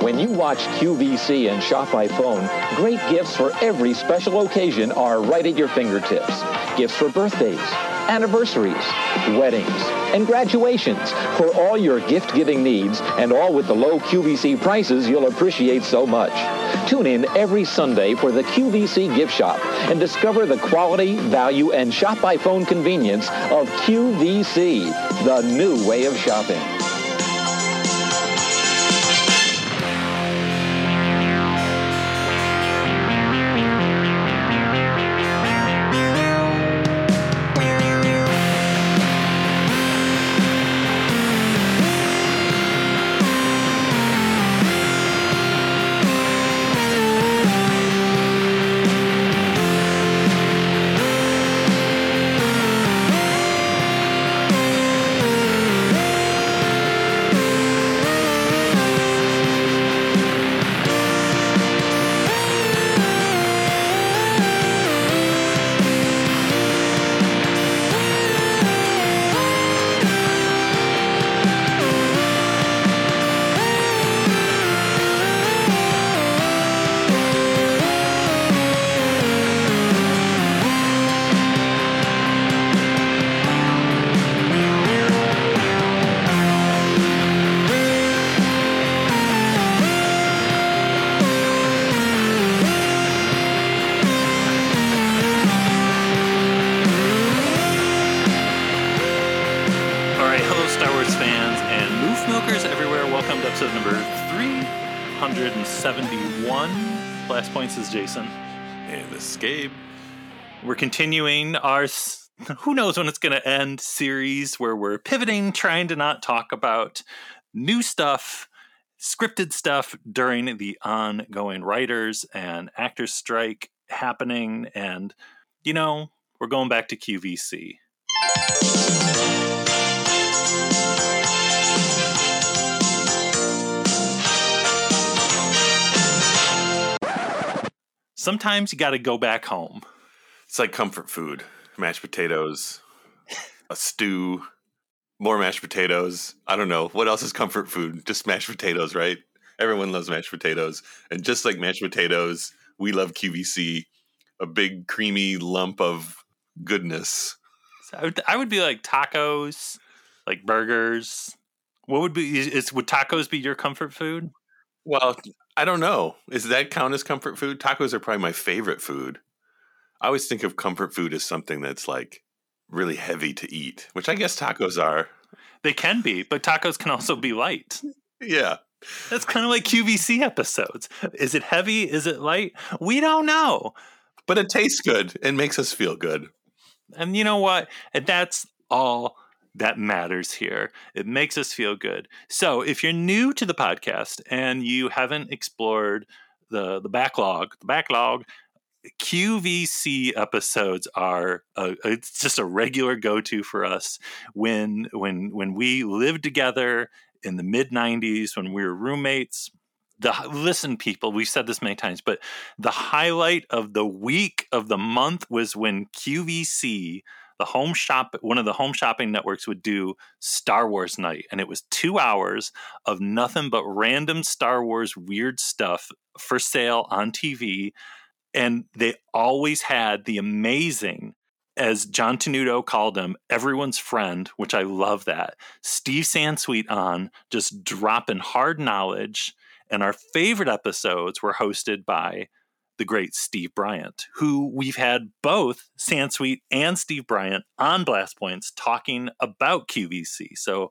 When you watch QVC and shop by phone, great gifts for every special occasion are right at your fingertips. Gifts for birthdays, anniversaries, weddings, and graduations for all your gift-giving needs and all with the low QVC prices you'll appreciate so much. Tune in every Sunday for the QVC gift shop and discover the quality, value, and shop by phone convenience of QVC, the new way of shopping. Continuing our who knows when it's going to end series where we're pivoting, trying to not talk about new stuff, scripted stuff during the ongoing writers and actors strike happening. And, you know, we're going back to QVC. Sometimes you got to go back home. It's like comfort food mashed potatoes, a stew, more mashed potatoes. I don't know. What else is comfort food? Just mashed potatoes, right? Everyone loves mashed potatoes. And just like mashed potatoes, we love QVC, a big creamy lump of goodness. So I would, I would be like tacos, like burgers. What would be is, is would tacos be your comfort food? Well, I don't know. Is that count as comfort food? Tacos are probably my favorite food. I always think of comfort food as something that's like really heavy to eat, which I guess tacos are. They can be, but tacos can also be light. Yeah. That's kind of like QVC episodes. Is it heavy? Is it light? We don't know. But it tastes good and makes us feel good. And you know what? And that's all that matters here. It makes us feel good. So if you're new to the podcast and you haven't explored the the backlog, the backlog QVC episodes are a, it's just a regular go-to for us when when when we lived together in the mid 90s when we were roommates. The listen people we've said this many times but the highlight of the week of the month was when QVC the home shop one of the home shopping networks would do Star Wars night and it was 2 hours of nothing but random Star Wars weird stuff for sale on TV and they always had the amazing as John Tenuto called him, everyone's friend, which I love that. Steve Sansweet on, just dropping hard knowledge. And our favorite episodes were hosted by the great Steve Bryant, who we've had both Sansweet and Steve Bryant on Blast Points talking about QVC. So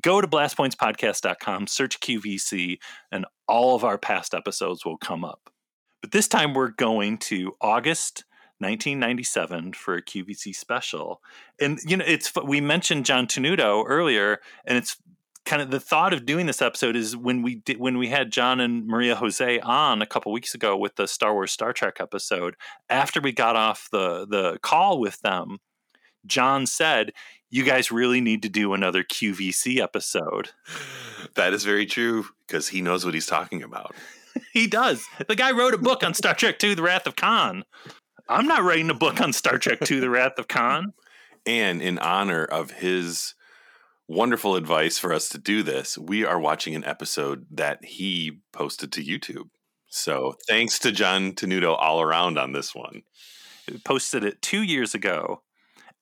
go to blastpointspodcast.com, search QVC, and all of our past episodes will come up. But this time we're going to August 1997 for a QVC special. And you know, it's we mentioned John Tenuto earlier, and it's kind of the thought of doing this episode is when we did when we had John and Maria Jose on a couple weeks ago with the Star Wars Star Trek episode. After we got off the the call with them, John said, "You guys really need to do another QVC episode." That is very true because he knows what he's talking about. he does. The guy wrote a book on Star Trek II: The Wrath of Khan. I'm not writing a book on Star Trek II: The Wrath of Khan. And in honor of his wonderful advice for us to do this, we are watching an episode that he posted to YouTube. So thanks to John Tenuto all around on this one. Posted it two years ago.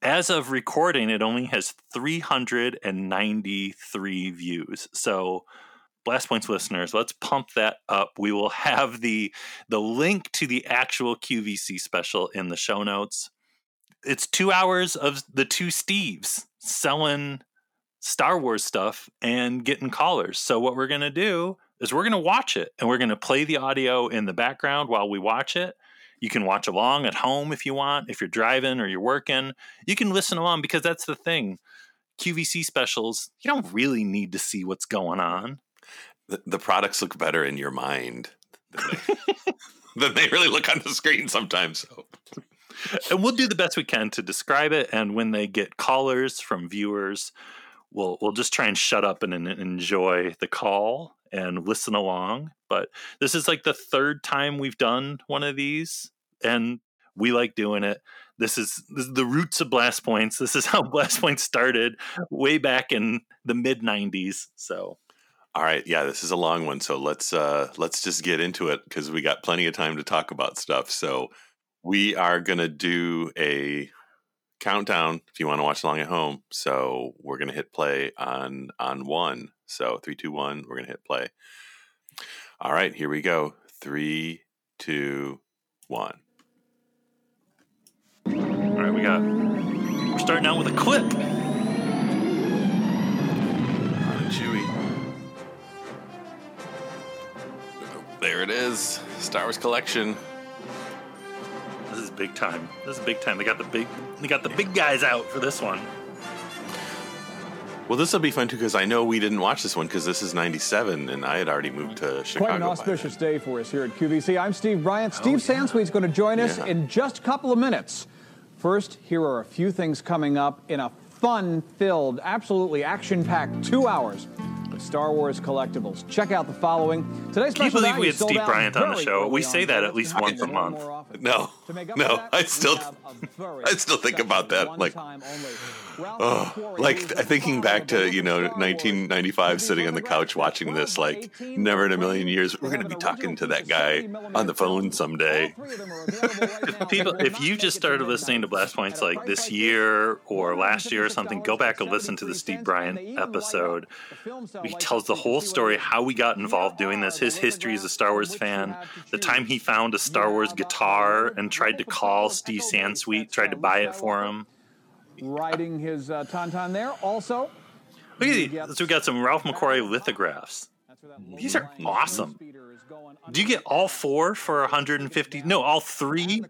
As of recording, it only has 393 views. So Blast Points listeners, let's pump that up. We will have the the link to the actual QVC special in the show notes. It's two hours of the two Steves selling Star Wars stuff and getting callers. So what we're gonna do is we're gonna watch it and we're gonna play the audio in the background while we watch it. You can watch along at home if you want. If you're driving or you're working, you can listen along because that's the thing. QVC specials, you don't really need to see what's going on the, the products look better in your mind than they, than they really look on the screen sometimes. So. and we'll do the best we can to describe it. And when they get callers from viewers, we'll we'll just try and shut up and, and enjoy the call and listen along. But this is like the third time we've done one of these, and we like doing it. This is, this is the roots of Blast Points. This is how Blast Points started way back in the mid '90s. So all right, yeah, this is a long one, so let's uh let's just get into it because we got plenty of time to talk about stuff. So we are gonna do a countdown if you want to watch along at home. So we're gonna hit play on on one. So three, two, one. We're gonna hit play. All right, here we go. Three, two, one. All right, we got. We're starting out with a clip. There it is, Star Wars collection. This is big time. This is big time. They got the big, they got the big guys out for this one. Well, this will be fun too because I know we didn't watch this one because this is '97 and I had already moved to Chicago. Quite an auspicious day for us here at QVC. I'm Steve Bryant. Oh, Steve oh, yeah. Sansweet's going to join us yeah. in just a couple of minutes. First, here are a few things coming up in a fun-filled, absolutely action-packed two hours Star Wars collectibles. Check out the following. Today's Can you believe we had Steve Bryant on the show? We say that at least once a month. No, no, I still, I still think about that. Like, oh, like thinking back to you know 1995, sitting on the couch watching this. Like, never in a million years we're going to be talking to that guy on the phone someday. if people, if you just started listening to Blast Points like this year or last year or something, go back and listen to the Steve Bryant episode. He tells the whole story how we got involved doing this, his history as a Star Wars fan, the time he found a Star Wars guitar and tried to call Steve Sansweet, tried to buy it for him. Riding his uh, tauntaun there. Also, look at these. So we got some Ralph McQuarrie lithographs. These are awesome. Do you get all four for 150? No, all three.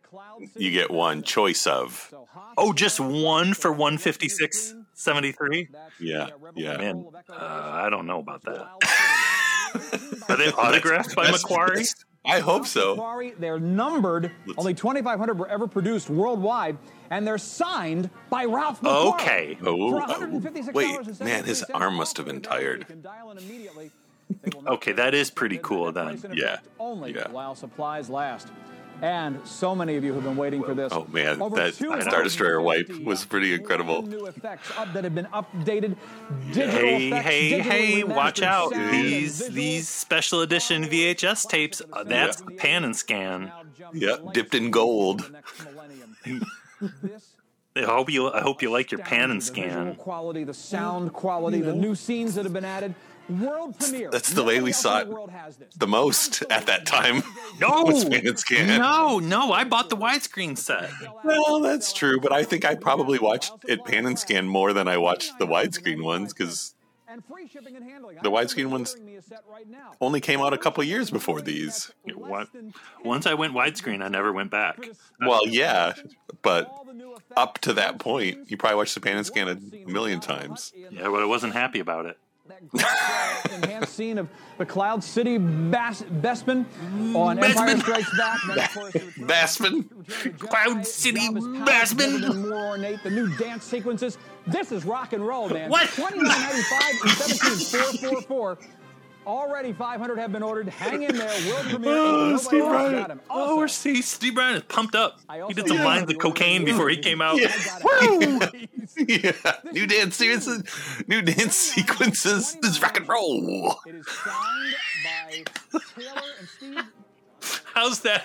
You get one choice of. Oh, just one for 156. 73? Yeah, yeah. Man, uh, I don't know about that. Are they autographed by McQuarrie? I hope so. McQuarrie, they're numbered. Let's Only 2,500 were ever produced worldwide, and they're signed by Ralph McQuarrie. Okay. Oh, oh wait, man, his arm must have been tired. okay, that is pretty cool then. Yeah. Only yeah. while supplies last. And so many of you have been waiting for this. Oh man, Over that Star Destroyer wipe was pretty incredible. New effects that have been updated. Hey, effects, hey, hey! Watch out! These these special edition VHS tapes. Uh, that's yeah. pan and scan. Yep, dipped in gold. I hope you. I hope you like your pan and scan. The quality, the sound quality, the new scenes that have been added. World premiere. That's the way we saw it the most at that time. No, no, no. I bought the widescreen set. Well, that's true, but I think I probably watched it pan and scan more than I watched the widescreen ones because the widescreen ones only came out a couple years before these. Once I went widescreen, I never went back. Well, yeah, but up to that point, you probably watched the pan and scan a million times. Yeah, but I wasn't happy about it that enhanced scene of the Cloud City Bas- Bespin on. Empire Strikes Back. Bespin. Cloud City Bespin. More ornate, the new dance sequences. This is rock and roll, man. What? Twenty nine ninety five and seventeen four four four. Already 500 have been ordered. Hang in there. World premiere. Oh, Steve Bryan. him. Oh, we're see Steve Bryan is pumped up. He did some have lines of cocaine before he came out. Yeah. Woo! yeah, new dance sequences, new dance sequences. This is rock and roll. It is signed by Taylor and Steve. How's that?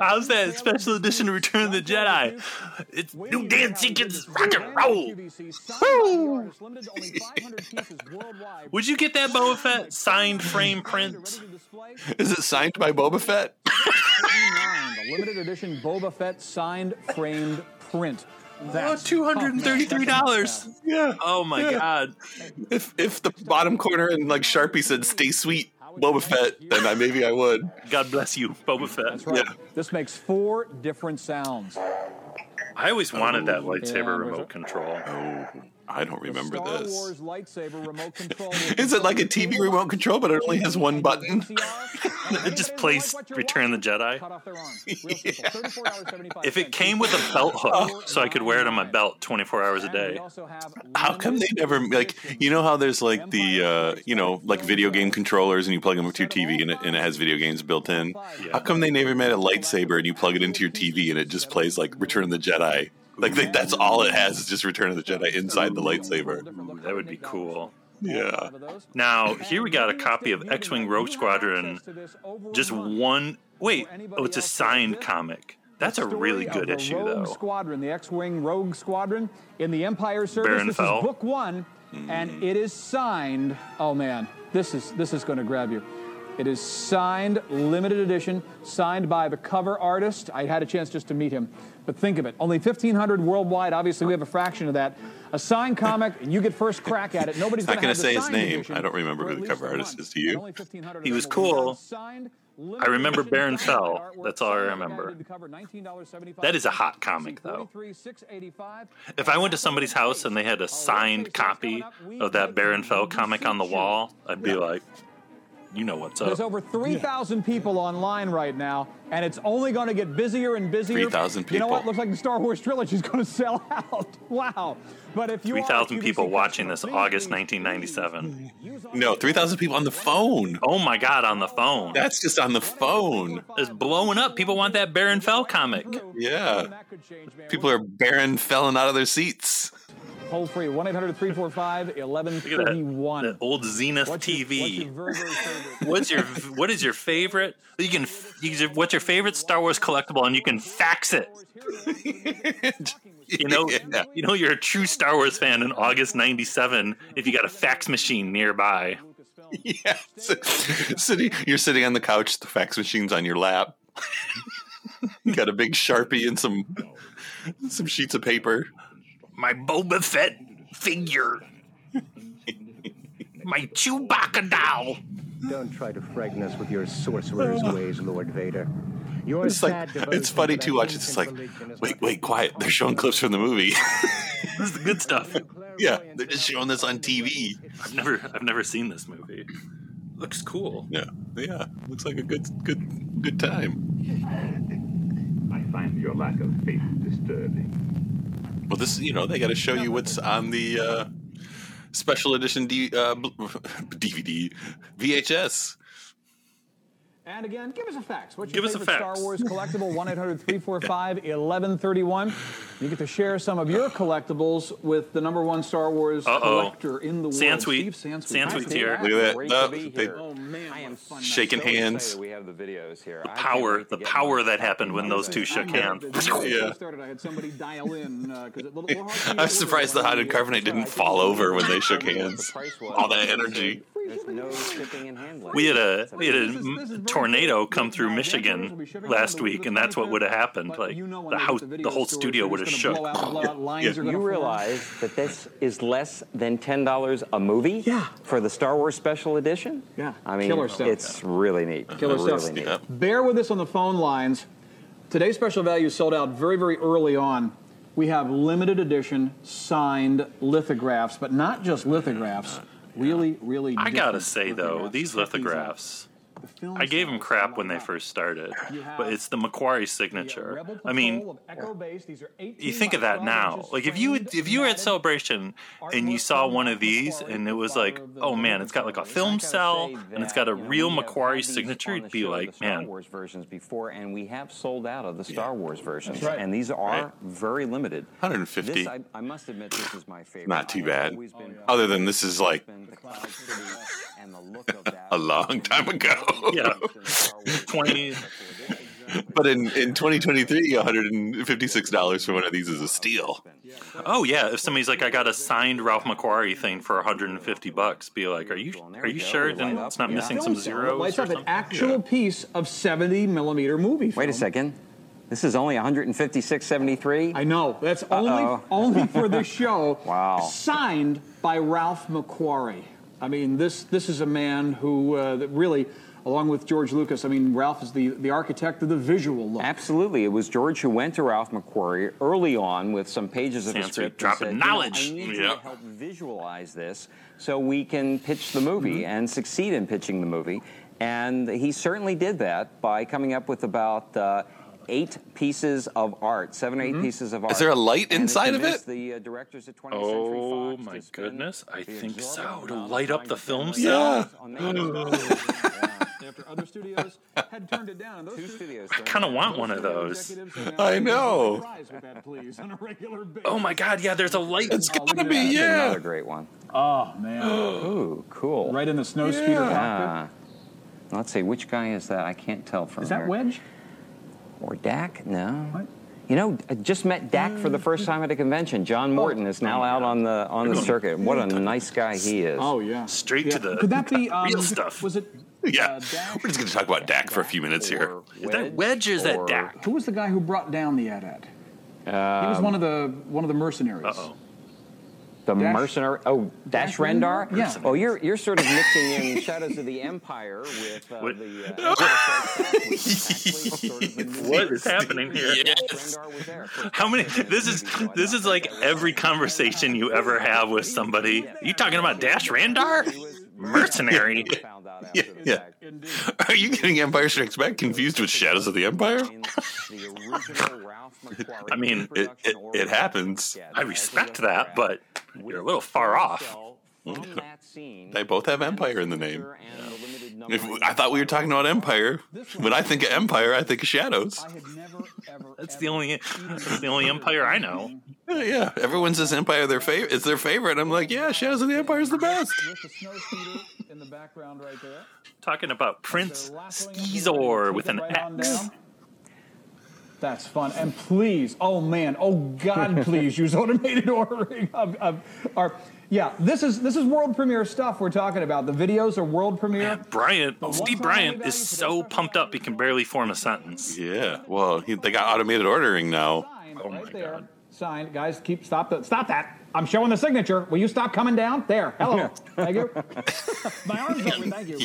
How's that special edition of Return of the Jedi? It's new dance sequence, rock and roll. Woo! Would you get that Boba Fett signed frame print? Is it signed by Boba Fett? The limited edition Boba Fett signed framed print. Oh, That's two hundred and thirty-three dollars. Yeah. Oh my Yeah. god! If if the bottom corner and like Sharpie said "Stay sweet, Boba Fett," then I, maybe I would. God bless you, Boba Fett. That's right. Yeah. This makes four different sounds. I always wanted that lightsaber Yeah, remote control. Oh, I don't remember Star this. Wars lightsaber remote control. Is it like a TV remote control, but it only has one button? It just plays Return of the Jedi. If it came with a belt hook, so I could wear it on my belt 24 hours a day. How come they never like? You know how there's like the uh, you know like video game controllers and you plug them into your TV and it, and it has video games built in. How come they never made a lightsaber and you plug it into your TV and it just plays like Return of the Jedi? Like they, that's all it has is just Return of the Jedi inside the lightsaber. That would be cool. Yeah. Now, here we got a copy of X Wing Rogue Squadron. Just one. Wait, oh, it's a signed comic. That's a really good the issue, Rogue though. Squadron, the X-wing Rogue Squadron in the Empire service. Baron this Fell. is book one, and hmm. it is signed. Oh man, this is this is going to grab you. It is signed, limited edition, signed by the cover artist. I had a chance just to meet him, but think of it: only 1,500 worldwide. Obviously, we have a fraction of that. A signed comic, and you get first crack at it. Nobody's Not going gonna say his name. edition I don't remember who the cover artist is to you. And only 1,500 of He was cool. signed, I remember Baron Fel. That's all I signed by the guy remember. who did the cover, $19.75. That is a hot comic, though. If I went to somebody's house and they had a signed copy of that Baron Fel comic on the wall, I'd be like, you know what's up. There's over 3,000 people online right now, and it's only going to get busier and busier. 3,000 people. You know what? Looks like the Star Wars trilogy is going to sell out. Wow. But if you 3,000 people watching this customer, August 1997. No, three thousand people on the phone. Oh my god, on the phone. That's just on the phone. It's blowing up. People want that Baron Fel comic. Yeah. That could change, man. People are Baron falling out of their seats. Toll free 1 800 345 Look at that, 1131. that old Zenith What's your- TV. what's your very, very favorite? What's your what is your favorite? You can you can, what's your favorite Star Wars collectible, and you can fax it. You know, Yeah. you know you're a true Star Wars fan in August '97 if you got a fax machine nearby. Yeah. Sitting, you're sitting on the couch, the fax machine's on your lap. you got a big Sharpie and some some sheets of paper. My Boba Fett figure. My Chewbacca doll. Don't try to frighten us with your sorcerer's ways, Lord Vader. Your It's like it's funny to too. Watch it's like, wait, wait, quiet. They're showing clips from the movie. This is the good stuff. yeah, they're just showing this on TV. I've never I've never seen this movie. Looks cool. Yeah, yeah. Looks like a good, good, good time. I find your lack of faith disturbing. Well, this, you know, they got to show you what's on the uh, special edition D, uh, DVD, VHS. And again, give us a fax. What's Give your us a favorite fax. Star Wars collectible? 1 800 345 1131. You get to share some of your collectibles with the number one Star Wars Uh-oh. collector in the world. Sansweet. Steve Sansweet. Sansweet's here. Look at that. Great Uh, to be they- here. Oh, man. I am fun shaking so hands. we have the videos here. The power, the power that happened when those two shook hands. Yeah. I had somebody dial in uh, 'cause it- little- little hard for me to I was surprised the order hotted on carbonite didn't fall over when they shook hands. All that energy. There's no shipping and handling. We had a we had a This is- this is very tornado come through Michigan Vancouver will be shipping last week, and that's what would have happened. Like you know when the house, the whole studio would have shook. blow out and blow out. Lines Yeah. You realize that this is less than ten dollars a movie? Yeah. For the Star Wars Special Edition? Yeah. I mean, Killer stuff. it's really neat. Killer really stuff. neat. Yeah. Bear with us on the phone lines. Today's special value sold out very, very early on. We have limited edition signed lithographs, but not just lithographs. Really, really. I gotta say though, these lithographs, I gave him stars crap when they first started, but it's the McQuarrie uh, signature. I mean, Patrol of Echo Base. These are 18 you think of that now. Like if you would, if you were at. Celebration and you saw one of these and it was like, oh man, it's got like a film cell and it's got a real McQuarrie signature, on you'd be like, the Star Wars versions before, and we have sold out of the Star Wars versions, and these are very limited. 150. I, I must admit, this is my favorite. Not too bad. Other than this is like been the Cloud City and the look of that. a long time ago. Yeah. 20 But in, in 2023, $156 for one of these is a steal. oh yeah. If somebody's like, I got a signed Ralph McQuarrie thing for 150 bucks, be like, are you are you sure it it's not Yeah. missing some cell that zeros lights or up an something? actual piece of 70 millimeter movie film. Wait a second. This is only 156.73. I know. That's only Uh-oh. only for this show. Wow. Signed by Ralph McQuarrie. I mean, this this is a man who uh, that really, along with George Lucas. I mean, Ralph is the the architect of the visual look. Absolutely. It was George who went to Ralph McQuarrie early on with some pages of the Sanskrit script. dropping said, "You know, knowledge." I need you Yeah. to help visualize this so we can pitch the movie and succeed in pitching the movie. And he certainly did that by coming up with about uh, eight pieces of art, seven or 8 pieces of art. Is there a light And inside of convinced it? The uh, directors at 20th Oh Century Fox my goodness, I think so, to light up the to film spend cell? On making Star After other studios had turned it down, those Two studios. I kind of want one of those. executives are now I know. with that, please, on a regular basis. Oh my god, yeah, there's a light. It's Oh, look gotta be, that. yeah. Another great one. Oh man! Ooh, cool. right in the snow speeder cockpit. Ah. Let's see, which guy is that? I can't tell from Is that here. Wedge? Or Dak? No. What? You know, I just met Dak for the first time at a convention. John Morton is now out on the on the circuit. What a nice guy he is. Oh yeah. Straight to the Could that be um, real stuff. Was it? Yeah. uh, Dash? We're just going to talk about Dak for a few minutes here. Or Is that Wedge or is that Dak? Who was the guy who brought down the AT-AT? he was one of the one of the mercenaries. Uh oh. The Dash- mercenary. Oh, Dash, Dash Rendar. Rendar? Yeah. Oh, you're you're sort of mixing in Shadows of the Empire with uh, What? the. Uh, Empire Strikes Back, which actually is sort of What is happening here? Dash was there. How many? This is movie, so I this is like every conversation you ever have with somebody. You talking about Dash Rendar? Mercenary. Yeah, yeah. Are you getting Empire Strikes Back confused with Shadows of the Empire? In the original Ralph McQuarrie I mean, It, it, it happens. I respect that, but you're a little far off. From that scene, They both have Empire in the name. and the limited number If, I thought we were talking about Empire. When I think of Empire, I think of Shadows. I had never ever. That's ever the only that's the only empire I know. Yeah, yeah. everyone says Empire their favorite. It's their favorite. I'm like, yeah, Shadows of the Empire is the best. With the snow in the background right there. Talking about Prince They're lassoing up the Xizor with an right X. That's fun. And please, oh man, oh God, please use automated ordering of, of our. Yeah, this is this is world premiere stuff we're talking about. The videos are world premiere. Man, Bryant, Steve Bryant is so pumped up he can barely form a sentence. Yeah, well, he, they got automated ordering now. Signed Oh right my there. God. Signed. Guys, keep stop that. Stop that. I'm showing the signature. Will you stop coming down? There. Hello. Thank you. My arm's over. Thank you.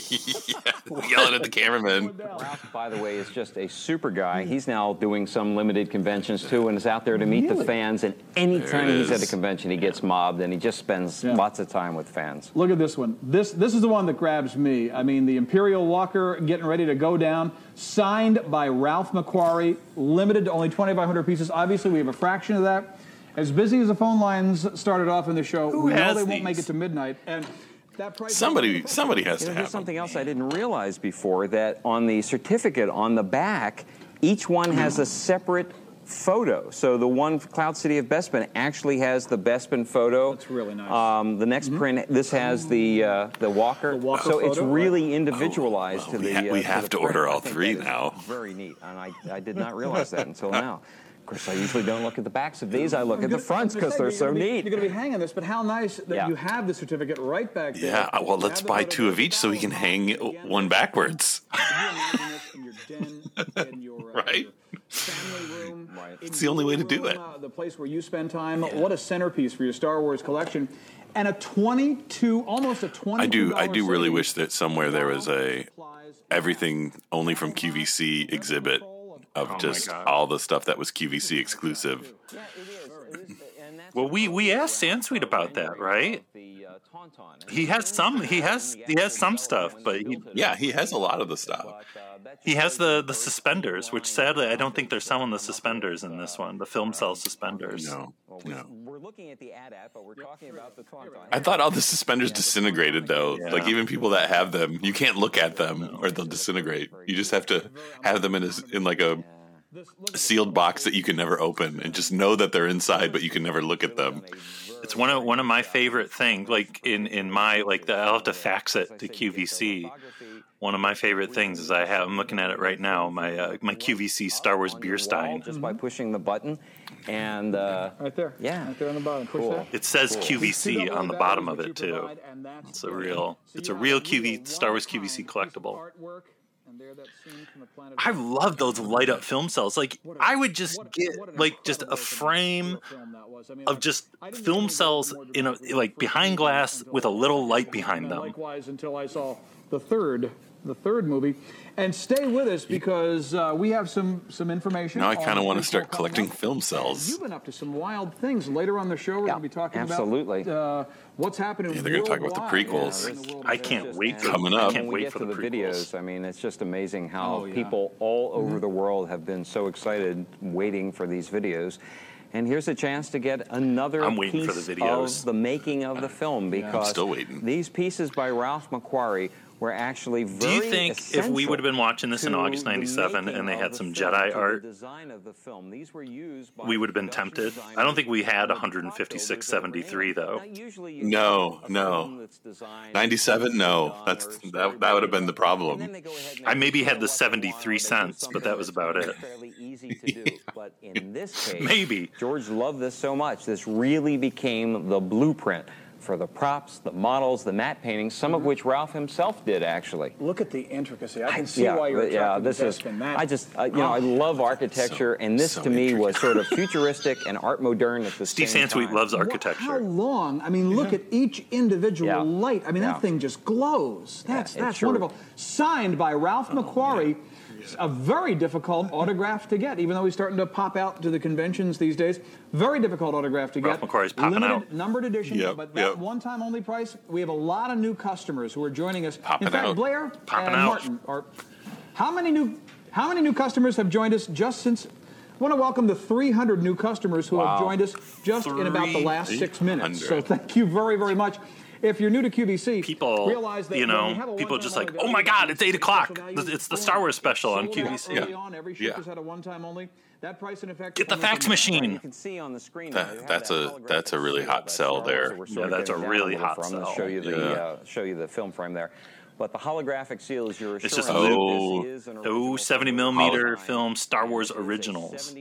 Yelling at the cameraman. Ralph, by the way, is just a super guy. He's now doing some limited conventions too, and is out there to meet the fans. And anytime he's at a convention, he gets mobbed, and he just spends Yeah. lots of time with fans. Look at this one. This this is the one that grabs me. I mean, the Imperial Walker getting ready to go down, signed by Ralph McQuarrie, limited to only 2,500 pieces. Obviously, we have a fraction of that. As busy as the phone lines started off in the show, Who we know has they won't make it to midnight. And that price. Somebody, somebody has You to know, have here's them. something else I didn't realize before that on the certificate on the back, each one has a separate photo. So the one Cloud City of Bespin actually has the Bespin photo. That's really nice. Um, the next print, this has the uh, the Walker. The Walker so it's photo, really individualized Oh, to well, the. we ha- uh, we to have the to order I all three now. Very neat, and I, I did not realize that until now. Of course, I usually don't look at the backs of these. I look at the fronts because they're so neat. You're going to be hanging this, but how nice that Yeah. you have the certificate right back there. Yeah, well, let's buy two of each so we can hang Again, one backwards. Can you imagine this in your den, in your, uh, Right? room? Right. It's the only way to do it. Uh, the place where you spend time. What a centerpiece for your Star Wars collection. And a 22, almost a 20. I do, I do really wish that somewhere there was a everything only from QVC exhibit of Oh just all the stuff that was QVC exclusive. Yeah, it is. It is. And Well, we we asked Sansweet about that, right? He has some. He has he has some stuff, but he, Yeah, he has a lot of the stuff. He has the the suspenders, which sadly I don't think they're selling the suspenders in this one. The film uh, sells suspenders. No, no. We're looking at the AT-AT, but we're talking about the Tauntaun. I thought all the suspenders disintegrated though. Yeah. Like even people that have them, you can't look at them or they'll disintegrate. You just have to have them in a, in like a sealed box that you can never open and just know that they're inside, but you can never look at them. It's one of one of my favorite things. Like in in my like the, I'll have to fax it to QVC. One of my favorite things is I have. I'm looking at it right now. My uh, my QVC Star Wars beer stein. just by pushing the button, and uh, Right there. Yeah. Right there on the bottom. Push Cool. that. It says QVC on the bottom of it too. And that's It's a real it's a real the QV Star Wars QVC piece of collectible. Artwork, and there that scene from the Planet I love those light up film cells. Like a- I would just what- get what like just a frame way to film that was. I mean, of just film cells in a like behind glass with a little light behind them. Likewise, until I saw the third, the third movie. And stay with us because uh, we have some some information. Now I kind of want to start collecting up. film cells. You've been up to some wild things. Later on the show, we're Yeah, going to be talking absolutely. about uh, what's happening. Yeah, they're gonna talk about the prequels. in the I can't entertainment. wait for Coming I up. can't wait for the, the, videos, I mean, it's just amazing how Oh, yeah. people all over the world have been so excited waiting for these videos. And here's a chance to get another I'm waiting piece for the videos. of the making of the film because still waiting. these pieces by Ralph McQuarrie were actually Do you think if we would have been watching this in August '97 making and they had the some film, Jedi to the art, of the film. These were used by we would have been tempted? I don't think we had and prop 156.73 though. Now, usually you No, no. film that's designed 97? No. That's- that- that would have been the problem. and then they go ahead and I maybe had the once in a while 73 cents, but that was about it. Fairly easy to do, but in this case, Maybe. George loved this so much. This really became the blueprint for the props, the models, the matte paintings, some of which Ralph himself did actually. Look at the intricacy. I can see yeah, why you're but, yeah. This to is. Bespin. That- I just, uh, you know, I love architecture, and this so to me was sort of futuristic and art modern at the Steve same Sansweet time. loves Wha- How long? I mean, look at each individual Yeah. light. I mean, Yeah. that thing just glows. That's it that's sure- wonderful. Signed by Ralph McQuarrie. A very difficult autograph to get, even though he's starting to pop out to the conventions these days. Very difficult autograph to Ralph get. McQuarrie's popping Limited, out. numbered edition, Yep, but that yep. one-time only price. We have a lot of new customers who are joining us. Popping In fact, out. Blair Popping and out. Martin are. How many new? How many new customers have joined us just since? I want to welcome the 300 new customers who have joined us just in about the last six minutes. So thank you very, very much. If you're new to QVC, People, realize that you know, we have a people just like, oh my God, it's eight o'clock. It's the Star Wars special on QVC. Yeah. on. Every Yeah. has had a one-time only. That price in effect. Get the fax machine. You can see on the screen. That- now, that's that a- that's a really hot sell there. that Yeah, that's a really hot sell. show you the Yeah. uh, show you the film frame there. But the holographic seal is your It's just that Oh. this is an Oh, 70 film. millimeter Hologram. film Star Wars It is a originals.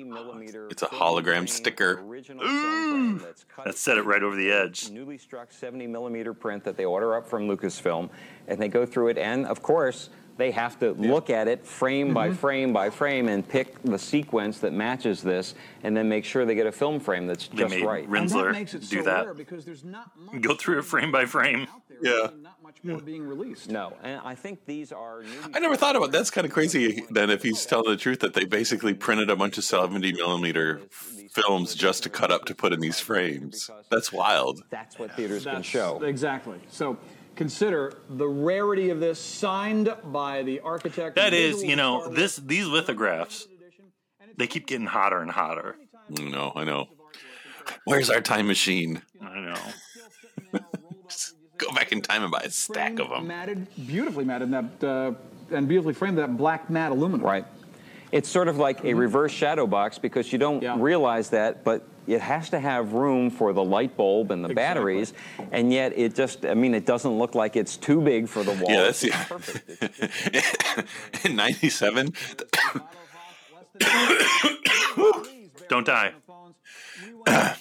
It's a hologram sticker. original film that's That set it right over the edge. Newly struck 70 millimeter print that they order up from Lucasfilm, and they go through it, and of course. They have to look at it frame by Mm-hmm. frame by frame and pick the sequence that matches this, and then make sure they get a film frame that's They just made right. Rin- And that makes it do so that. because there's not much Go through it frame by frame. Yeah. Really Not much being released. No, and I think these are. Newly I never thought about that's kind of crazy. Then, if he's telling the truth, that they basically printed a bunch of seventy millimeter films just to cut up to put in these frames. That's wild. That's what theaters can That's- show. Exactly. So consider the rarity of this signed by the architect. That and is, visual you know, this these lithographs, they keep getting hotter and hotter. No, I know. Where's our time machine? I know. Go back in time and buy a stack of them. Matted, beautifully matted, in that uh, and beautifully framed that black matte aluminum. Right. It's sort of like a reverse shadow box because you don't Yeah. realize that, but it has to have room for the light bulb and the Exactly. batteries, and yet it just, I mean, it doesn't look like it's too big for the wall. Yeah, that's yeah. perfect. in '97, Don't die.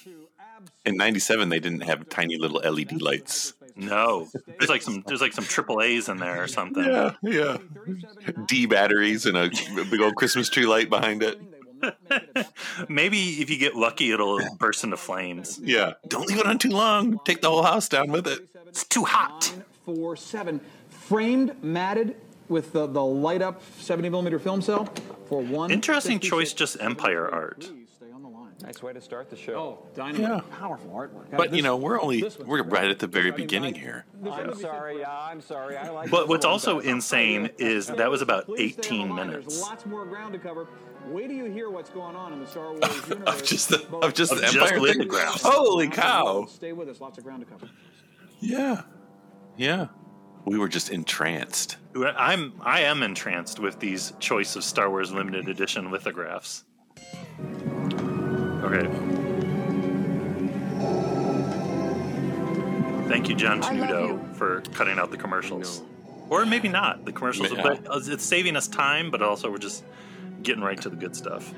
in '97 they didn't have tiny little LED lights. No, there's like some there's like some triple A's in there or something. Yeah, yeah. D batteries and a big old Christmas tree light behind it. Maybe if you get lucky, it'll burst into flames. Yeah. Don't leave it on too long. Take the whole house down with it. It's too hot. Four seven, framed, matted with the, the light up 70 millimeter film cell for one. Interesting choice, just Empire art. Nice way to start the show. Oh, dynamite. Yeah. Powerful artwork. But you know, we're only we're great. right at the very beginning here. I'm movie sorry. Yeah, I'm sorry. I like But what's also better. insane is that was about Please 18 on the line. minutes. Lots more ground to cover. Wait till you hear what's going on in the Star Wars universe. Of just the Both- of just Of the just Empire thing. lithographs. Holy cow! Stay with us. Lots of ground to cover. Yeah, yeah. We were just entranced. I'm I am entranced with these choice of Star Wars limited edition lithographs. Okay. Thank you, John Tenuto, for cutting out the commercials. Or maybe not the commercials, Yeah. but it's saving us time. But also, we're just getting right to the good stuff.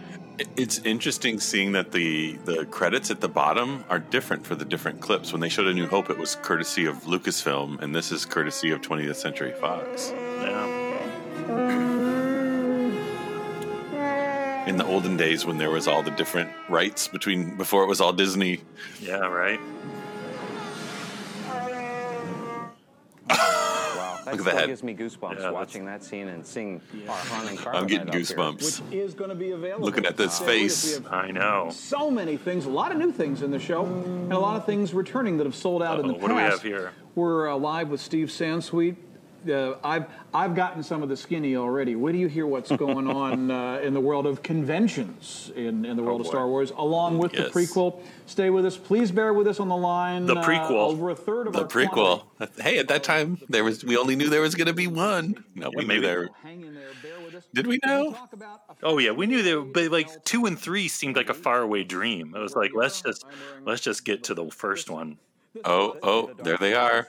It's interesting seeing that the the credits at the bottom are different for the different clips. When they showed A New Hope, it was courtesy of Lucasfilm, and this is courtesy of 20th Century Fox. Yeah. In the olden days, when there was all the different rights between before it was all Disney. Yeah. Right. Wow, that Look at still that. gives me goosebumps Yeah, watching that scene and seeing Arhan and I'm getting Carbonite up here. goosebumps. Which is going to be available. Looking at this Stay face. I know. so many things, a lot of new things in the show, and a lot of things returning that have sold out in the past. what do we have here? We're uh, live with Steve Sansweet. Uh, I've I've gotten some of the skinny already. Wait do you hear what's going on uh, in the world of conventions in, in the world of. Star Wars, along with Yes. the prequel. Stay with us. Please bear with us on the line. The Uh, prequel. over a third of The our prequel. quantity. Hey, at that time, there was we only knew there was going to be one. No, we knew maybe. there. Hang in there. Bear with us. Did we know? talk about a Oh yeah, we knew there, but like two and three seemed like a faraway dream. It was like let's just let's just get to the first one. Oh, oh, there they are.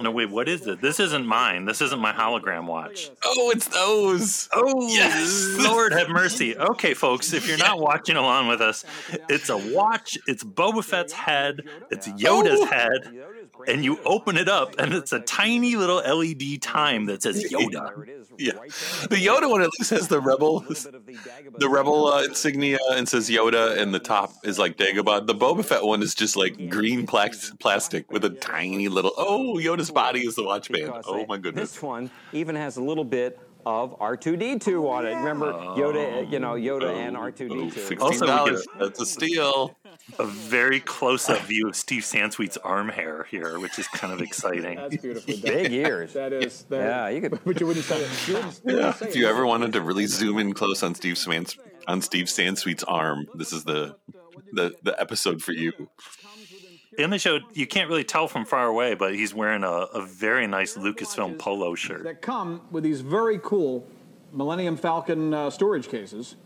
No wait, what is it? This isn't mine. This isn't my hologram watch. Oh, it's those. Oh Yes! Lord have mercy. Okay, folks, if you're not watching along with us, it's a watch. It's Boba Fett's head. It's Yoda's Oh! head, and you open it up, and it's a tiny little LED time that says Yoda. There it is, Yeah, the Yoda one at least has the rebel, there. A little bit of the rebel uh, insignia, and says Yoda, and the top is like Dagobah. The Boba Fett one is just like green plax- plastic with a tiny little. Oh, Yoda's body is the watch band. Oh my goodness. This one even has a little bit of R2D2 on it. Remember Yoda, you know, Yoda oh, and Oh, R2D2. $16. Also, we get- That's a steal. A very close-up view of Steve Sansweet's arm hair here, which is kind of exciting. That's beautiful. done. Big ears. That is. That Yeah, you could- But you wouldn't say it. You wouldn't, you Yeah, say if it. you ever wanted to really zoom in close on Steve Swans on Steve Sansweet's arm, this is the the the episode for you. In the show, you can't really tell from far away, but he's wearing a, a very nice Lucasfilm polo shirt. that come with these very cool Millennium Falcon uh, storage cases,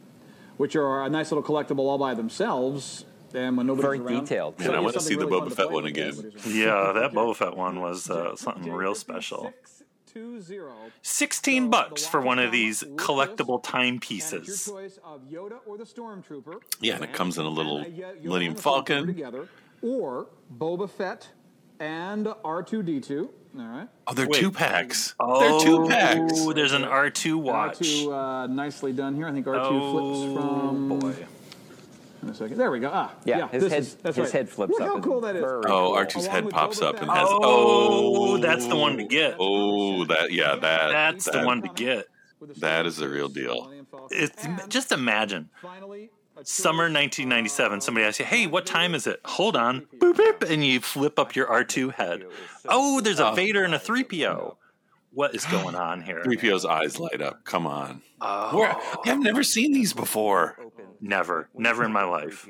which are a nice little collectible all by themselves. And when nobody's Very around, detailed. show Man, I wanna something see the really Boba Fett one again. Yeah, that Boba Fett one was uh, something real special. 620. 16 bucks for one of these collectible timepieces. your choice of Yoda or the Stormtrooper. Yeah, and it comes in a little And, uh, Yoda Millennium and the Stormtrooper Falcon. Together, or Boba Fett and R2D2. All right. Oh, they're Wait. two packs. they're two packs. Oh, there's an R2 watch. R2 uh, nicely done here. I think R2 Oh, flips from. boy. In a second. There we go. Ah, Yeah, his head- is, that's his right. head flips Look up. how cool that is. Oh, cool. Archie's Along head pops Boba up and has. Oh, Oh, that's the one to get. Oh, that yeah, that That's the one to get. That is the real deal. It's just imagine Finally, a summer 1997. Somebody asks you, "Hey, what time is it?" Hold on, boop, boop, and you flip up your R2 head. Oh, there's a oh. Vader and a 3PO. What is going on here? 3PO's eyes light up. Come on. Oh. Where, I've never seen these before. Never, never in my life.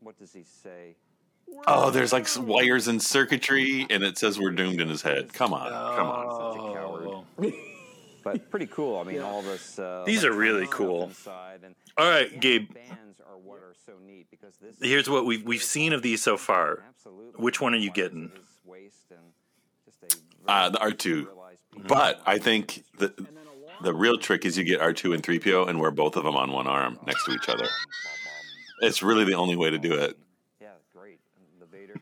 What does he say? Oh, there's like some wires and circuitry, and it says we're doomed in his head. Come on, oh, come on. Such a coward. Oh. But pretty cool. I mean, all this. Uh, These are really cool. inside, and All right, Gabe. Bands are what are so neat because this. Here's what we've we've seen of these so far. Absolutely. Which one are you getting? Waist and just a Uh, the R2. realized piece. But I think the the real trick is you get R2 and 3PO and wear both of them on one arm next to each other. It's really the only way to do it. Yeah, great. The Vader.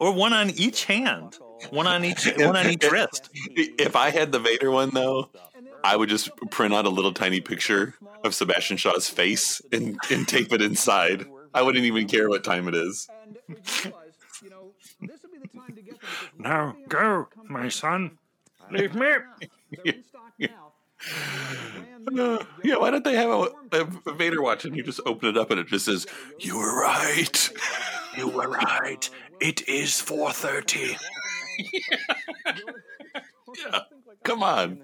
Or one on each hand, one on each one on each wrist. If I had the Vader one though, I would just print out a little tiny picture of Sebastian Shaw's face and, and tape it inside. I wouldn't even care what time it is. And we realized, you know, this would be the time to get them. because Now go, my son. they're Leave me. in stock now. Uh, yeah, why don't they have a, a Vader watch and you just open it up and it just says, "You were right." You were right. It is 4:30. Yeah, come on.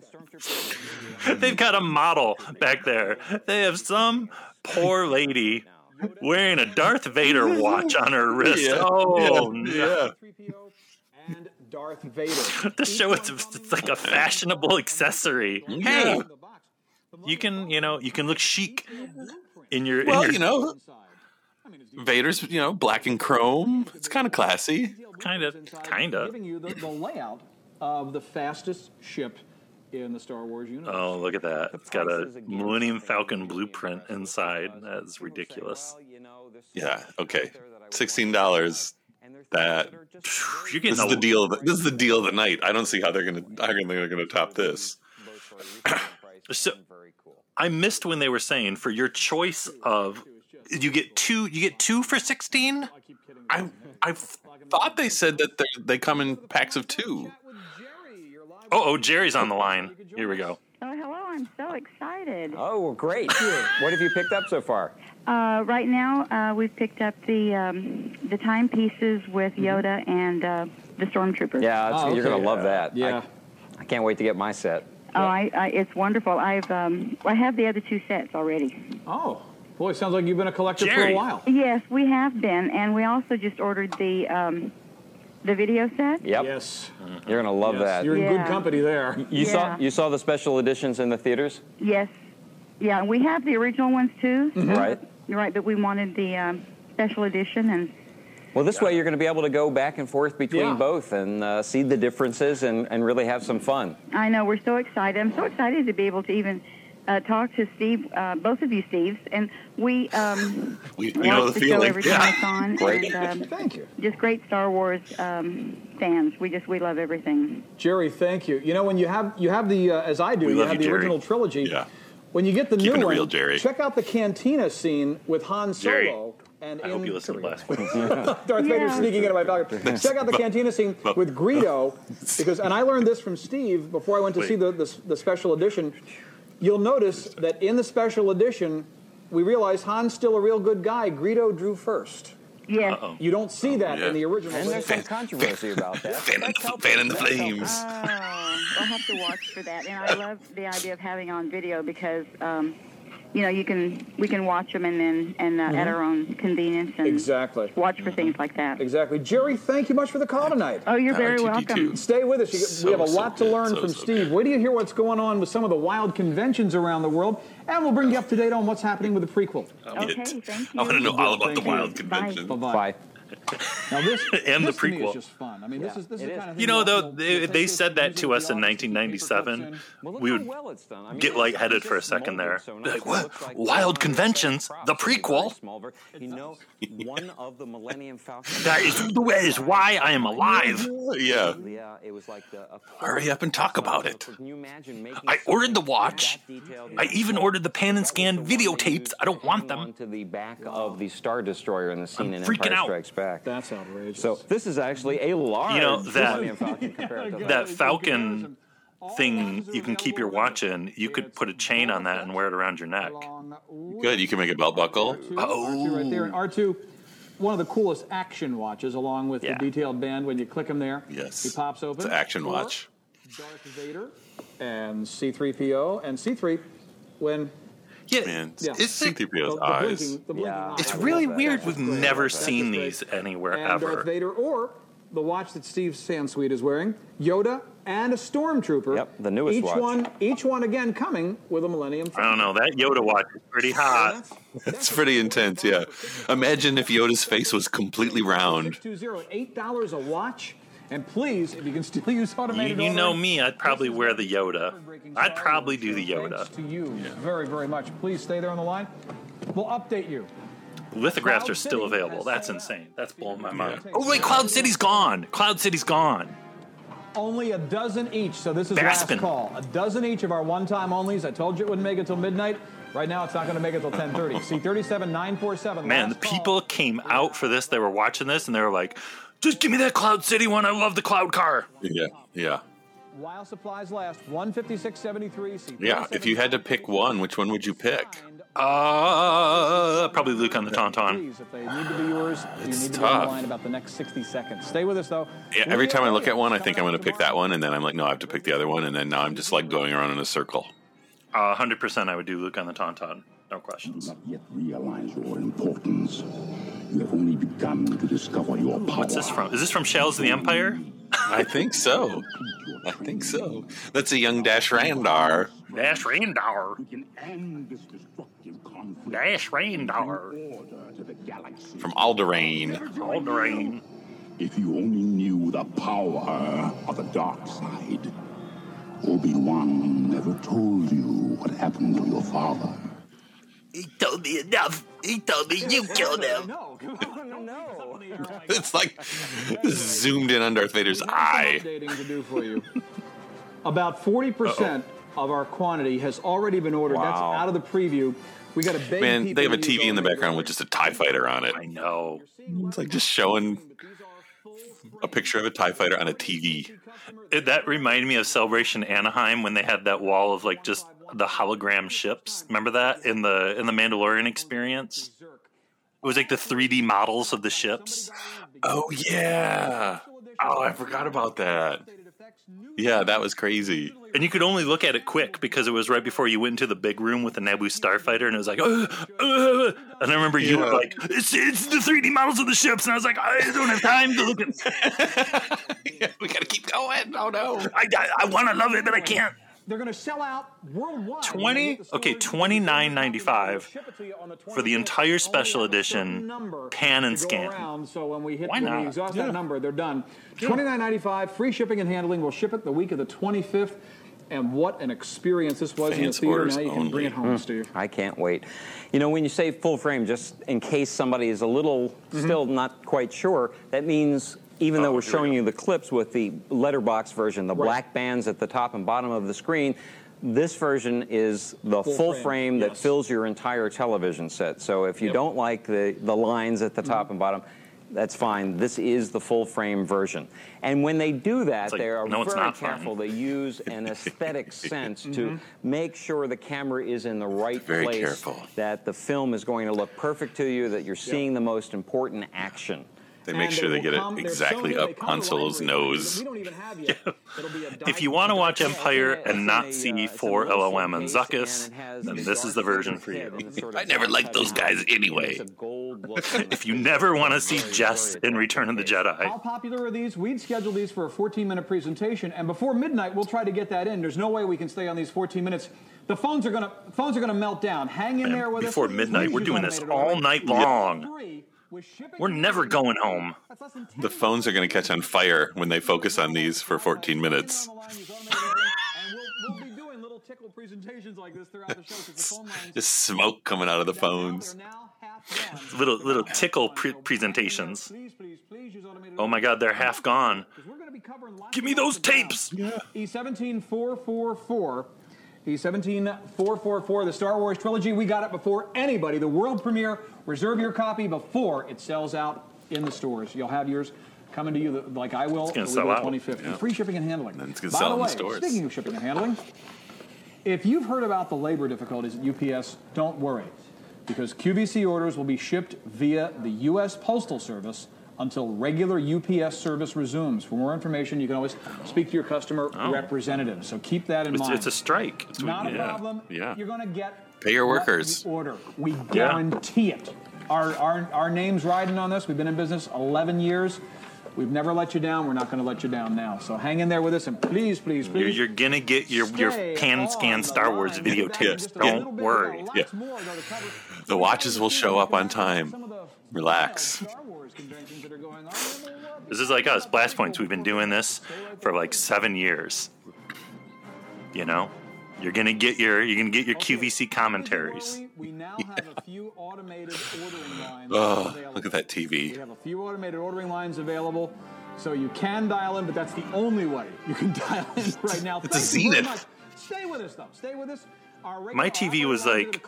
They've got a model back there. They have some poor lady wearing a Darth Vader watch on her wrist. Yeah, oh, yeah, no. And Darth Vader. To show it's, it's like a fashionable accessory. Hey, you can, you know, you can look chic in your. Well, in your, you know, Vader's you know black and chrome. It's kind of classy. Kind of, kind of. Giving you the, the layout of the fastest ship in the Star Wars universe. Oh, look at that! It's got a Millennium Falcon blueprint inside. That's ridiculous. Yeah. Okay. Sixteen dollars. That You're getting this is the deal. Of the, this is the deal of the night. I don't see how they're gonna how they're gonna top this. So I missed when they were saying for your choice of you get two you get two for sixteen. I I thought they said that they they come in packs of two. Oh, oh, Jerry's on the line. Here we go. Oh, hello. I'm so excited. Oh, well, great. what have you picked up so far? Uh, right now, uh, we've picked up the um, the timepieces with Yoda and uh, the Stormtroopers. Yeah, it's, Oh, you're gonna love that. Yeah. I, I can't wait to get my set. Oh, I, I, it's wonderful. I've um, I have the other two sets already. Oh, boy, sounds like you've been a collector for a while. Yes, we have been, and we also just ordered the um, the video set. Yep. Yes. You're going to love yes. that. You're in good company there. You Yeah. saw you saw the special editions in the theaters, Yes, yeah, we have the original ones too. right? You're right, but we wanted the um, special edition, and Well, this way you're going to be able to go back and forth between Yeah. both and uh, see the differences and, and really have some fun. I know we're so excited. I'm so excited to be able to even uh, talk to Steve, uh, both of you, Steves, and we um, We, watch we know the the show feeling. every time it's on. Great. And, um, Thank you. just great Star Wars um, fans. We just we love everything. Jerry, thank you. You know, when you have you have the uh, as I do, We you have you, the Jerry. original trilogy. Yeah. When you get the Keeping new it one, Jerry. check out the cantina scene with Han Solo. Jerry, and I hope in- you listened to the last one. Darth Vader sneaking into my pocket. Check out the cantina scene with Greedo, because and I learned this from Steve before I went to Wait. see the, the the special edition. You'll notice that in the special edition, we realize Han's still a real good guy. Greedo drew first. Yes. Uh-oh. You don't see that yeah. in the original. And there's some edition. controversy about that. Fan, in the, fan in the That's flames. Oh, I'll have to watch for that. And I love the idea of having on video because, um, you know, you can we can watch them and then and uh, at our own convenience and Exactly. watch for things like that. Exactly. Jerry, thank you much for the call tonight. Oh, you're very RTT2. welcome. Stay with us. You get- So, we have a so lot to learn So, from so Steve. good. Wait till you hear what's going on with some of the wild conventions around the world, and we'll bring you up to date on what's happening with the prequel. Okay, thank you. I want to know all about the Thank you. wild Bye. convention. Bye-bye. Bye. Now this And the this to me prequel. is just fun. I mean, this Yeah, is this it is the is. kind of thing You know, though, will- they, they said that to us in beyond just the paper 1997. Well, We would well it's done. I mean, get lightheaded for a second there. so Be like, what? Like Wild one of the conventions? The prequel? small, ver- You know, one of the Millennium Falcon. That is, that is why I am alive. Yeah. Yeah, it was like the. Hurry up and talk about it. Can you imagine making I ordered the watch. I even ordered the pan and scan videotapes. I don't want them. To the back of the Star Destroyer in the scene I'm in Empire. Strikes Back. That's outrageous. So this is actually a large You know, that- Millennium Falcon compared to That Falcon thing you can keep your watch in, you could put a chain on that and wear it around your neck. Good. You can make a belt buckle. Oh. R2 right there. And R2, one of the coolest action watches, along with Yeah. the detailed band. When you click him there, Yes. he pops open. It's an action Or watch. Darth Vader and C3PO and C3 when Yeah, Man, yeah, it's C-3PO's the, the eyes. blinking, the blinking Yeah. eye. It's really love that. weird. We've That's never great. seen these anywhere and Darth. Vader, or the watch that Steve Sansweet is wearing, Yoda and a stormtrooper. Yep, the newest each watch. one, each one again coming with a Millennium. I don't know. That Yoda watch is pretty hot. It's pretty intense, yeah. Imagine if Yoda's face was completely round. 620, eight dollars a watch. And please, if you can still use You, automated you know me. I'd probably wear the Yoda. I'd probably do the. Yoda. Thanks to you very, very much. Please stay there on the line. We'll update you. Lithographs are still available. That's insane. That's blowing my mind. Oh wait, Cloud City's gone. Cloud City's gone. Only a dozen each, so this is Bespin. last call. A dozen each of our one-time onlys. I told you it wouldn't make it till midnight. Right now, it's not going to make it till 10:30. See 37947. Man, the people came out for this. They were watching this and they were like, "Just give me that Cloud City one. I love the Cloud car." Yeah, yeah. while supplies last. 156.73. Yeah, if you had to pick one, which one would you pick? Uh, probably Luke on the Tauntaun. If they need to be yours, It's you need to be tough. online about the next 60 seconds. Stay with us, though. Yeah, every time I look at one, I think I'm going to pick that one, and then I'm like, no, I have to pick the other one, and then now I'm just like going around in a circle. Uh, 100% I would do Luke on the Tauntaun. No questions. not yet realize your importance. You have only begun to discover your power. What's this from? Is this from Shells of the Empire? I think so. I think so. That's a young Dash Rendar. Dash Rendar. We can end this destructive conflict. Dash Rendar. Order to the galaxy. From Alderaan. Alderaan. If you only knew the power of the dark side. Obi-Wan never told you what happened to your father. He told me enough. He told me you killed him. No, come on, no. It's like zoomed in on Darth Vader's eye. updating to do for you. About 40% of our quantity has already been ordered. That's out of the preview. We got a beg Man, people they have a TV in the background with just a TIE fighter on it. I know. It's like just showing a picture of a TIE fighter on a TV. It, that reminded me of Celebration Anaheim when they had that wall of like just the hologram ships. Remember that in the in the Mandalorian experience? It was like the 3D models of the ships. Oh, yeah. Oh, I forgot about that. Yeah, that was crazy. And you could only look at it quick because it was right before you went into the big room with the Naboo starfighter, and it was like, "Ugh, ugh." and I remember you were like, "It's it's the 3D models of the ships," and I was like, "I don't have time to look at. yeah, we gotta keep going. Oh no. I I, I want to love it, but I can't." They're going to sell out worldwide. 20 okay, $29.95 for the entire special edition pan and scan. Around, so when we hit Why when we not? exhaust Yeah. that number, they're done. Twenty nine ninety five, free shipping and handling. We'll ship it the week of the twenty fifth. And what an experience this was in the theater. orders Now you can bring it only. home, Steve. I can't wait. You know, when you say full frame, just in case somebody is a little Mm-hmm. still not quite sure, that means even though Oh, we're here we showing you the clips with the letterbox version, the Right. black bands at the top and bottom of the screen, this version is the Full full, frame, frame, that yes. fills your entire television set. So if you Yep. don't like the, the lines at the Mm-hmm. top and bottom, that's fine. This is the full frame version. And when they do that, like, they are no, very fine. careful. They use an aesthetic sense to Mm-hmm. make sure the camera is in the right Very place, careful. that the film is going to look perfect to you, that you're seeing the most important action. They make sure they will get come- it exactly so up they come Han Solo's nose. that We don't even have yet. It'll be a If you want to watch Empire it's in a- and not a, see uh, four in LOM and suitcase, Zuckuss, and it has then this is the version for you. and the sort I never liked those guys anyway. It's a gold look on the If you never want to see Jess in Return of the Jedi, How popular are these? We'd schedule these for a 14 minute presentation, and before midnight, we'll try to get that in. There's no way we can stay on these 14 minutes. The phones are gonna phones are gonna melt down. Hang in Man, there with us. before midnight, we're doing this all night long. Free with shipping We're never going home. That's less than 10 The phones are going to catch on fire when they focus on these for 14 minutes. On the line, use automated ordering, and we'll, we'll be doing little tickle presentations like this throughout the show 'cause the phone lines Just smoke coming out of the phones. they're now half gone. Little little tickle pre- presentations. Please, please, please use automated Oh my God, they're half gone. We're going to be covering Give me those of ground. tapes. E17444. E17444, the Star Wars trilogy. We got it before anybody. The world premiere. Reserve your copy before it sells out in the stores. You'll have yours coming to you the, like I will. It's gonna sell out. of 25th. And Free shipping and handling. Then it's gonna By sell the in the way, stores. speaking of shipping and handling, if you've heard about the labor difficulties at UPS, don't worry, because QVC orders will be shipped via the U.S. Postal Service until regular UPS service resumes. For more information, you can always speak to your customer oh. representative. So keep that in It's, mind. it's a strike. It's- Not a yeah, problem. yeah. You're going to get Pay your workers. you order. We guarantee it. Our, our, our name's riding on this. We've been in business 11 years. We've never let you down. We're not going to let you down now. So hang in there with us and please, please, You're, please. you're gonna get your, your pan scan Star Wars line. We'll be back in videotapes. just a little Don't worry. Yeah. more, though, to cover. The watches will show up on time. Some of the Relax. Star Wars conventions that are going on in the world. This is like us, Blast Points. We've been doing this for like seven years. You know, you're gonna get your you're gonna get your QVC commentaries. We now have a few automated ordering lines Oh, look at that TV. We have a few automated ordering lines available, so you can dial in, but that's the only way you can dial in right now. It's a Thank you very Zenith. Stay with us, though. Stay with us. My TV was like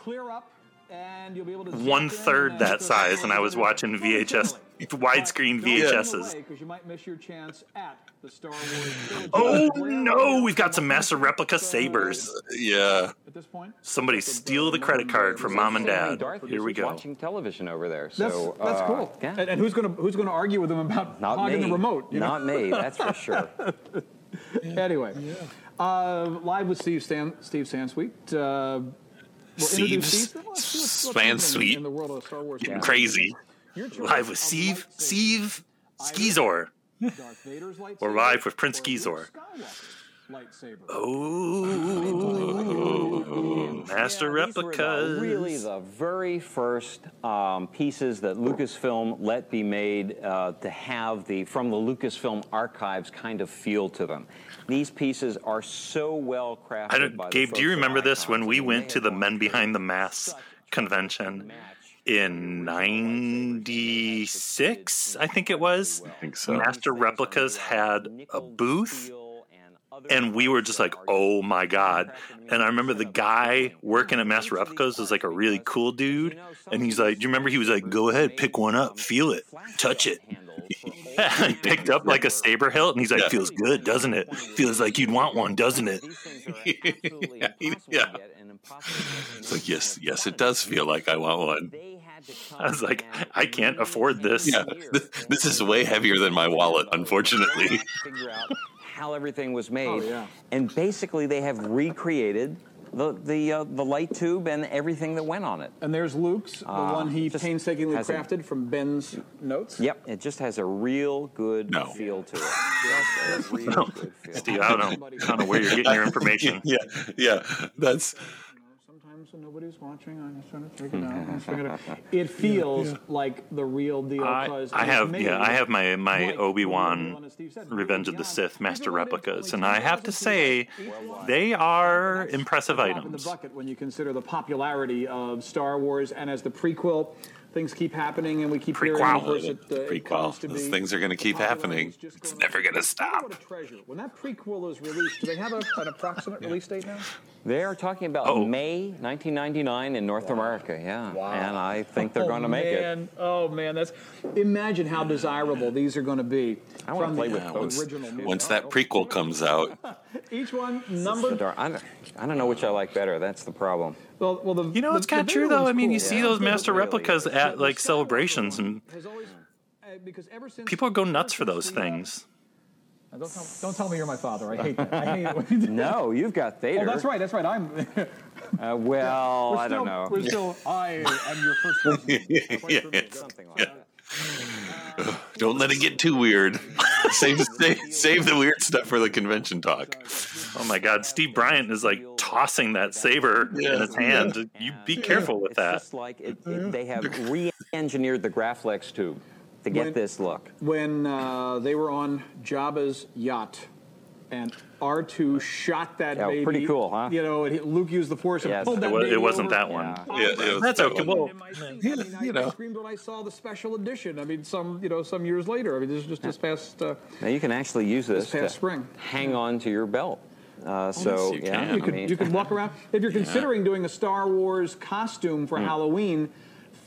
will clear up, and you'll be able to zip One in third that size, and I was watching VHS widescreen Don't VHSs. run away, 'cause you might miss your chance at the Star Wars Village. Oh no, we? we've got some master replica sabers. Yeah. At this point, Somebody steal the credit card from mom and dad. Here we go. Watching television over there. So that's uh, cool. Yeah. And, and who's gonna who's gonna argue with them about Not hogging me. the remote? you know? Not me. That's for sure. Anyway, uh, live with Steve Stan, Steve Sansweet. Uh, we'll Steve introduce Steve. Let's see what's- what's happening Sansweet. in the world of Star Wars. Getting crazy. Live with of Steve, lightsaber. Steve Xizor. Darth Vader's lightsaber. We're live with Prince or Xizor. Luke Skywalker's lightsaber. Oh, master Yeah, these the- replicas. really, the very first um, pieces that Lucasfilm let be made uh, to have the from the Lucasfilm archives kind of feel to them. These pieces are so well crafted. I don't, by Gabe, do you remember this when we went to the Men Behind the through Masks convention in 96, I think it was? I think so. Master Replicas had a booth and we were just like, oh my god! And I remember the guy working at Master Replicas was like a really cool dude, and he's like, do you remember he was like, go ahead, pick one up, feel it, touch it. he picked up like a saber hilt, and he's like, Yeah. feels good, doesn't it? Feels like you'd want one, doesn't it? Yeah, yeah. It's like yes, yes, it does feel like I want one. I was like, I can't afford this. Yeah, this, this is way heavier than my wallet, unfortunately. figure out how everything was oh, made. Oh. And basically, they have recreated the the uh, the light tube and everything that went on it. And there's Luke's, the Ah, one he painstakingly has a- crafted from Ben's notes. Yep, it just has a real good No. feel to it. Just a real good feel. Steve, I don't know, I don't know where you're getting your information. yeah, yeah, that's Sometimes when nobody's watching, I'm just trying to figure it out. I'm just it out. It feels like the real deal. I, 'cause I have made yeah I have my my like Obi the Wan one that Steve said, Revenge of the Sith master replicas, and I have to say they are impressive a drop in the items. bucket when you consider the popularity of Star Wars, and as the prequel, things keep happening, and we keep hearing, of course, it, it to prequel. Those be- things are going to keep happening. It's going- never going to stop. about a treasure. When that prequel is released, do they have a, an approximate release date now? They are talking about Oh. May 1999 in North America. Yeah, Wow. and I think they're Oh, going to make it. Oh, man. Oh man, that's imagine how desirable these are going to be. I wanna from play the with those. original movie. Once that prequel comes out, Each one The numbered. I don't, I don't know which I like better. That's the problem. Well, well, the You know, the, it's kind of true though. I mean, cool. you see Yeah. those master replicas the- at like celebrations, and always- uh, because ever since people go nuts for those since the, things. Don't tell, don't tell me you're my father. I hate that. I hate it when you do No, you've got Vader. Oh, that's right. That's right. I'm. Uh, well, we're I still, don't know. We're still. I am your first. cousin. yeah, Something like that. don't let it get too weird. save, save, save the weird stuff for the convention talk. Oh my God, Steve Bryant is like tossing that saber in his hand. You be careful with it's that. just like it, it- they have re-engineered the Graflex tube to get When- this look. when uh, they were on Jabba's yacht, and R2 shot that Yeah, baby. pretty cool, huh? You know, and Luke used the Force and pulled that It, wa- baby it wasn't over. that one. Yeah. Yeah, it was That's okay. Well, In my seat. I Yeah, mean, I, you I know. screamed when I saw the special edition. I mean, some you know, some years later. I mean, this is just this past. Uh, Now you can actually use this, This past to spring. hang on to your belt. Uh, so you yeah, can. I you could mean, you could walk around if you're considering doing a Star Wars costume for Halloween.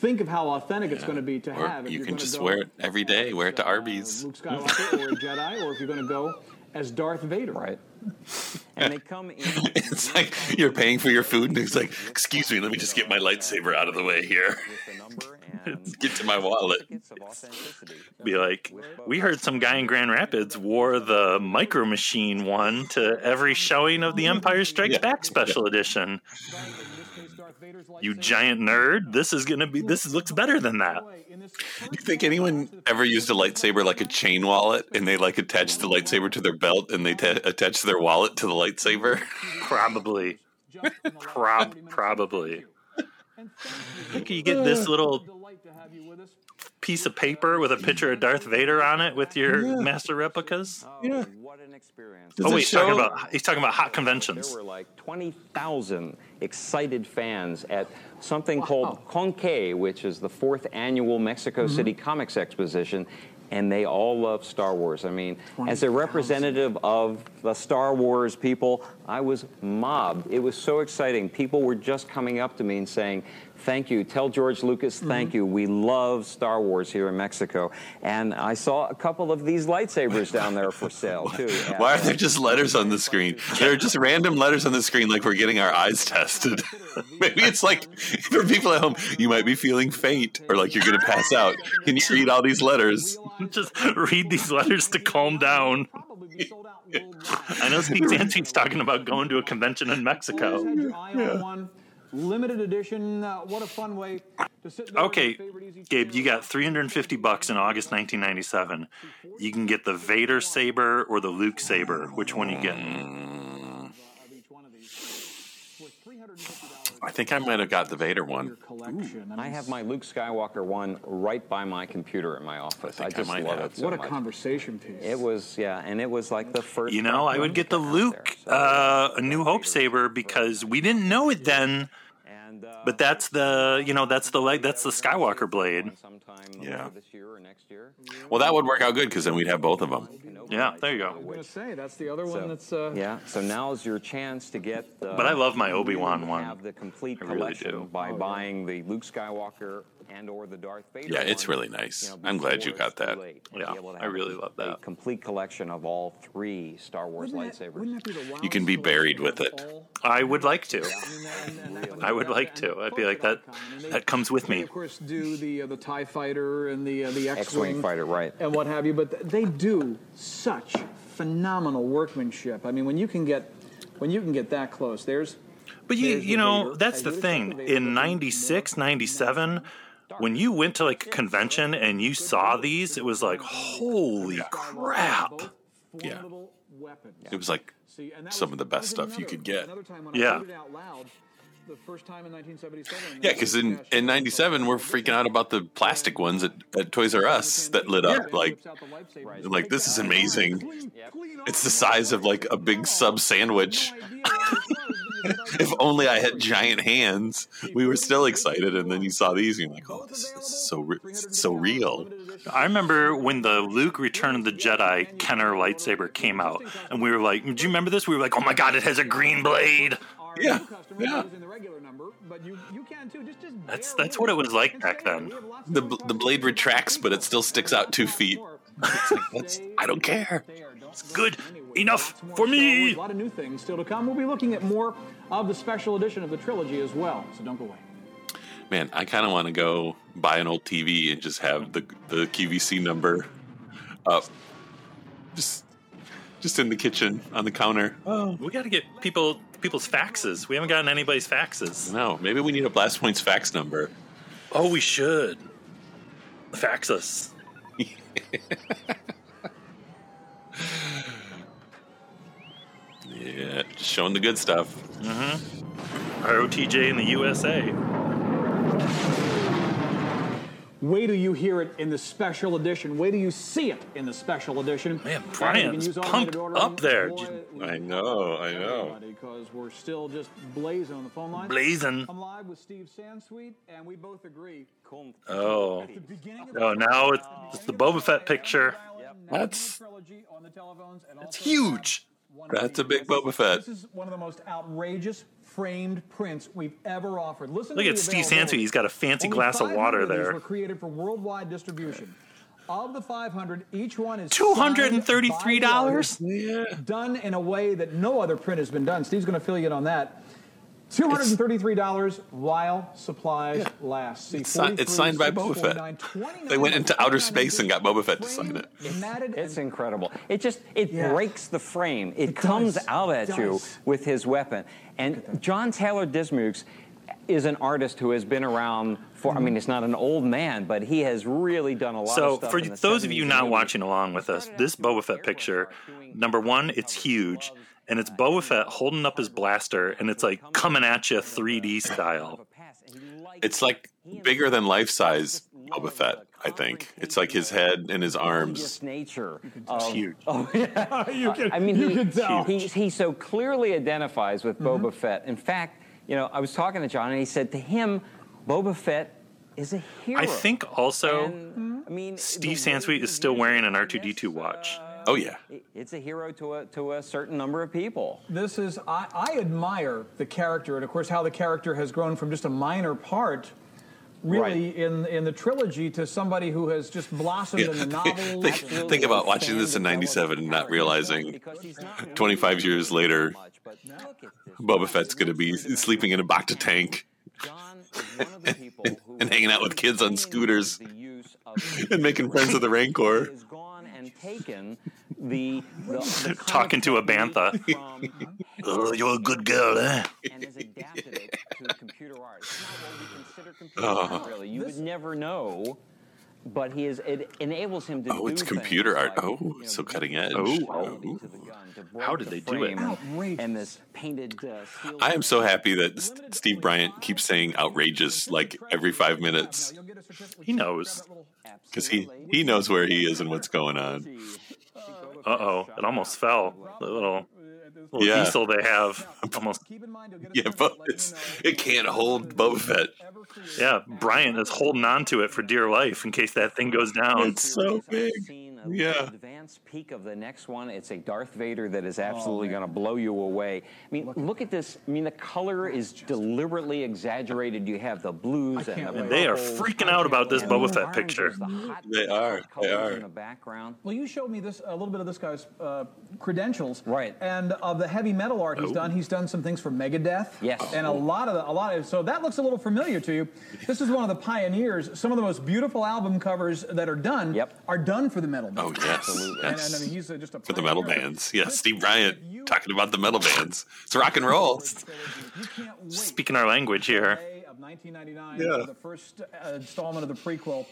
Think of how authentic it's going to be to Or have. if you can just wear it every day. Wear it to uh, Arby's. Luke Skywalker or a Jedi, or if you're going to go as Darth Vader. right. And they come in. It's like you're paying for your food, and it's like, excuse me, let me just get my lightsaber out of the way here. with the number and Get to my wallet. certificates of authenticity. Be like, we heard some guy in Grand Rapids wore the Micro Machine one to every showing of the Empire Strikes Yeah. Back special edition. You giant nerd! This is gonna be. This looks better than that. Do you think anyone ever used a lightsaber like a chain wallet, and they like attach the lightsaber to their belt, and they ta attach their wallet to the lightsaber? Probably, Prob- probably. Think you get this little piece of paper with a picture of Darth Vader on it with your master replicas. Oh, what an experience. Does oh wait, he's talking about he's talking about hot conventions. There conventions. were like 20,000 excited fans at something called Conque, which is the fourth annual Mexico City Comics Exposition. and they all love Star Wars. I mean, as a representative of the Star Wars people, I was mobbed. It was so exciting. People were just coming up to me and saying, Thank you. Tell George Lucas, thank mm-hmm. you. We love Star Wars here in Mexico. And I saw a couple of these lightsabers down there for sale, too. Why are there just letters on the screen? There are just random letters on the screen, like we're getting our eyes tested. Maybe it's like for people at home, you might be feeling faint or like you're going to pass out. Can you read all these letters? Just read these letters to calm down. I know Steve Sansweet's talking about going to a convention in Mexico. Limited edition. Uh, what a fun way to sit. there Okay, with your favorite easy Gabe, you got 350 bucks in August 1997. You can get the Vader saber or the Luke saber. Which one you getting? of each one of these for $350 I think I might have got the Vader one. collection. I have my Luke Skywalker one right by my computer in my office. I, think I just might love have. it so what a much. conversation piece. It was, yeah, and it was like the first. You know, I would get the Luke uh, a New Hope saber because we didn't know it then. And, uh, But that's the you know that's the leg that's the Skywalker blade. Yeah. this year or next year. Well, that would work out good because then we'd have both of them. Yeah, there you go. I'm gonna say that's the other So, one that's. Uh, yeah, so now's your chance to get. The, But I love my Obi-Wan one. Have the complete I really collection do. by buying the Luke Skywalker and or the Darth Vader. Yeah, it's one, really nice. you know, I'm glad you got that. Yeah, be able to I really a- love A that. complete collection of all three Star Wars wouldn't lightsabers. wouldn't that You can be buried with it. I would like to. And that- and that would I would like to. I'd be like that. icon. And they- That comes with me. of course do the uh, the Tie Fighter and the uh, the X-wing, X-wing fighter, right? and what have you, but they do such phenomenal workmanship. I mean, when you can get when you can get that close, there's But you you know that's the thing. expect the Vader to In 96, 97, when you went to like a convention and you saw these, it was like holy crap. both Yeah. It was like See, and that some of the best stuff you could get. Another time when Yeah. I read it out loud, the first time in 1977. Yeah, because in, in 97, we're freaking out about the plastic ones at, at Toys R Us that lit up. Like, like this is amazing. It's the size of like a big sub sandwich. if only I had giant hands. We were still excited, and then you saw these, and you're like, "Oh, this is so re- so real." I remember when the Luke Return of the Jedi Kenner lightsaber came out, and we were like, "Do you remember this?" We were like, "Oh my god, it has a green blade." Yeah, yeah. That's that's what it was like back then. The the blade retracts, but it still sticks out two feet. It's like, that's, I don't care. It's good enough for me. A lot of new things still to come. We'll be looking at more of the special edition of the trilogy as well. So don't go away. Man, I kind of want to go buy an old TV and just have the the QVC number up, just just in the kitchen on the counter. Oh, we got to get people people's faxes. We haven't gotten anybody's faxes. No, maybe we need a Blast Points fax number. Oh, we should fax us. Yeah, just showing the good stuff. Mm-hmm. ROTJ in the USA. Wait till you hear it in the special edition. Wait till you see it in the special edition. Man, And you can Brian's pumped up there. I know, I know. Because we're still just blazing on the phone line. Blazing. I'm live with Steve Sansweet, and we both agree. Oh, The beginning of oh, now it's, uh, it's the Boba Fett picture. That's trilogy on the telephones and It's huge. That's a big Boba Fett. This is one of the most outrageous framed prints we've ever offered. Listen Look to at Steve availability. Sansweet. He's got a fancy Only glass of water of these there. were created for worldwide distribution. Of the 500, each one is $233? signed by the artist, Done in a way that no other print has been done. Steve's going to fill you in on that. $233 while supplies last. See, It's, si- it's signed by Boba Fett. They went into outer space and got Boba Fett to sign it. It's incredible. It just it Yeah. breaks the frame. It, It comes does. out at you with his weapon. And John Taylor Dismukes is an artist who has been around for. I mean, he's not an old man, but he has really done a lot. So, of stuff for those of you and not 80s. watching along with us, this Boba Fett picture, number one, it's huge, and it's Boba Fett holding up his blaster, and it's like coming at you 3D style. It's like bigger than life size Boba Fett. I think it's like his head and his arms. Just nature. It's huge. Oh yeah. You can- I mean, you he, can tell. He, he so clearly identifies with Mm-hmm. Boba Fett. In fact, you know, I was talking to John, and he said to him, Boba Fett is a hero. I think also And, I mean, Steve the Sansweet is still wearing an R2D2 watch. uh, Oh um, yeah. It's a hero to a to a certain number of people. This is, I, I admire the character, and of course, how the character has grown from just a minor part, really, in in the trilogy, to somebody who has just blossomed in the novels. think, think about watching this in '97 and not realizing Because he's not 25 years later, much, but look. Boba Fett's going to be sleeping in a Bacta tank John is one of the people who And hanging out with kids on scooters. the use of and making friends with the Rancor. Has gone and taken the, the, the Talking to a bantha. from Oh, you're a good girl, eh? and has adapted it to computer art. It's not what we consider computer Oh. art, really. You would never know, but he is. It enables him to. Oh, do it's computer art. like, Oh, you know, so cutting edge. quality Oh. the gun, to break How did the they do it? Outrageous. And this painted. Uh, steel I am so happy that S- Steve Bryant keeps saying outrageous like every five minutes He knows. because he, he knows where he is and what's going on. Uh oh, it almost fell. The little, little Yeah. diesel they have almost. Keep in mind, get Yeah, but to let it's, know it can't hold Boba Fett. Yeah, Brian is holding on to it for dear life in case that thing goes down. It's so big. Seen a Yeah. advanced peek of the next one. It's a Darth Vader that is absolutely Oh, going to blow you away. I mean, look, at this. I mean, the color is deliberately exaggerated. You have the blues and, can't the wait. They are freaking out about this and Boba the Fett picture. the They are, they are. in the background. Well, you showed me this a little bit of this guy's uh, credentials, Right. And of the heavy metal art he's Oh. done, he's done some things for Megadeth, Yes. and a lot of the, a lot of so that looks a little familiar to you. This is one of the pioneers. Some of the most beautiful album covers that are done Yep. are done for the metal. Oh, yes. And, yes. and I mean, he's uh, just a For the metal pioneer. bands. Yeah, This- Steve Bryant talking about the metal bands. It's rock and roll. You can't wait. Speaking our language here, of 1999 Yeah. the first uh, installment of the prequel.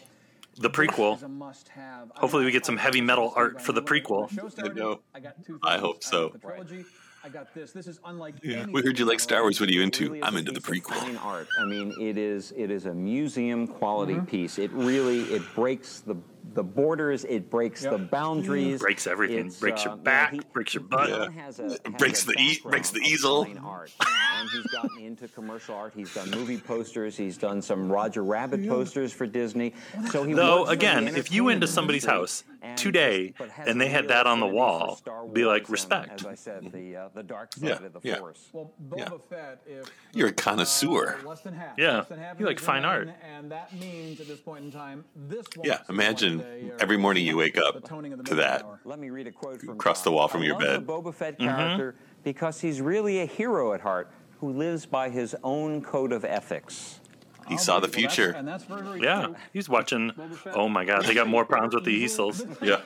the prequel. a must-have. Hopefully we get some heavy metal art for the prequel. show started, know. I got two I hope so. the trilogy. I got this. This is unlike. Yeah. We heard you like Star Wars. What are you into? really I'm into the piece fine prequel. art. I mean, it is it is a museum quality Mm-hmm. piece. It really it breaks the the borders. It breaks Yep. the boundaries. Breaks everything. It's, Breaks your uh, you know, back, he- breaks your butt. John has a, has breaks the e- breaks the easel. fine art, and he's gotten into commercial art. He's done movie posters. He's done some Roger Rabbit posters for Disney. So he Though, works again, if you went to somebody's house and today just- and they had that on the wall, be like, Wars and, respect. As I said, the uh, the dark side Yeah, of the yeah. Force. Well, Boba Yeah. Fett, if You're a connoisseur. uh, less than half. Yeah, less than half you of like fine art. and that means at this point in time, this. Yeah, see imagine one day, or every morning you wake up the toning of the to that. Let me read a quote from Across the wall from your bed. The Boba Fett Mm-hmm. character because he's really a hero at heart who lives by his own code of ethics. He saw the future. and that's very, very Yeah, he's watching. Oh my God, they got more problems with the easels. Yeah.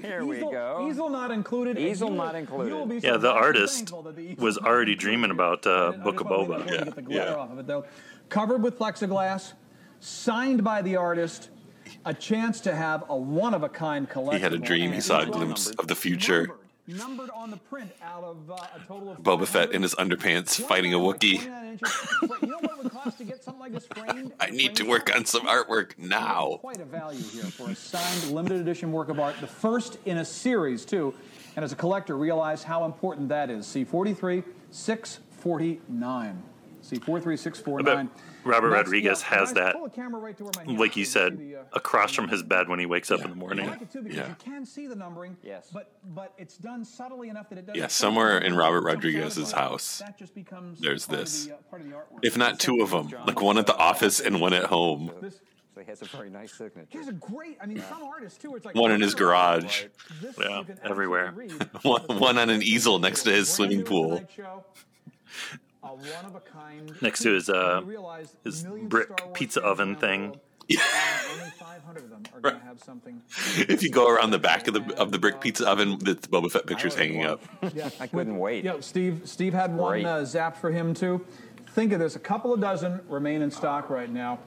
Here we go. Easel not included. Easel not included. you will be Yeah, the artist thankful that the easel was already dreaming about uh, Book of Boba. it Yeah, get the glare yeah. off of it, though. Covered with plexiglass, signed by the artist, a chance to have a one-of-a-kind collection. He had a dream. He saw a glimpse of the future. Numbered, numbered on the print out of uh, a total of Boba Fett in his underpants fighting a Wookiee. But you know what it would cost to get something like this framed? I need to work on some artwork now. Quite a value here for a signed limited edition work of art, the first in a series too. And as a collector, realize how important that is. See 43 649. See 43 649. Robert That's- Rodriguez yeah, has that, pull the camera right to where my hand like you said, the, uh, across from his bed when he wakes up in the I morning. like it too because Yeah. you can see the numbering. Yes. But but it's done subtly enough that it doesn't. Yeah, somewhere in Robert Rodriguez's house, That just becomes there's this. the, uh, the. If not two of them, like one at the office and one at home. This, So he has a very nice signature. Here's a great. I mean, some artists too. It's like One in his garage. This Yeah, everywhere. One, one on an easel next to his swimming pool. Tonight Show, a one-of-a-kind Next to his, uh, his brick pizza oven thing. world, and Only 500 of them are going to have something. If you go around the back of the of the brick pizza oven, the Boba Fett picture's hanging up. Yeah, I couldn't wait. Yeah, Steve. Steve had one Great. uh, zapped for him too. Think of this: a couple of dozen remain in stock right now.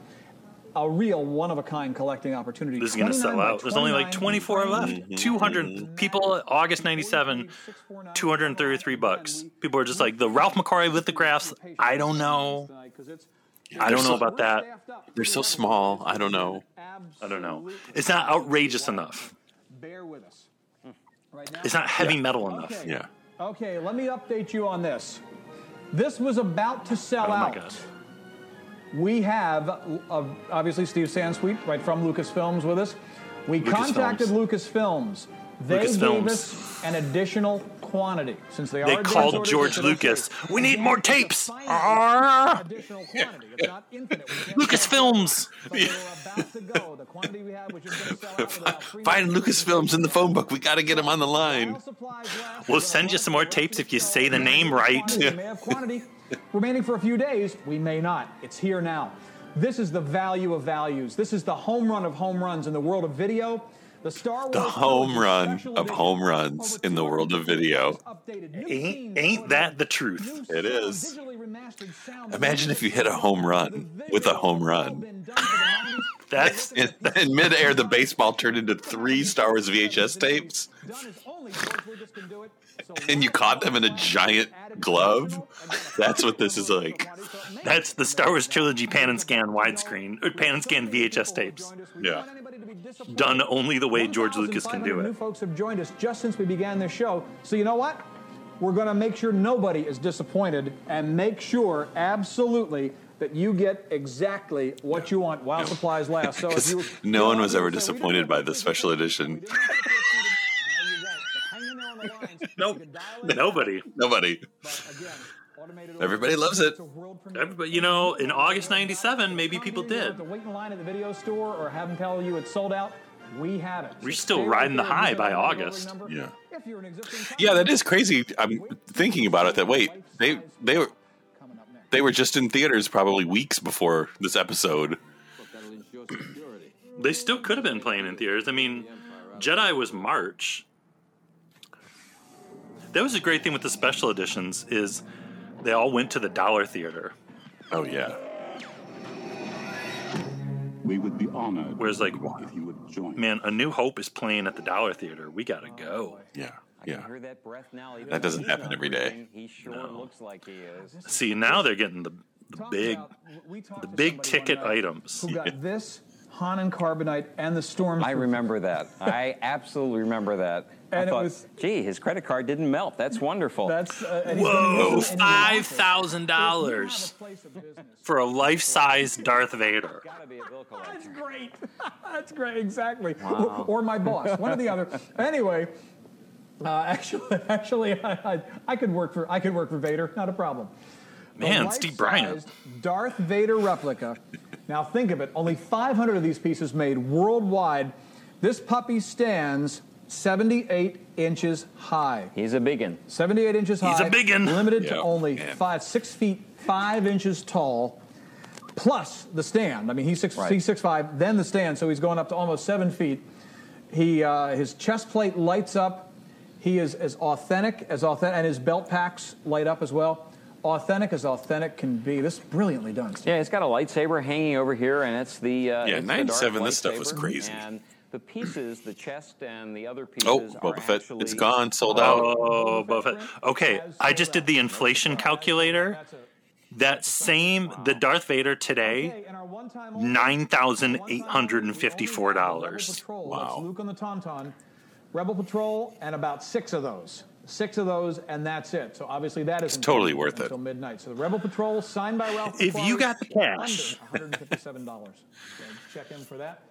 A real one-of-a-kind collecting opportunity. This is going to sell out. There's only like 24 left. frames. 200 people, August 97, 233 bucks. People are just like, the Ralph McQuarrie lithographs, I don't know. I don't know about that. They're so small. I don't know. I don't know. It's not outrageous enough. Bear with us. Hmm. Right now- It's not heavy metal enough. Okay. Yeah. Okay, let me update you on this. This was about to sell Oh my out. We have uh, obviously Steve Sansweet, right from Lucasfilms, with us. We Lucasfilms. contacted Lucasfilms. They gave Lucasfilms. us an additional quantity since they are. They called George Lucas. We need more tapes. Additional quantity. It's not infinite. Lucasfilms. but about to go. The quantity we had, which is going to sell out with about three Find Lucasfilms in the phone book. We got to get him on the line. While supplies last, We'll send you some more tapes if you say the name right. Quantity, We may have quantity remaining for a few days. We may not. It's here now. This is the value of values. This is the home run of home runs in the world of video. The Star Wars The home run of home runs in the world of video. 200 updated new Ain't, ain't that the truth? It is. digitally remastered sound, Imagine if you hit a home run with a home run. That's In, in midair, the baseball turned into three Star Wars VHS tapes, and you caught them in a giant glove. That's what this is like. That's the Star Wars trilogy pan and scan widescreen or uh, pan and scan VHS tapes. Yeah. Done only the way George Lucas can do it. New folks have joined us just since we began this show. So you know what? We're going to make sure nobody is disappointed and make sure absolutely that you get exactly what you want while supplies last. So if you no one was ever disappointed by the special edition. Nope. Nobody. Nobody. Everybody loves it. Everybody, you know, in August '97, maybe people did. To wait in line at the video store or have them tell you it's sold out. We have it. We're So still riding the high by August. number. Yeah. If you're an existing Yeah, that is crazy. I'm thinking about it. That wait, they they were coming up next. they were just in theaters probably weeks before this episode. They still could have been playing in theaters. I mean, Jedi was March. That was a great thing with the special editions is they all went to the dollar theater. Oh yeah. We would be honored Whereas, like, if you would join. man, A New Hope is playing at the dollar theater. We gotta go. Yeah. I can Yeah. hear that breath now. even That doesn't happen every day. He sure No. looks like he is. See, now they're getting the, the big, about- the big ticket items. Who got this Han and Carbonite and the Storm? I remember that. I absolutely remember that. I And it thought, was- gee, his credit card didn't melt. That's wonderful. That's uh, and he's gonna Whoa, use it in the five office. thousand If you have dollars a place of business, for a life-size Darth Vader. Gotta be a bill That's great. That's great. Exactly. Or, or my boss, one or the other. Anyway, uh, actually, actually, I, I, I could work for I could work for Vader. Not a problem. Man, Steve Bryant. Darth Vader replica. Now think of it. Only 500 of these pieces made worldwide. This puppy stands 78 inches high. He's a biggin. 78 inches high. He's a biggin. Limited to only man. five, six feet, five inches tall, plus the stand. I mean, he's six, Right. he's six five, then the stand, so he's going up to almost seven feet. He, uh, his chest plate lights up. He is as authentic as authentic, and his belt packs light up as well. Authentic as authentic can be. This is brilliantly done. Steve. Yeah, it's got a lightsaber hanging over here, and it's the uh, Yeah, it's the 97, this stuff was crazy. And the pieces, the chest and the other pieces, Oh, are Boba Fett. actually It's gone. Sold out. Oh, Buffett. Okay, I just did the inflation calculator. That same, the Darth Vader today, Okay, and our one-time only- $9,854. Wow. Luke on the Tauntaun. Rebel Patrol, and about six of those. Six of those, and that's it. So obviously that is totally worth it. until midnight. So the Rebel Patrol, signed by Ralph. If you got the cash. under $157. So check in for that.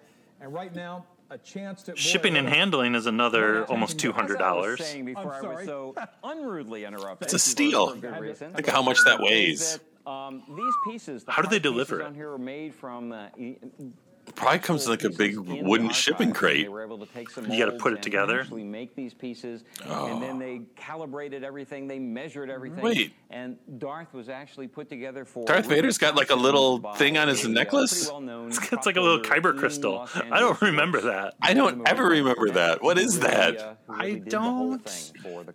And right now, a chance to boy, Shipping and handling is another almost two hundred As I was dollars. saying before I'm I sorry. was so unrudely interrupted. It's a steal. For. Look at how much that is weighs. that, um, these pieces, the How do they deliver it? On here are made from uh, Probably comes in like a big wooden shipping crate. They were able to take some You gotta put it together? Actually make these pieces, Oh. and then they calibrated everything. They measured everything. Wait. And Darth was actually put together for. Darth Vader's got like a little thing on his uh, necklace? pretty well-known It's got like a little kyber crystal. I don't remember that. I don't ever remember that. What is that? uh, I really did the whole don't- thing for the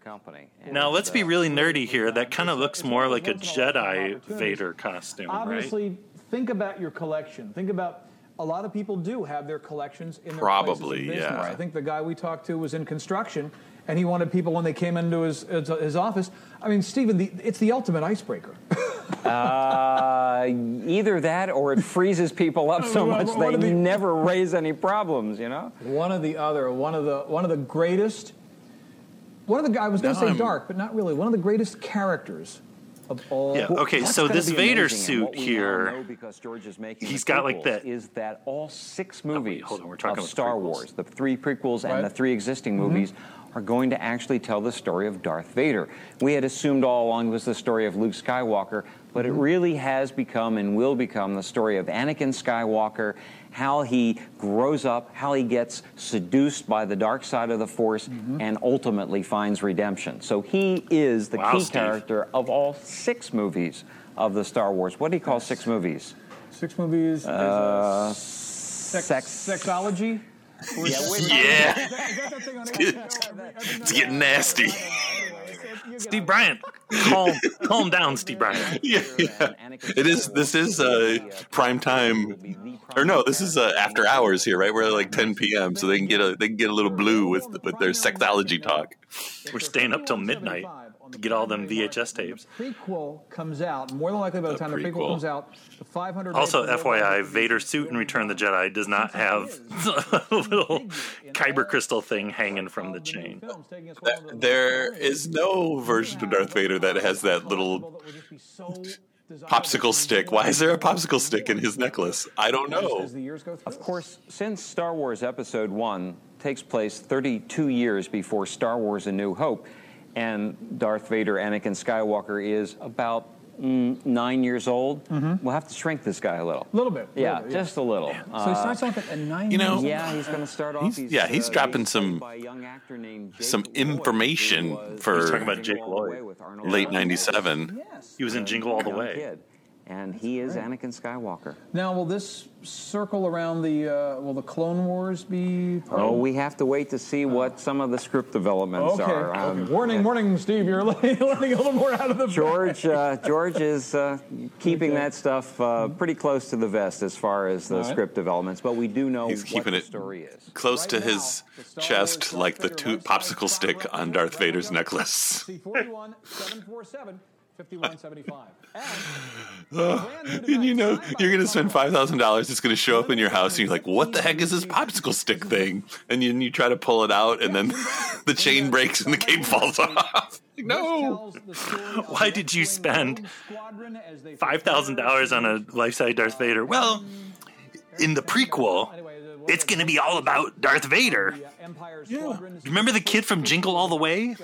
Now let's be uh, really nerdy here. That kind of looks more like a Once in a lifetime Jedi. Vader costume, right? Obviously, think about your collection. Think about a lot of people do have their collections in their Probably, places of business. yeah. I think the guy we talked to was in construction, and he wanted people when they came into his his, his office. I mean, Stephen, the, it's the ultimate icebreaker. Uh, either that or it freezes people up so much they the- never raise any problems, you know? one of the other, one of the one of the greatest. One of the I was going to say I'm- dark, but not really. One of the greatest characters of all. Yeah. Okay. What's So this Vader suit what we now here, know because George is making he's the got like prequels, that- Is that all six oh, wait, movies hold on, we're talking of about Star prequels. Wars, the three prequels and the three existing mm-hmm. movies, are going to actually tell the story of Darth Vader. We had assumed all along it was the story of Luke Skywalker, but it mm-hmm. really has become and will become the story of Anakin Skywalker. How he grows up, how he gets seduced by the dark side of the Force, mm-hmm. and ultimately finds redemption. So he is the Wow, key Steve. character of all six movies of the Star Wars. What do you call six movies? Six movies. Uh, uh, sex, sex- sexology. Yeah, Is that the thing on HBO? Every- every it's getting nasty. Steve Bryant, calm, calm down, Steve Bryant. Yeah, yeah. It is. This is uh, prime time, or no? This is uh, after hours here, right? We're at like 10 p.m., so they can get a they can get a little blue with with their sexology talk. We're staying up till midnight to get all them VHS tapes. The Prequel comes out. More than likely, by the A time the prequel prequel. comes out, the 500. Also, FYI, Vader's suit in Return of the Jedi does not have a little kyber crystal thing hanging from the chain. There is no version of Darth Vader that has that little popsicle stick. Why is there a popsicle stick in his necklace? I don't know. As the years go through. Of course, since Star Wars Episode 1 takes place 32 years before Star Wars A New Hope, and Darth Vader, Anakin Skywalker, is about mm, nine years old, we'll have to shrink this guy a little. A little bit. Yeah, little bit, just a little. So he Uh, starts off at nine. You know, years old. yeah, he's going to start off. He's- yeah, he's uh, dropping being some- by a young actor named some Lloyd, information was for- He's talking about Jake Jingle All the Lloyd. Way with Arnold Late '97. Yes. He was in Jingle All the Young Way. Kid. And he is Anakin Skywalker. Now, will this circle around the uh, will the Clone Wars be? part Oh, of- we have to wait to see what some of the script developments Okay. are. Um, okay. Warning, warning, Steve. You're learning a little more out of the George, uh, George is uh, keeping Okay. that stuff uh, pretty close to the vest as far as the All right. script developments, but we do know He's what keeping the it story is. Close to now, his chest, like the two popsicle stick on Darth. Vader's necklace. C forty one seven four seven. 5175. And you know you're gonna spend five thousand dollars. It's gonna show up in your house, and you're like, "What the heck is this popsicle stick thing?" And you, and you try to pull it out, and then the chain breaks and the cape falls off. No. Why did you spend Five thousand dollars on a life-size Darth Vader. Well, in the prequel, it's going to be all about Darth Vader. Remember the kid from Jingle All the Way?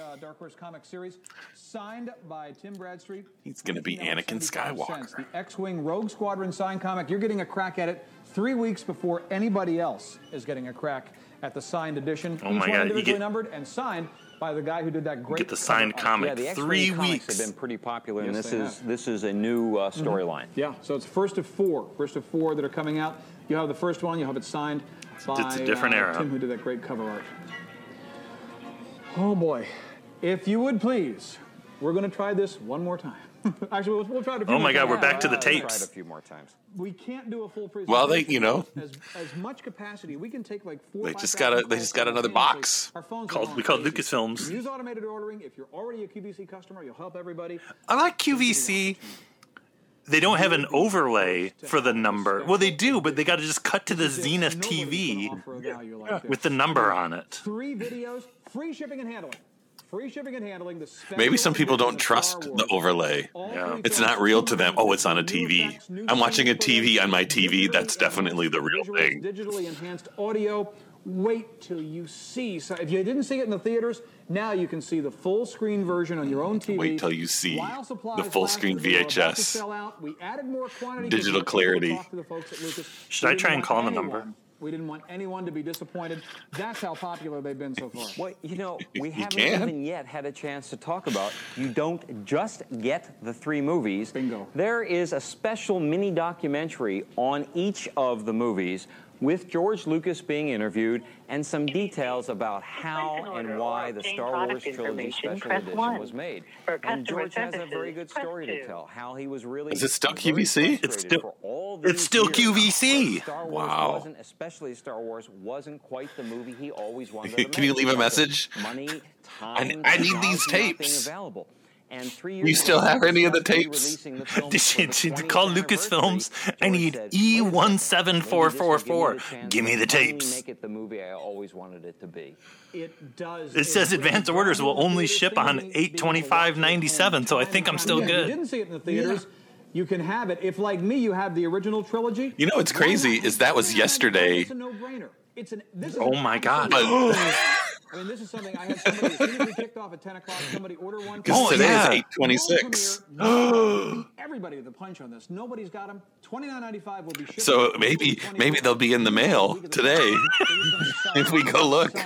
Dark Horse comic series, signed by Tim Bradstreet. He's gonna be Anakin Skywalker. The X-wing Rogue Squadron signed comic. You're getting a crack at it three weeks before anybody else is getting a crack at the signed edition. Oh Each my one God, you individually get- numbered and signed by the guy who did that great. Get the signed cover art. comic. Yeah, the X-Wing Three comics weeks. have been pretty popular, and this is have. this is a new uh, storyline. Yeah, so it's first of four. First of four that are coming out. You have the first one. You have it signed by It's a different uh, era. Tim, who did that great cover art. Oh boy, if you would please, we're going to try this one more time. Actually, we'll, we'll try it. A few Oh my more God, times. we're back to the tried tapes. a few more times. We can't do a full presentation. Well, they- you know. as, as much capacity. We can take like four. They just got a- they just got another box. Our phones are Called- going we call. Lucasfilms. Use automated ordering. If you're already a QVC customer, you'll help everybody. I like QVC. They don't have an overlay for the number. Well, they do, but they got to just cut to the Zenith TV offer like with the number on it. Three videos, free shipping and handling. Free shipping and handling. The Maybe some people don't trust the overlay. Yeah. It's not real to them. Oh, it's on a TV. I'm watching a TV on my TV. That's definitely the real thing. Digitally enhanced audio. Wait till you see. So if you didn't see it in the theaters, now you can see the full screen version on your own TV. Wait till you see the full screen because we're about to VHS. out. We added more quantity. Digital because we were able to clarity. talk to the folks at Lucas. Should I try and call want the number? Anyone- We didn't want anyone to be disappointed. That's how popular they've been so far. Well, you know, we You haven't can. even yet had a chance to talk about. You don't just get the three movies. Bingo. There is a special mini documentary on each of the movies with George Lucas being interviewed and some details about how and why the Star Wars trilogy special edition was made. And George has a very good story to tell. How he was really Is it still QVC? It's still- it's still. QVC. Star Wars Wow. wasn't, especially Star Wars, wasn't quite the movie he always wanted. to Can you leave a message? Money, time, I need these technology being tapes. available. And three You years still have any of the set to be tapes? the Did for you, did you 20th call anniversary, Lucasfilms? I need E "Wait a one second, seven maybe four this four will give me the chance Give me to the finally tapes. Make it the movie I always wanted it to be. It does. It says really advance orders will only ship on you need to be able to watch at 8/25/97, home so I think I'm still again. If good. you didn't see it in the theaters, you can have it. If, like me, you have the original trilogy. You know what's crazy is that was yesterday. It's a no-brainer. It's an. This is Oh my God. But I mean, this is something I had somebody as soon as we kicked off at 10 o'clock. Somebody order one. because Oh, today yeah. is eight twenty six. Everybody to the punch on this. Nobody's got them. Twenty nine ninety five will be shipped. So maybe maybe they'll be in the mail today if we go look.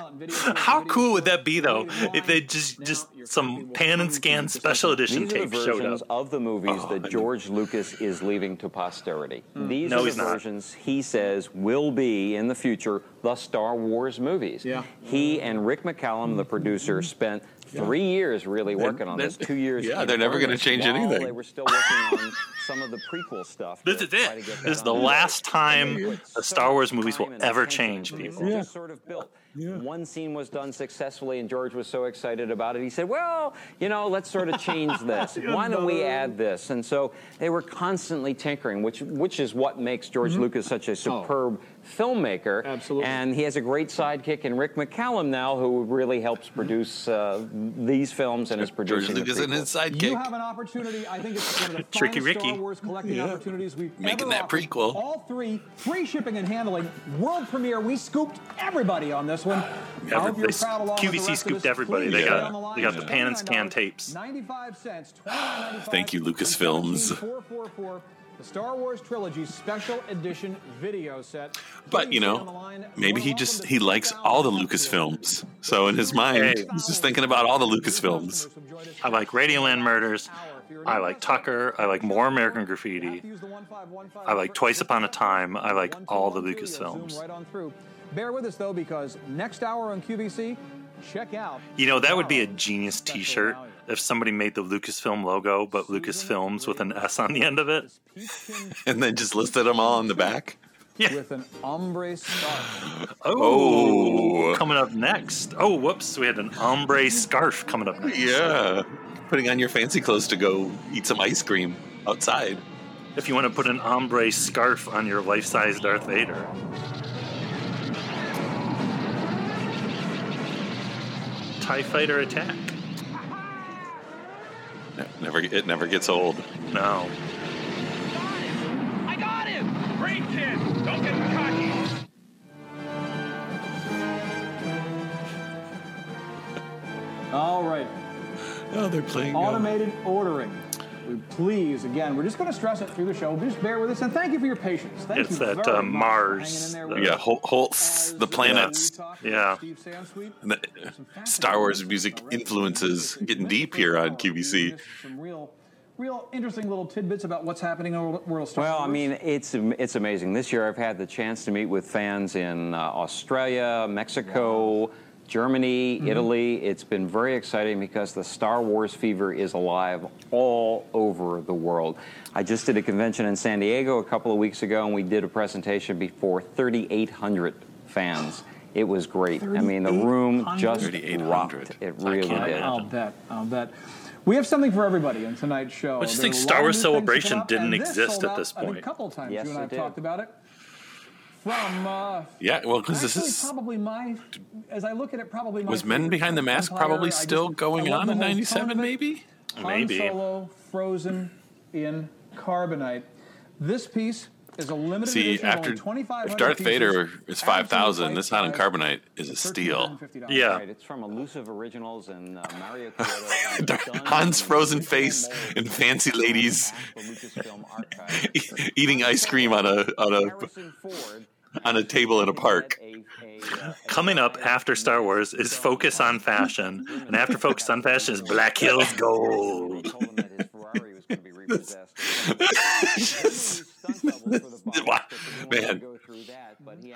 How cool would that be though? If they just just some pan and scan special edition These tape showed up. of the movies that oh, George Lucas is leaving to posterity. Hmm. These No, are he's the not. versions he says will be in the future the Star Wars movies. Yeah. He and Rick McCallum, the producer, mm-hmm. spent three years really working on this. Two years. Yeah, they're never gonna change while anything. They were still working on some of the prequel stuff. This is it. This that is the last time the Star Wars movies will ever change people. It just sort of built. One scene was done successfully, and George was so excited about it. He said, "Well, you know, let's sort of change this. Why don't we add this?" And so they were constantly tinkering, which which is what makes George mm-hmm. Lucas such a oh. superb filmmaker. Absolutely. And he has a great sidekick in Rick McCallum now, who really helps produce uh, these films and is George producing the Lucas and his prequels. You have an opportunity. I think it's one of the Tricky finest Ricky. Star Wars collecting Yeah. opportunities we've Making ever that offered. prequel. All three, free shipping and handling, world premiere. We scooped everybody on this one. I hope you're proud along with the QVC rest scooped us. everybody. Please They got- the they got the pan and scan tapes. 95 cents, $29.95. Thank you, Lucasfilms. 444, the Star Wars Trilogy Special Edition video set. But you Please stay on the know, maybe he just he likes all the 2000 Lucasfilms. So in his mind, Hey. he's just thinking about all the Lucasfilms. I like Radioland Murders. I like Tucker. I like More American Graffiti. I like Twice Upon a Time. I like all the Lucasfilms. Right on through. Bear with us though, because next hour on QVC, check out. You know, that would be a genius t shirt if somebody made the Lucasfilm logo, but Lucasfilms with an S on the end of it. And then just listed them all on the back. Yeah. with an ombre scarf. Oh. oh, coming up next. Oh, whoops. We had an ombre scarf coming up next. Yeah. Putting on your fancy clothes to go eat some ice cream outside. If you want to put an ombre scarf on your life size Darth Vader. TIE Fighter attack. Ne- Never, it never gets old. No. I got him! Great kid! Don't get cocky! All right. Oh, they're playing. um, Automated ordering. We please, again, we're just going to stress it through the show. Just bear with us, and thank you for your patience. Thank It's you that, very uh, much for Mars, hanging in there the- with yeah, us. Hol- Holst, the planets, we talk Yeah. with Steve Sansweet, and the some fascinating Star Wars music about the rest of the influences getting deep here on. QVC. Some real, real interesting little tidbits about what's happening in the world of Star Well, I mean, it's it's amazing. This year, I've had the chance to meet with fans in uh, Australia, Mexico, Germany, mm-hmm. Italy. It's been very exciting because the Star Wars fever is alive all over the world. I just did a convention in San Diego a couple of weeks ago, and we did a presentation before 3,800 fans. It was great. I mean, the room just 3,800. rocked. It really can't did. I'll bet. I'll bet. We have something for everybody on tonight's show. I just There think Star Wars new things to Celebration didn't exist sold at this point. a couple times Yes, you and I it have did. talked about it. From uh, Yeah, well, because this is probably my, as I look at it, probably my was Men Behind the Mask Empire. probably I just- still going on in '97, of it. maybe. Han Maybe. Solo frozen in carbonite. This piece is a limited See, edition. after only 2,500 if Darth Vader is five thousand, absolute this Han and Carbonite is a steal. Yeah. Right, it's from Illusive Originals and uh, Mario Kyoto. and Dar- done Han's frozen face and fancy ladies from Lucasfilm Archive. eating ice cream on a on a on a table in a park. had a- a, uh, Coming up after Star Wars is Focus on Fashion, and after Focus on Fashion is Black Hills Gold. They told him that his Ferrari was going to be repossessed. Wow, man.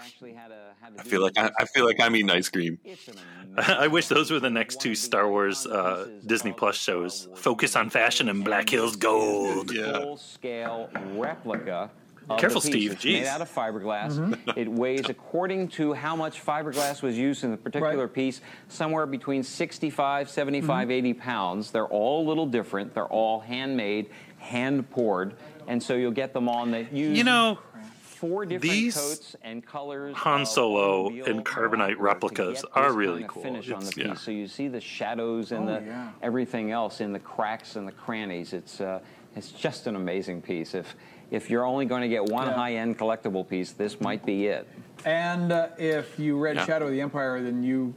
I feel like I, I feel like I'm eating ice cream. I wish those were the next two Star Wars uh, Disney Plus shows Focus on Fashion and Black Hills Gold. Yeah. Full scale replica of Careful, the. Steve. It's made out of fiberglass. It weighs, according to how much fiberglass was used in the particular Right. piece, somewhere between 65, 75, 80 pounds. They're all a little different. They're all handmade, hand poured, and so you'll get them on the use You know, four different these coats and colors. Han Solo and carbonite replicas are really kind of cool. Finish on the piece, yeah. so you see the shadows and Oh, the yeah. everything else in the cracks and the crannies. It's uh, it's just an amazing piece. If if you're only going to get one Yeah. high-end collectible piece, this might be it. And uh, if you read Yeah. Shadow of the Empire, then you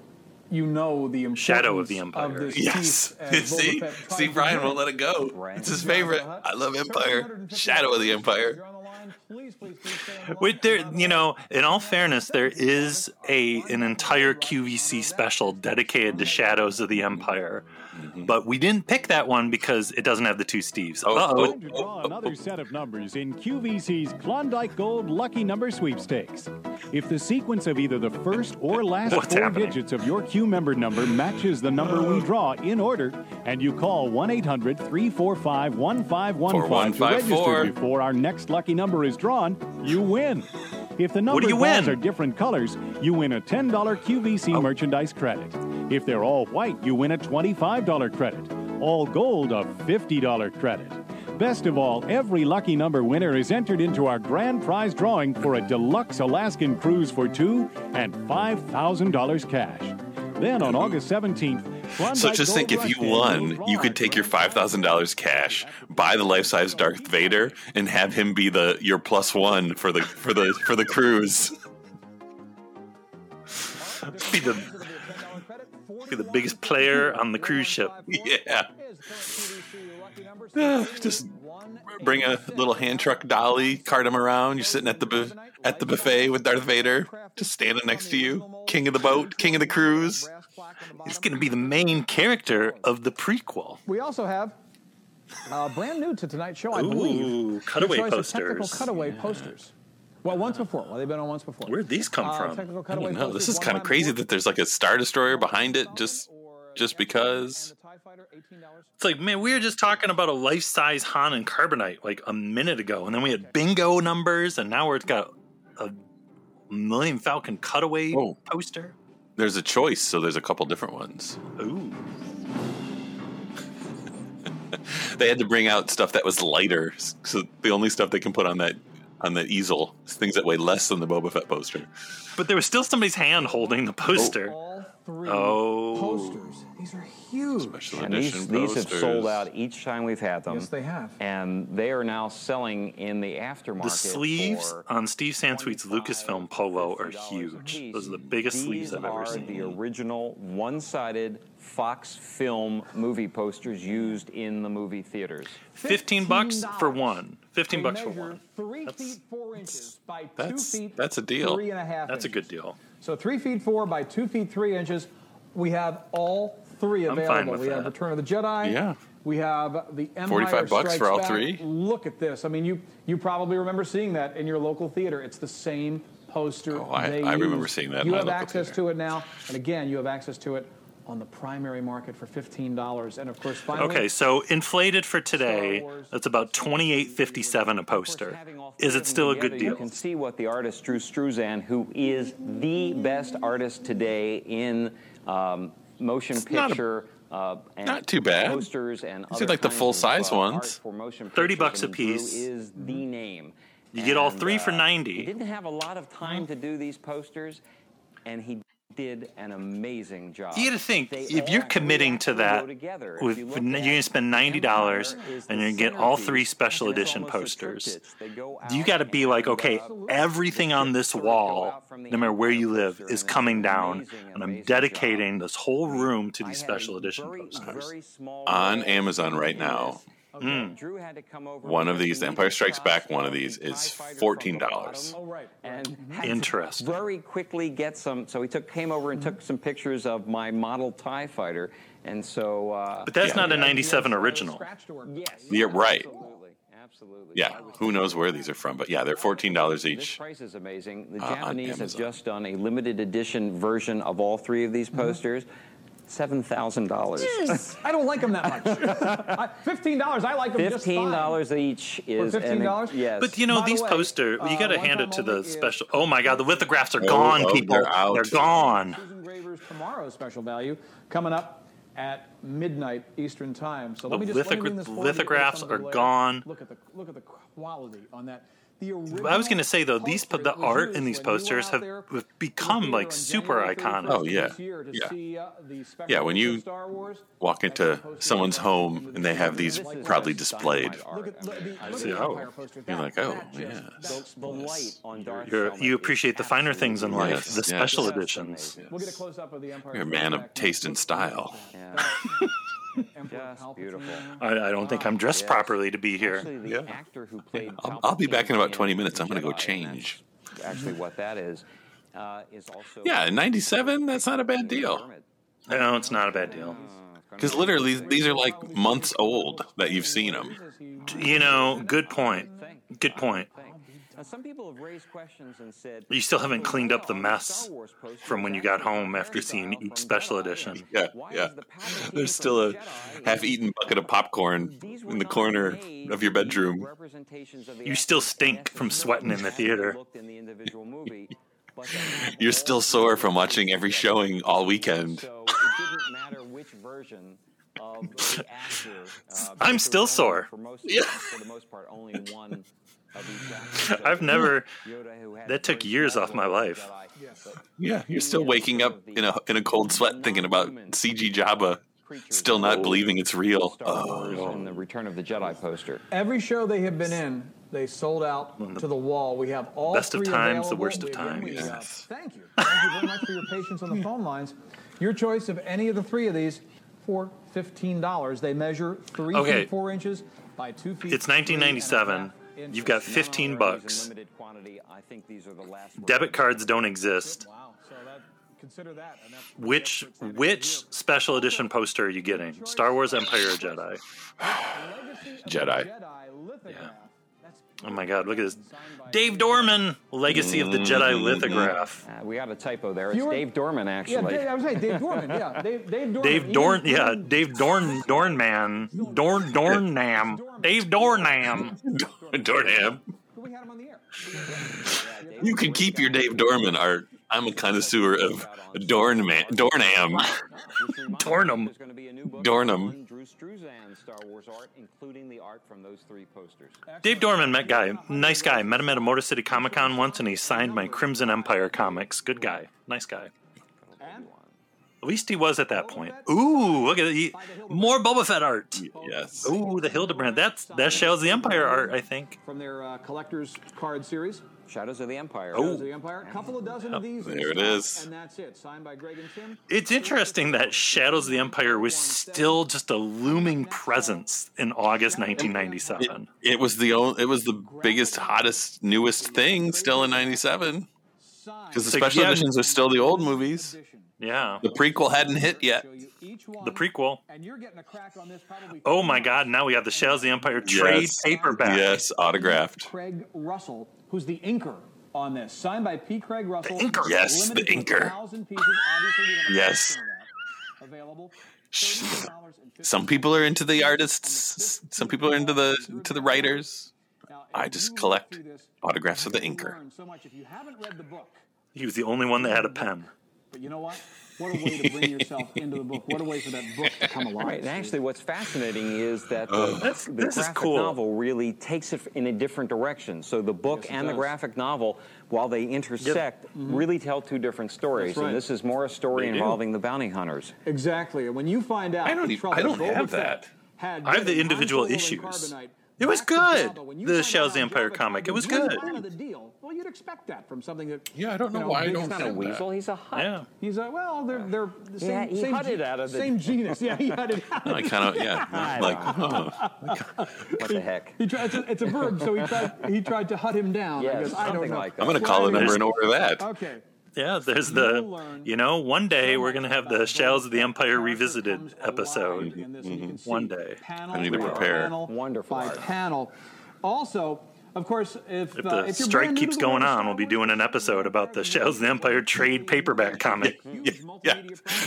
you know the importance Shadow of the Empire. this Yes. piece as See, Fett tries Steve to Bryan win. won't let it go. Right. It's his favorite. I love Empire. Shadow of the Empire. please, please, please. Wait, there. You know, in all fairness, there is a an entire QVC special dedicated to Shadows of the Empire, Mm-hmm. but we didn't pick that one because it doesn't have the two Steves. Oh, Uh-oh. oh. Time to draw another set of numbers in QVC's Klondike Gold Lucky Number Sweepstakes. If the sequence of either the first or last What's four happening? digits of your Q member number matches the number we draw in order, and you call 1 800 345 1515 to 4154. register before our next lucky number is drawn, you win. If the What number do you balls win? are different colors, you win a $10 QVC Oh. merchandise credit. If they're all white, you win a $25 credit. All gold, a $50 credit. Best of all, every lucky number winner is entered into our grand prize drawing for a deluxe Alaskan cruise for two and $5,000 cash. Then on August 17th, Klondike So just think, if you won, you could take your five thousand dollars cash, buy the life size Darth Vader, and have him be the your plus one for the for the for the cruise. Be the be the biggest player on the cruise ship. Yeah. Just bring a little hand truck dolly, cart him around. You're sitting at the bu- at the buffet with Darth Vader, just standing next to you, king of the boat, king of the cruise. He's going to be the main character of the prequel. We also have uh, brand new to tonight's show, I believe. Cutaway your choice of technical posters. cutaway posters. Well, once before. Well, they've been on once before. Where'd these come Uh, from? I don't know. This is kind of crazy that there's like a star destroyer behind it, just just because. and the TIE Fighter, $18. It's like, man, we were just talking about a life size Han and Carbonite like a minute ago, and then we had bingo numbers, and now we're got a Millennium Falcon cutaway Oh. poster. There's a choice, so there's a couple different ones. Ooh. They had to bring out stuff that was lighter, so the only stuff they can put on that on the easel things that weigh less than the Boba Fett poster. But there was still somebody's hand holding the poster. Oh. All three Oh. posters. These are huge. Special And edition these, these have sold out each time we've had them. Yes, they have. And they are now selling in the aftermarket. The sleeves on Steve Sansweet's 25 Lucasfilm polo are huge. piece. Those are the biggest sleeves I've ever are seen. the original one-sided Fox film movie posters used in the movie theaters. 15 bucks for one. 15 bucks for one. Three That's- feet four inches by two That's- feet. that's a deal. Three and a half. That's a good deal. So three feet four by two feet three inches. We have all three I'm fine available. with we have that. Return of the Jedi. Yeah. We have the Empire 45 bucks Strikes for all Back. three? Look at this. I mean, you you probably remember seeing that in your local theater. It's the same poster. Oh, I- they I remember seeing that in You my have local access theater. to it now, and again, you have access to it on the primary market for fifteen dollars. And of course, finally, Okay, so inflated for today, Star Wars. that's about 28.57 a poster. Having Is it of still a good deal? You can see what the artist Drew Struzan, who is the best artist today in um, motion not a- picture. uh, and not too bad. Posters and These are other like the full-size uh, ones. for motion 30 bucks a piece. is the name. You get all And, three for uh, 90. He didn't have a lot of time to do these posters, and he did an amazing job. You got to think They if you're committing to that, together. With, you with- look you're going to spend ninety dollars, and you're gonna get all three special edition posters. triptych. They go You got to be like, okay, everything on this sort of go wall, out from the no matter where you live, is coming down, and I'm dedicating this whole room to these special edition posters. On Amazon right now. Mm. Drew had to come over one of these, *The Empire Strikes Back, one of these is fourteen dollars. Oh, mm-hmm. And Interesting. Very quickly get some. So he took came over and mm-hmm. took some pictures of my model Tie Fighter, and so. Uh, but that's yeah, not a '97 original. Yes. You're right. Absolutely. Yeah, who knows where these are from, but yeah, they're fourteen dollars each. This price is amazing. The uh, Japanese have just done a limited edition version of all three of these mm-hmm. posters. Mm-hmm. $7,000. I don't like them that much. $15, I like them $15 each is... $15? Yes. But, you know, By these posters. way, poster, you uh, got to hand it to the special... Oh, my God, the lithographs are oh, oh gone, oh, people. They're, they're gone. Susan Graver's special value coming up at midnight Eastern time. So the let me just... Lithogra- let lithographs are gone. Look at, the, look at the quality on that... The I was going to say though, these the art in these when you were posters have have become like super iconic. Oh, yeah. this year to Yeah. see, uh, the special Yeah, when you of Star Wars. Walk into someone's home and they have these proudly displayed. dynamite art. Look at, look, the, look at see. Oh. You're like, oh, that just- yes. that's- The, the light on Darth You're, you appreciate the finer things in life, Yes, the special That's editions. We'll get a close up of the Empire. You're a man of taste and next. style. Yeah. Emperor Just beautiful. I, I don't think I'm dressed Yes. properly to be here. Actually, the Yeah. actor who played I'll- I'll be back in about 20 minutes. I'm gonna go change. Actually, what that is uh, is also Yeah, '97, that's not a bad deal. No, it's not a bad deal. Because literally, these are like months old that you've seen them. You know, good point. Good point. Now, some people have raised questions and said You still haven't cleaned up the mess Star Wars posters from when you got home after seeing each special edition. Yeah, yeah. is the Palpatine There's still a half-eaten bucket of popcorn in the corner of your bedroom. representations of the You still stink from sweating in the theater. looked in the individual movie, but that was You're still sore from watching every showing all weekend. So it didn't matter which version of the actor. Uh, I'm still only, sore. Yeah. For the most part, only one of each actor. So I've never. Yoda, who had That took years off my life. Yeah, you're still waking up in a in a cold sweat thinking about CG Jabba, still not believing it's real. Star Oh, and the Return of the Jedi poster. Every show they have been in, they sold out mm-hmm. to the wall. We have all Best of three times, the worst of We- again, we, times. Yes. thank you. Thank you very much for your patience on the phone lines. Your choice of any of the three of these for fifteen dollars. They measure three Okay. feet four inches by two feet. It's three and a 1997. half inches. You've got 15 are always in bucks. limited quantity. I think these are the last Debit cards don't exist. Wow. So that consider that. And that's Which which special edition poster are you getting? Star Wars, Empire, or Jedi? Legacy of the Jedi. Jedi lithograph. That's Oh my God! Look at this, Dave Dorman, Legacy of the Jedi lithograph. Uh, we got a typo there. It's Fewer- Dave Dorman, Yeah, actually. Dave, I was saying Dave Dorman. Yeah, Dave, Dave Dorman. Dave Even- Dorn, yeah, even- Dave Dorn, Dornman, Dorn, Dornam, Dave Dornam. Dornham. We had him on the air. You can keep your Dave Dorman art. I'm a connoisseur of Dornman, Dornham. Which reminds me Dornum. There's going to be a new book Dornum. On Drew Star Wars art, including the art from those three posters. Dave Dorman, met guy, nice guy. Met him at a Motor City Comic Con once, and he signed my Crimson Empire comics. Good guy, nice guy. At least he was at that point. Ooh, look at it. He, more Boba Fett art. Yes. Ooh, the Hildebrandt. That's that shows the Empire art, I think. From their uh, collector's card series. Shadows of the Empire. Oh. Shadows of the Empire. A couple of dozen of these. There it is. And that's it. Signed by Greg and Tim. It's interesting that Shadows of the Empire was still just a looming presence in August 1997. It was the only, it was the biggest, hottest, newest thing still in '97 because the special yeah. editions are still the old movies. Yeah, The prequel hadn't hit yet. Show you each one. the prequel. And you're getting a crack on this. Oh my God! Now we have the Shadows of the Empire trade Yes. paperback. Yes, autographed. Craig Russell, who's the inker on this, signed by P. Craig Russell. inker. Yes, the to inker. 1,000 pieces. Obviously, we have a Yes. collection of that Available. Some people are into the artists. Some people are into the to the writers. I just collect look through this, autographs of the you'll inker. learn So much. If you haven't read the book, He was the only one that had a pen. but you know what? What a way to bring yourself into the book. What a way for that book to come alive. Right, and actually, what's fascinating is that Oh. the, That's- the graphic cool. novel really takes it in a different direction. So the book Yes, it and the graphic novel, while they intersect, mm-hmm. really tell two different stories. Right. And this is more a story They do. involving the bounty hunters. Exactly. And when you find out, I don't the even- trouble I don't have that. Had I have the individual Han Solo and issues. It was good. Jabba, when you The find Shadows out of the Empire comic, it was to use good. Part of the deal. Well, you'd expect that from something that. Yeah, I don't you know why I don't He's not a have that. weasel, he's a Hutt. Yeah. He's a well, they're they're the Yeah, same he same, hunted ge- out of the- same genus. Yeah, he hunted out. I kind of yeah, like oh, What the heck? He tried, it's, a, it's a verb, so he tried he tried to hut him down. I Yes, guess I don't know. like that. I'm gonna Well, call a number and order that. Okay. Yeah, there's the, you know, one day we're going to have the both Shadows of the Empire Revisited episode. alive in this, and you can mm-hmm. see One day. panel I need to prepare. Panel Wonderful by art. panel. Also, Of course, if, If uh, the if you're strike keeps to the world going on, we'll be doing an episode about the Shadows of the Empire trade paperback comic. Yeah, yeah.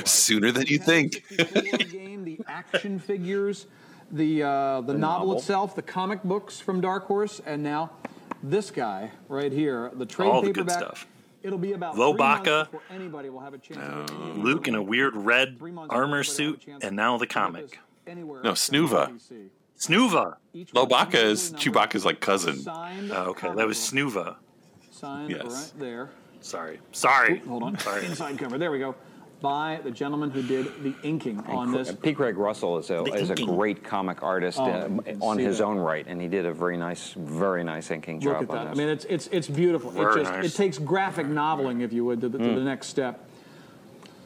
Sooner than you think. 64 game, the action figures, the uh, the, novel, novel. itself, the comic books from Dark Horse, and now this guy right here, the trade All the good stuff. It'll be about Lowbacca. three anybody will have a chance to get any Luke in a weird red armor before everybody will have suit, and now the comic. No, else Snoova. DC. Snoova. Lowbacca is individually Chewbacca's like cousin. Oh, okay, that was book, Snoova. Signed Yes. right there. Sorry. Sorry. Hold on. Sorry. Inside cover. There we go. By the gentleman who did the inking on this. P. Craig Russell is a, is a great comic artist Oh, uh, on his that. own right, and he did a very nice, very nice inking Look job at on that. I mean, it's it's it's beautiful. Very it just nice. it takes graphic noveling, if you would, to the, to the next step.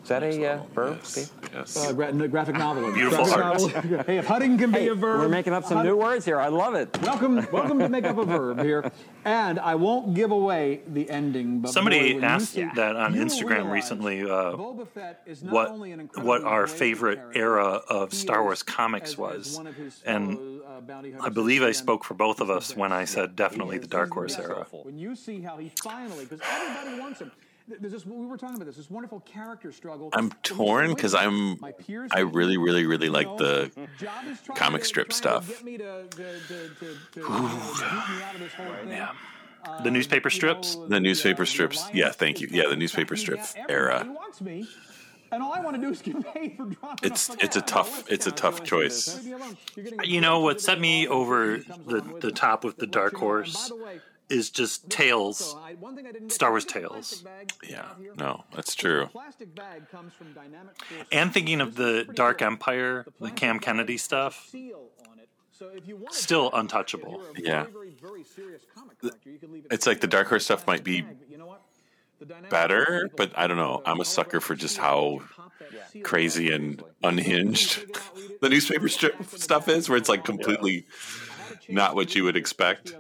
Is that a uh, verb, Yes. Steve? yes. Uh, gra- no, graphic novel. Beautiful graphic art. novel- hey, if Hudding can be a verb, we're making up some Hud- new words here. I love it. Welcome, welcome to make up a verb here, and I won't give away the ending. But Somebody when you asked see- that on you Instagram recently. Uh, Boba Fett is not what only an incredibly what our favorite era of Star Wars comics as- as was, one of his and fellow, uh, I believe I spoke for both of us when I said definitely the Dark Horse era. When you see how he finally, because everybody wants him. Th- There's this, we were talking about this, this wonderful character struggle. I'm torn because I'm, I really, really, really like know, the Job is trying comic strip stuff. to- to- to-. Yeah. Uh, The newspaper strips? The newspaper uh, strips. Alliance Yeah, thank you. Yeah, the newspaper yeah, strip era. wants me, and all I want to do is get paid for dropping It's it's a tough it's a tough choice. Leave me alone. You're getting a You know what set me over the the top with the Dark lets you know, and by Horse the way, is just Tales. so I- one thing I didn't get- Star Wars Look at the Tales. Yeah, no, that's true. plastic bag comes from Dynamic Force. And thinking of the Dark. Empire, the Cam Kennedy stuff, seal on it. So if you wanted still untouchable. Yeah. It's like the Dark Horse stuff might be bag, but you know what? The Dynamic better, but I don't know. I'm a sucker for just how crazy and unhinged the newspaper strip stuff is, where it's like completely not what you would expect.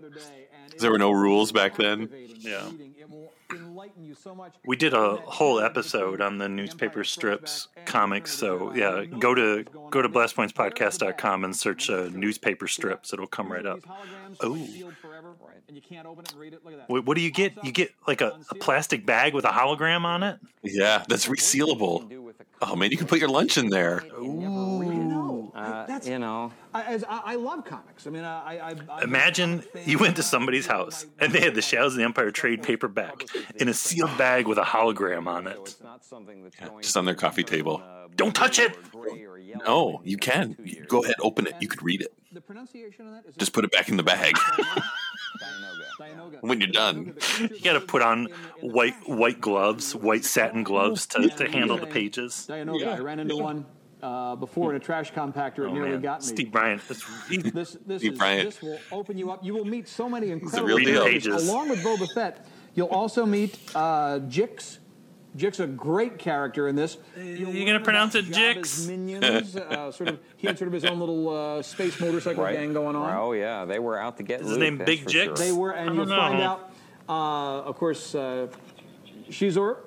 There were no rules back then. Yeah. It will enlighten you so much. We did a whole episode on the newspaper strips comics. So yeah, go to go to blastpointspodcast.com and search uh, newspaper strips. It'll come right up. Oh. And you can't open it and read it. Look at that. What, what do you get? You get like a, a plastic bag with a hologram on it. Yeah, that's resealable. Oh man, you can put your lunch in there. No, Uh, that's you know, I, as, I, I love comics. I mean, I, I, I Imagine you went to somebody's house and they had the Shadows of the Empire trade paperback in a sealed bag with a hologram on it. it's not something that's going Just on their coffee table. Don't touch it. gray or yellow. No, you can. Go ahead, open it. You could read it. the pronunciation of that is Just put it back in the bag when you're done. You got to put on white white gloves, white satin gloves to, to handle the pages. Dianoga. I ran into one uh, before in a trash compactor. It Oh nearly man, got me. Steve Bryant. This, this, Steve is, Bryant. this will open you up. You will meet so many incredible characters. Along with Boba Fett, you'll also meet uh, Jix. Jix a great character in this. You'll you gonna learn pronounce about it Jabba's Jix? Minions. uh, sort of, he had sort of his own little uh, space motorcycle Right. gang going on. Oh yeah, they were out to get Is his name that's Big Jix? sure. They were, and you'll find out, uh, of course, uh, Xizor.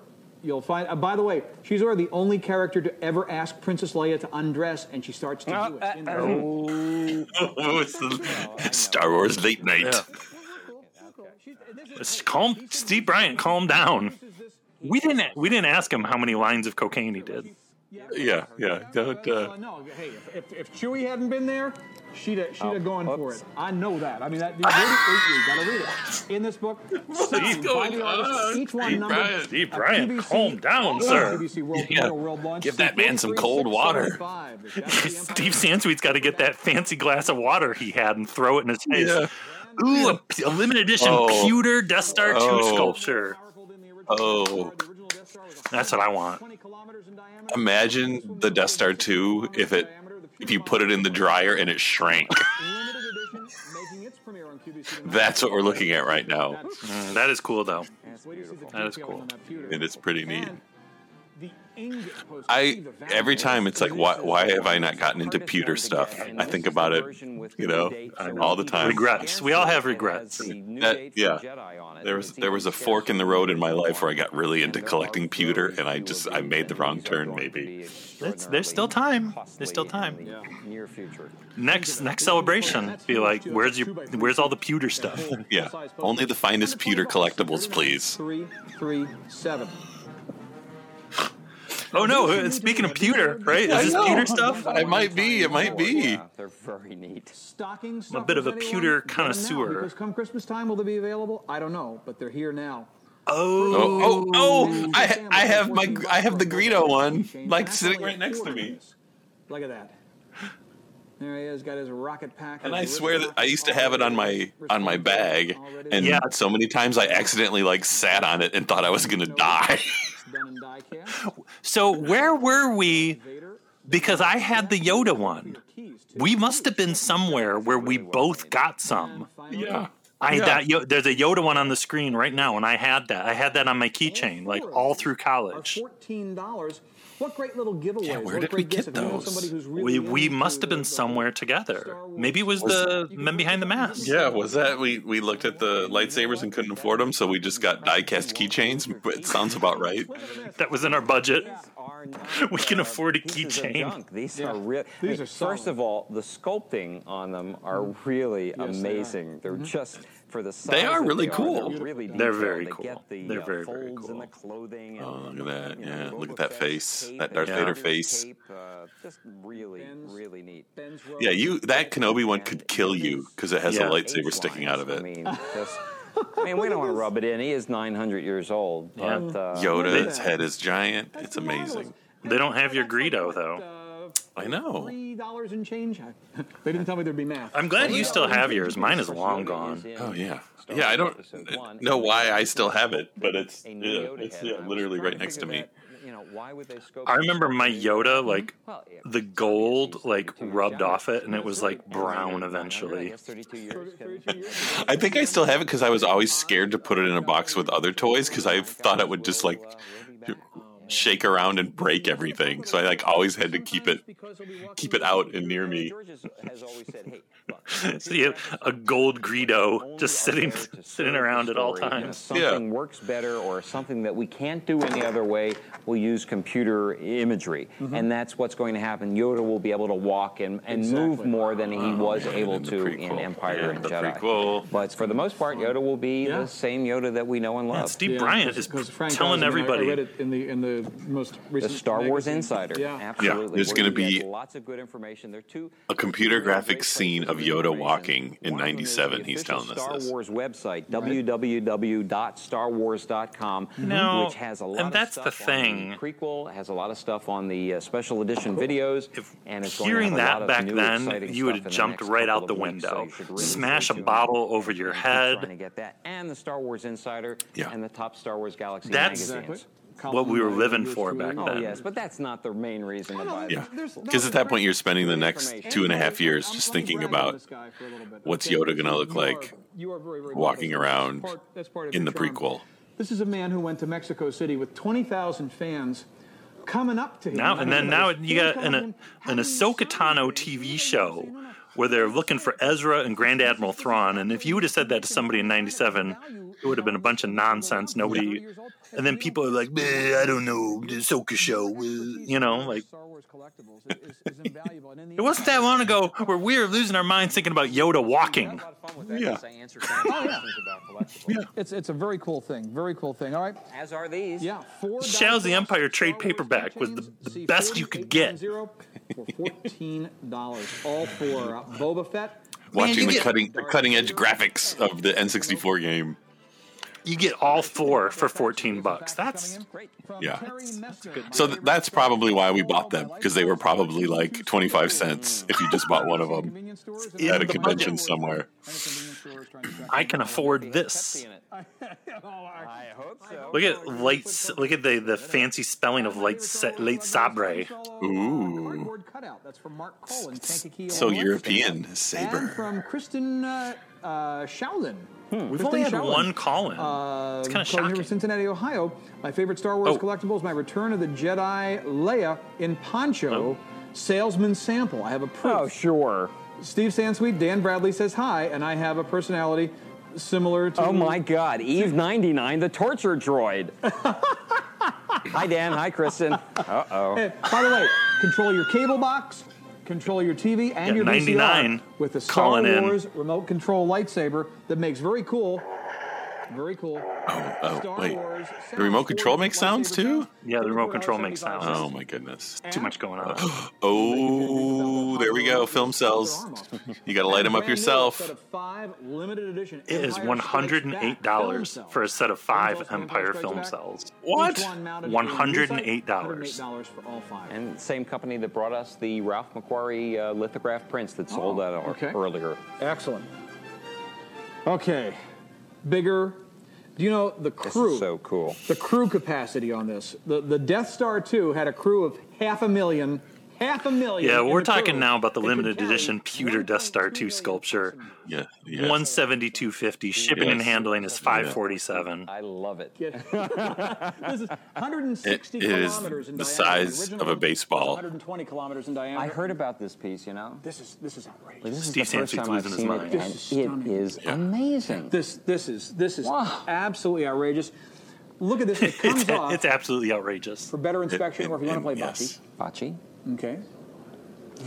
You'll find. Uh, by the way, Xizor, the only character to ever ask Princess Leia to undress, and she starts to do it. in the movie. Oh, it's the Star Wars late night. Yeah. It's calm, Steve Bryant, calm down. We didn't we didn't ask him how many lines of cocaine he did. Yeah, yeah. Don't. Uh, no, hey, if, if, if Chewie hadn't been there, she'd have, she'd have gone for it. I know that. I mean, that. You, you gotta read it. In this book, signed by going the artist, on? each one Steve numbered. Bryant. Steve Bryant, PBC calm down, yeah, sir. World, Yeah. World, World Launch. Give that man some cold water. Steve Sansweet's got to get that fancy glass of water he had and throw it in his face. Yeah. Ooh, a, a limited edition Oh. pewter Death Star 2 Oh. sculpture. Oh. That's what I want. Imagine the Death Star 2 if it if you put it in the dryer and it shrank. That's what we're looking at right now. Mm, that is cool, though. That is cool. And it's pretty neat. The ingot post. I every time it's like why why have I not gotten into pewter stuff? I think about it, you know, all the time. Regrets. We all have regrets. That, yeah, there was there was a fork in the road in my life where I got really into collecting pewter, and I just I made the wrong turn. Maybe It's, there's still time. There's still time. Near future. Next next celebration, be like, where's your where's all the pewter stuff? yeah. Only the finest pewter collectibles, please. Three, three, seven. Oh no! uh, Speaking of pewter, right? Is this pewter stuff? It might be. It might be. They're very neat. Stocking I'm a bit of a pewter anyone? Get 'em now, connoisseur. Because come Christmas time, will they be available? I don't know, but they're here now. Oh, Oh, oh, oh! I I have my I have the Greedo one like sitting right next to me. Look at that. There he is, got his rocket pack. And I swear that I used to have it on my on my bag, and Yeah. so many times I accidentally like sat on it and thought I was gonna die. Done in die so where were we? Because I had the Yoda one. We must have been somewhere where we both got some. yeah. I Yeah. that Yo- there's a Yoda one on the screen right now, and I had that. I had that on my keychain like all through college. Fourteen dollars. What great little giveaways! Yeah, where did we get gifts. If you know those? somebody who's We we must have been somewhere together. Maybe it was the Men Behind the Mask. Yeah, was that we we looked at the lightsabers and couldn't afford them, so we just got die-cast keychains. It sounds about right. That was in our budget. We can afford a pieces of keychain. junk. These are real. These are first of all, the sculpting on them are mm-hmm. really they are. amazing. They're mm-hmm. just for the size They are really they cool. they're, really They're detailed. very They cool. Get the, They're uh, very, very folds in the cool. clothing. And, Oh, look at that! you know, Yeah, Boba look at that Fett's face, cape that Darth and Vader Vader's face. cape, uh, just really, Ben's- really neat. Ben's. Yeah, you that Kenobi one could kill you because it has Yeah. a lightsaber sticking out of I it. mean, just, I mean, we don't want to rub it in. He is 900 years old, but Yeah. uh, Yoda's head is giant. It's amazing. They don't have your Greedo though. I know. Three dollars and change. they didn't tell me there'd be math. I'm glad you still have yours. Mine is long gone. Oh yeah, yeah. I don't know why I still have it, but it's yeah, it's yeah, And I was literally right next to me. that, you know, why would they scope I remember my? Yoda like Well, yeah, the gold like rubbed off it, and it was like brown eventually. guess 32 years. I think I still have it because I was always scared to put it in a box with other toys because I thought it would just like shake around and break everything. So I like always had to keep it keep it out and near me. George has, has always said, hey, look, So you have a gold Greedo just sitting sitting around at all times. something works better or something that we can't do any other way, we'll use computer imagery. Mm-hmm. And that's what's going to happen. Yoda will be able to walk and, and move more than he was yeah, able in to prequel. in Empire Yeah, and the Jedi. prequel. But for the most part, Yoda will be Yeah. the same Yoda that we know and Yeah, love. Steve Yeah, Bryant is because Frank telling Oz, I everybody. I read it in the in the most the recent Star Wars. Insider. Yeah. Absolutely. there's gonna gonna be lots of good information. There are two A computer graphic scene of Yoda walking in One of them is '97. He's telling us Star this. Wars website, www.starwars.com, No, which has a lot and of that's the stuff on thing. the prequel, has a lot of stuff on the uh, special edition videos, If and it's going hearing have a lot that of back new, then, you would have jumped right out the of weeks, so window. you really Smash a bottle over your Keep Trying to get that, and the Star Wars Insider, Yeah. and the top Star Wars Galaxy That's- magazines. What we were living for back then. Oh then. yes, but that's not the main reason to buy Yeah, them. because at that point you're spending the next two and a half years just thinking about what's Yoda gonna look like walking around in the prequel. This is a man who went to Mexico City with 20,000 fans coming up to him. Now and then now you got telling an him, an Ahsoka Tano TV show where they're looking for Ezra and Grand Admiral Thrawn, and if you would have said that to somebody in '97, it would have been a bunch of nonsense. Nobody, and then people are like, "I don't know, the Ahsoka show," uh," you know, like Star Wars collectibles is is invaluable. it wasn't that long ago where we were losing our minds thinking about Yoda walking. Yeah. It's it's a very cool thing. Very cool thing. All right. As are these. Yeah. Four Shadows of the Empire trade paperback was the- the best you could get. 4810 For fourteen dollars, all for uh, Boba Fett. Watching you the cutting the cutting edge graphics of the N64 game. You get all four for 14 bucks. That's From Yeah. So th- that's probably why we bought them because they were probably like 25 cents if you just bought one of them Convenience stores and In at a convention somewhere. Convenience stores trying to track I can afford this. I hope so. Look at light. Look at the, the fancy spelling of light late sabre. Ooh. Cardboard cutout. That's from Mark Cole So European saber. from Kristen uh, uh, Sheldon. We've only had Shellen. one call in. Uh, it's kind of calling here shocking. from Cincinnati, Ohio. My favorite Star Wars Oh. collectible is my Return of the Jedi Leia in poncho Oh. salesman sample. I have a proof. Oh, sure. Steve Sansweet, Dan Bradley says hi, and I have a personality similar to. Oh my God, Eve 99, the torture droid. hi, Dan. Hi, Kristen. Uh oh. Hey, by the way, control your cable box, control your TV, and Yeah, your 99 VCR with the Star calling in. Wars remote control lightsaber that makes very cool. Very cool. Oh, Star wait. Wars The remote control sounds, makes sounds too? Yeah, the remote control makes sounds. Oh my goodness. Too much going on. Oh, there we go. Film cells. You got to light them up Brand new set yourself. of five limited edition It is Empire one Strikes hundred and Back eight film dollars for a set of five Empire film cells. What? Each one mounted One in your hundred and site, eight dollars. $108 for all five. And same company that brought us the Ralph McQuarrie uh, lithograph prints that sold Oh, out or- okay. earlier. Excellent. Okay, bigger. Do you know the This crew? is so cool. the crew capacity on this. The the Death Star 2 had a crew of half a million. Half a million. Yeah, we're the crew. talking now about the limited edition pewter Death Star 2 sculpture. Yeah. yeah. One seventy two fifty. Shipping and handling is five forty seven. I love it. This is 160 It is kilometers in the diameter. size Original of a baseball. 120 kilometers in diameter. I heard about this piece, you know? This is this is outrageous. This is Steve the first Sansweet's time I've losing his seen mind. it, This and is it stunning. is amazing. This this is this is Wow. absolutely outrageous. Look at this. It comes It's, off it's absolutely outrageous. for better inspection, or if you want to play yes. Bocce. bocce. Okay.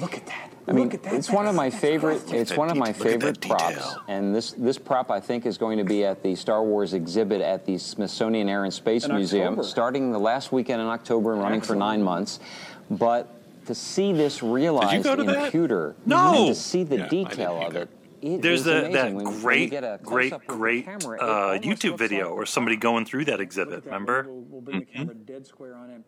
Look at that. I mean, Look at that. it's one of my That's favorite. breathtaking. It's one of my favorite detail. props, and this this prop I think is going to be at the Star Wars exhibit at the Smithsonian Air and Space In Museum, October. starting the last weekend in October and running for nine months. But to see this realized in that? pewter, No! and to see the Yeah, detail of it. it There's that When- great, great, close-up with the great camera, uh, YouTube video like- or somebody going through that exhibit. Remember? We'll, we'll bring the camera dead square on in.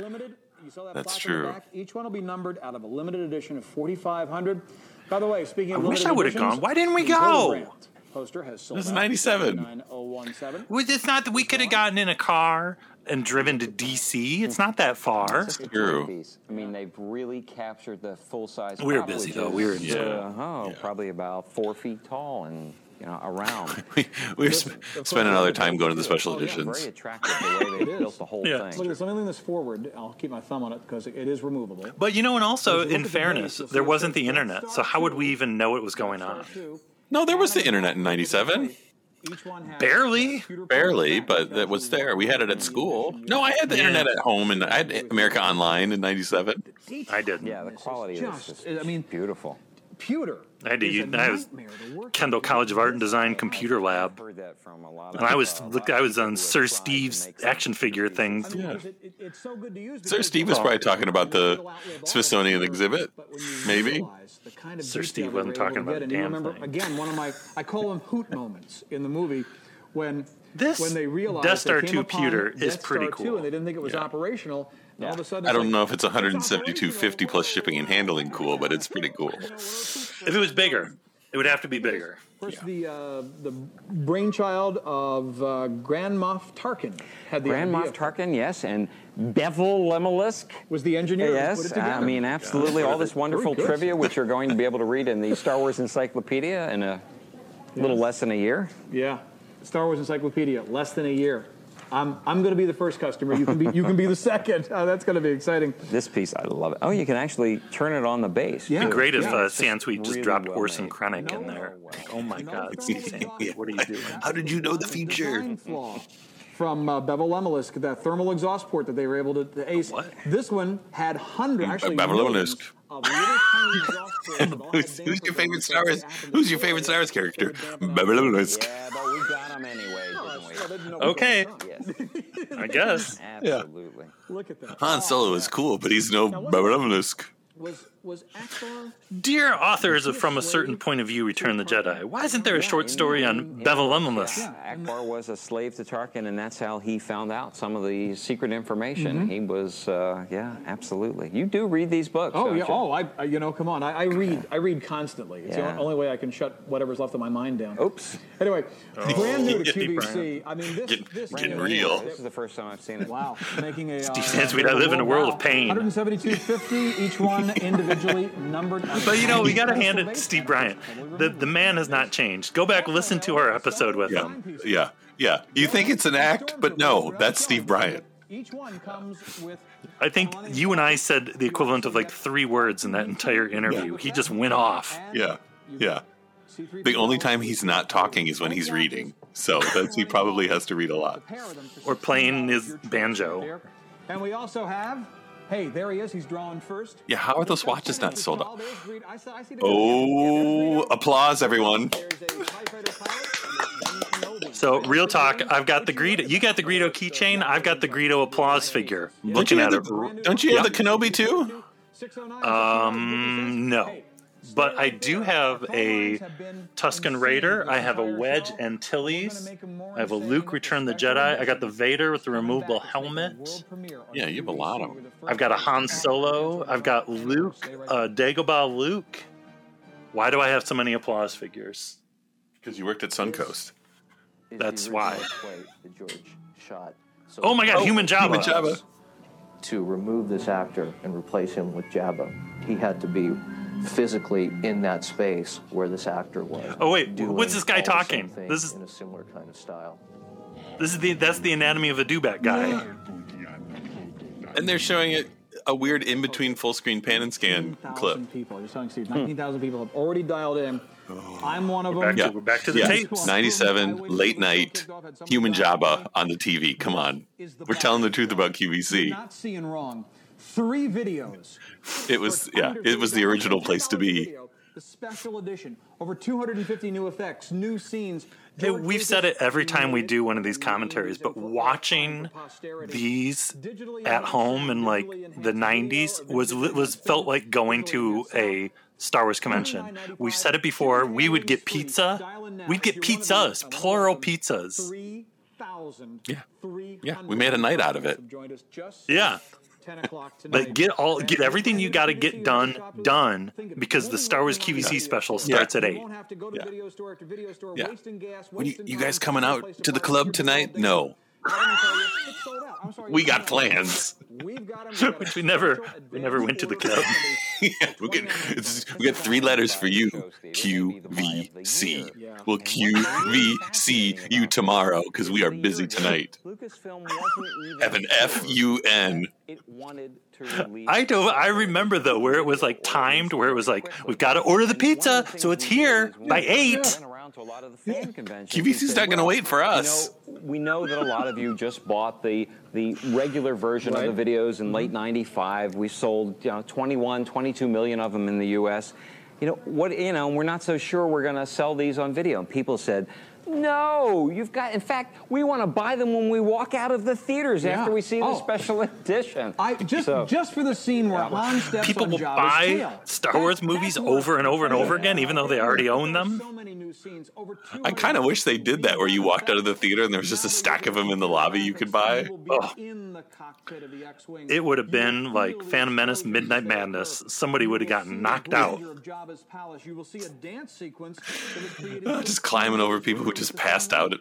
Limited. You saw that That's plaque on the true. back? Each one will be numbered out of a limited edition of 4,500. By the way, speaking of I wish limited I would've editions, gone. Why didn't we go? Gillibrand Poster has sold This is 97. 9017. Was it's not that we could have gotten in a car and driven to DC? It's not that far. It's a True. I mean, they've really captured the full size. We were prop, busy, which though. We were in uh, oh, probably about four feet tall and you know around. We, we were sp- spending all our time going to the special Oh, yeah, editions. Very attractive the way they is. built the whole Yeah. Look at thing. this. Let me lean this forward. I'll keep my thumb on it because it is removable. But you know, and also, If you look in at the fairness, base, there wasn't the internet, so how would we even know what was going on? No, there was the internet in 97. Each one Barely. Barely, but that was there. We had it at school. No, I had the internet at home, and I had America Online in 97. I didn't. Yeah, the quality of this just—I mean, beautiful. pewter. I had to use- a I was nightmare to work Kendall. College of Art and Design computer lab. Heard that from a lot of, And I was look, I was on Sir have tried to Steve's action figure thing. Yeah. Sir Steve was probably talking about the It'll outlive all Smithsonian exhibit, But when you maybe. realize the kind of Sir Steve wasn't talking about get, a damn remember, thing. Again, one of my I call them hoot moments in the movie when This when they realized Death Star they 2 came upon pewter is pretty 2 cool. and they didn't think it was Yeah. operational. And All of a sudden, I don't like, know if it's "It's 172.50 plus shipping and handling cool, but it's pretty cool. If it was bigger, it would have to be bigger. Of course, the uh, the brainchild of uh, Grand Moff Tarkin had the Grand idea. Moff Tarkin, yes, and Bevel Lemelisk. was the engineer. who put Yes, it. I mean, absolutely. All this wonderful trivia, which you're going to be able to read in the Star Wars Encyclopedia in a little less than a year. Yeah, Star Wars Encyclopedia, less than a year. I'm I'm going to be the first customer. You can be you can be the second. Uh, that's going to be exciting. This piece, I love it. Oh, you can actually turn it on the base. Yeah. It'd be great if uh, It's Sansweet just really dropped well Orson made. Krennic in there. way. Like, oh my No God, problem. Sansweet, what are you doing? How did you know the future? Design flaw from uh, Bevel Lemelisk, that thermal exhaust port that they were able to, to ace. What? This one had hundred, actually Bevel millions Lemelisk. of little tiny exhaust ports that all had Who's, who's your favorite Star Wars? that happened to Who's your favorite Star Wars character? with damper on Beverly it. Hills. Yeah, but we got them anyway, didn't we? Yeah, they didn't know what Okay. was. Yes, I guess. absolutely. Look at that. Han Solo is cool, but he's no Beverly Hills. Was was Ackbar Dear authors of From a Certain Point of View Return the Jedi, why isn't there a short story on Bevel Lemelisk? Yeah, Ackbar was a slave to Tarkin, and that's how he found out some of the secret information. Mm-hmm. He was, uh, yeah, absolutely. You do read these books. Oh don't yeah. you? Oh, I, I you know, come on. I, I read. I read constantly. It's Yeah. the only way I can shut whatever's left of my mind down. Oops. Anyway, brand new to QVC. I mean, this Get- this getting is- real. This is the first time I've seen it. Wow, making a. Uh, Steve Sansweet, I live in a world of pain. 172.50 each one individually. numbered. But you know, we got to hand it to Steve Bryant. The the man has not changed. Go back, listen to our episode with Yeah, him. yeah, yeah. You think it's an act, but no, that's Steve Bryant. Each one comes with I think you and I said the equivalent of like three words in that entire interview. He just went off. Yeah, yeah. The only time he's not talking is when he's reading. So that's he probably has to read a lot. Or playing his banjo. And we also have. Hey, there he is. He's drawing first. Yeah, how are those watches not sold out? There's Greed- I see- I see the- Oh, applause, everyone. There's a firefighter pilot, and then Kenobi. So, real talk, I've got the Greedo. You got the Greedo keychain. I've got the Greedo applause figure. Don't Looking you at have it. the, don't you have the Kenobi too? Um, no. But I do have a Tusken Raider. I have a Wedge Antilles. I have a Luke Return the Jedi. I got the Vader with the removable helmet. Yeah, you have a lot of them. I've got a Han Solo. I've got Luke, uh, Dagobah Luke. Why do I have so many applause figures? Because you worked at Suncoast. That's why. that George shot. So Oh my God, Human Jabba. Human Jabba. to remove this actor and replace him with Jabba, he had to be physically in that space where this actor was. Oh, wait, what's this guy all the same talking? This is- in a similar kind of style. This is the that's the anatomy of a Dewback guy. And they're showing it a weird in between full screen pan and scan clip. people. You're telling Steve, hmm. 19,000 people have already dialed in. Oh. I'm one of them. Back to, Yeah. we're back to the Yeah, tapes. 97, late night, human Jabba on the TV. Come on. We're telling the truth about You're QVC. not seeing wrong. Three videos. It was, yeah, it was the original place to be. The special edition. Over 250 new effects, new scenes. Hey, we've said it every time we do one of these commentaries, but watching these at home in like the 90s was was felt like going to a Star Wars convention. We've said it before. We would get pizza. We'd get pizzas, plural pizzas. 3,000. Yeah. Yeah, we made a night out of it. Joined us just Yeah. 10 o'clock tonight. But get all get everything you got to get done done because the Star Wars QVC special starts at eight. won't have to go to Yeah. video store after video store, Yeah. wasting gas, When you, wasting you guys coming finding a place out to the club tonight? No. Let me tell you, it's sold out. I'm sorry, We got plans. We've got 'em. We've got a Which we never we never went to the club. Order Yeah, we get it's, we got three letters for you. QVC. We'll QVC you tomorrow because we are busy tonight. Lucasfilm wasn't Have an F U N. it wanted to release. I do. I remember though where it was like timed, where it was like we've got to order the pizza, so it's here by eight. To a lot of the fan conventions and QVC's not gonna wait for us." You know, we know that a lot of you just bought the the regular version of the videos in mm-hmm. late '95. We sold you know 21, 22 million of them in the U.S. You know what? You know we're not so sure we're going to sell these on video. And people said. No, you've got. In fact, we want to buy them when we walk out of the theaters Yeah. after we see the Oh. special edition. I just So- just for the scene where Han steps People on will Jabba's buy tail. Star Wars movies over and over and over again, even though they already own them. So many new scenes. Over I kind of wish they did that where you walked out of the theater and there was just a stack of them in the lobby you could buy. Oh. In the cockpit of the X-wing. It would have been like Phantom Menace, Midnight Madness. Somebody would have gotten knocked out. Of Jabba's palace, you will see a dance sequence that was created Just climbing over people who just passed out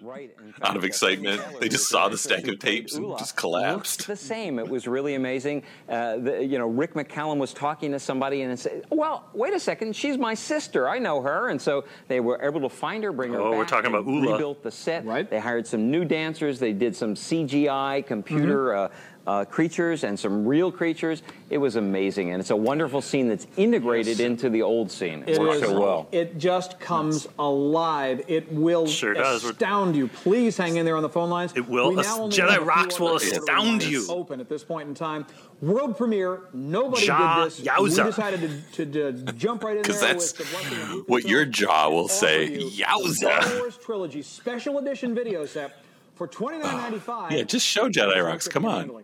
out of excitement. They just saw the stack of tapes and just collapsed. the same. It was really amazing. Uh, the, you know, Rick McCallum was talking to somebody and said, "Well, wait a second, she's my sister. I know her." And so they were able to find her, bring her Oh, back. we're talking about Oola. Rebuilt the set. Right. They hired some new dancers. They did some CGI computer. Mm-hmm. Uh, uh, creatures and some real creatures. It was amazing, and it's a wonderful scene that's integrated into the old scene. It It works is. so well. It just comes alive. It will Sure does. astound you. Please hang in there on the phone lines. It will. As- Jedi have a few Rocks will astound you. Open at this point in time. World premiere. Nobody Ja- did this. yowza. We decided to, to, to jump right in there Because that's with the blessing of Lucasfilm. what your jaw will say. Offer you Star Yowza. Wars trilogy special edition video set for twenty nine ninety five. Yeah, just show Jedi Rocks. Come on.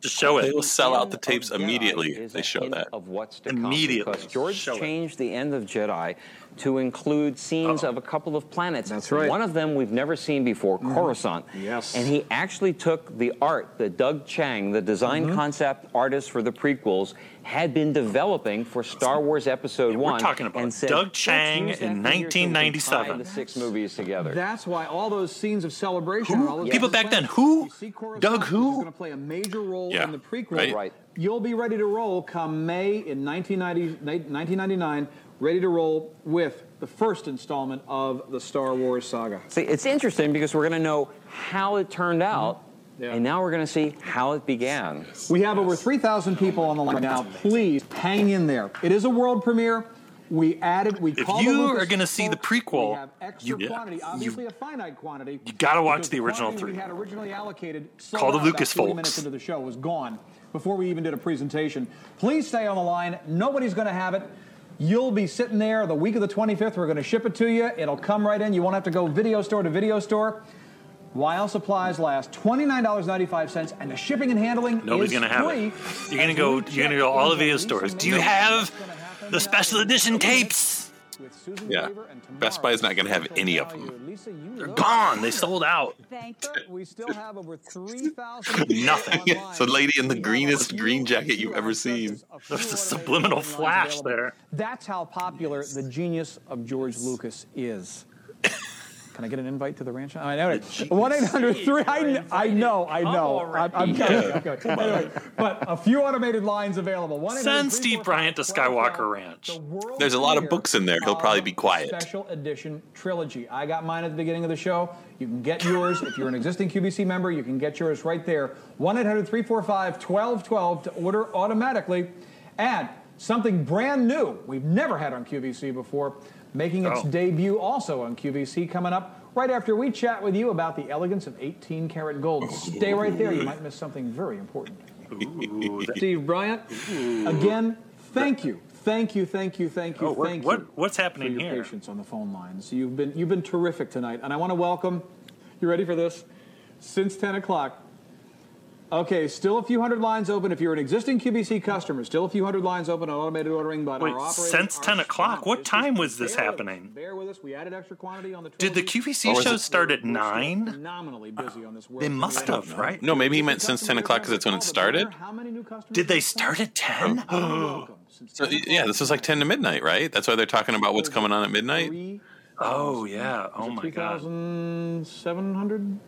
Just show it. They will sell out the tapes immediately. They show that. Of what's to come Immediately. Because George Show it. changed the end of Jedi to include scenes of a couple of planets. That's right. One of them we've never seen before, Coruscant. Yes. And he actually took the art that Doug Chiang, the design Mm-hmm. concept artist for the prequels, had been developing for Star Wars Episode 1. we're 1. talking about and said, Doug Chiang in figure so we can tie 1997. the six movies together. That's why all those scenes of celebration. Who? People back then, who? Doug who? going to play a major role Yeah, in the prequel. right. Right. You'll be ready to roll come May in 1990, 1999, ready to roll with the first installment of the Star Wars saga. See, it's interesting because we're going to know how it turned out, mm-hmm. Yeah. and now we're going to see how it began. We have over 3,000 people on the line now. Please hang in there. It is a world premiere. We added. We If called you the are Lucas gonna see the folks. prequel, we have extra you- quantity, you- obviously a finite quantity. you gotta watch because the original quantity three. We had originally allocated. sold Call the out about Lucas 40 folks. minutes into the show was gone before we even did a presentation. Please stay on the line. Nobody's going to have it. You'll be sitting there the week of the 25th. We're going to ship it to you. It'll come right in. You won't have to go video store to video store. While supplies last, $29.95, and the shipping and handling Nobody's is gonna have free. it. You're gonna go. You're gonna go all the video stores. Do you have the special edition tapes? With Susan Yeah. Weaver and Best Buy is not gonna have any of them. Lisa, They're gone. They sold out. We still have over 3,000 Nothing. It's a lady in the greenest green jacket you've ever seen. There's a subliminal flash there. That's how popular the genius of George Lucas is. Can I get an invite to the ranch? I know it. 1 800 3. I kn- I know, I know. I'm, I'm kidding. I'm kidding. Anyway, but a few automated lines available. 1 Send Steve Bryant to Skywalker Ranch. There's a lot of books in there. He'll probably be quiet. Special edition trilogy. I got mine at the beginning of the show. You can get yours. if you're an existing QVC member, you can get yours right there. 1 800 345 1212 to order automatically. And something brand new we've never had on QVC before, making its Oh. debut also on QVC coming up right after we chat with you about the elegance of 18 karat gold. Stay right there. You might miss something very important. Ooh, Steve Bryant, again, thank you. Thank you, thank you, thank you, Oh, thank what- you. what's for happening your here? patience on the phone lines. You've been you've been terrific tonight, and I want to welcome. You ready for this? Since 10 o'clock. Okay, still a few hundred lines open. If you're an existing QVC customer, still a few hundred lines open on automated ordering. But Wait, our operators since 10 o'clock? What time was this bear with happening? Bear with us. We added extra quantity on the. Did the trilogy. QVC Or oh, show start at 9? Phenomenally busy on this. world They must premiere. have, right? No, maybe he meant since 10 o'clock because that's when it started. How many new customers Did they start at 10? Welcome. Since So, yeah, this is like 10 to midnight, right? That's why they're talking about what's coming on at midnight. Oh, yeah. Oh, my God. 3,700?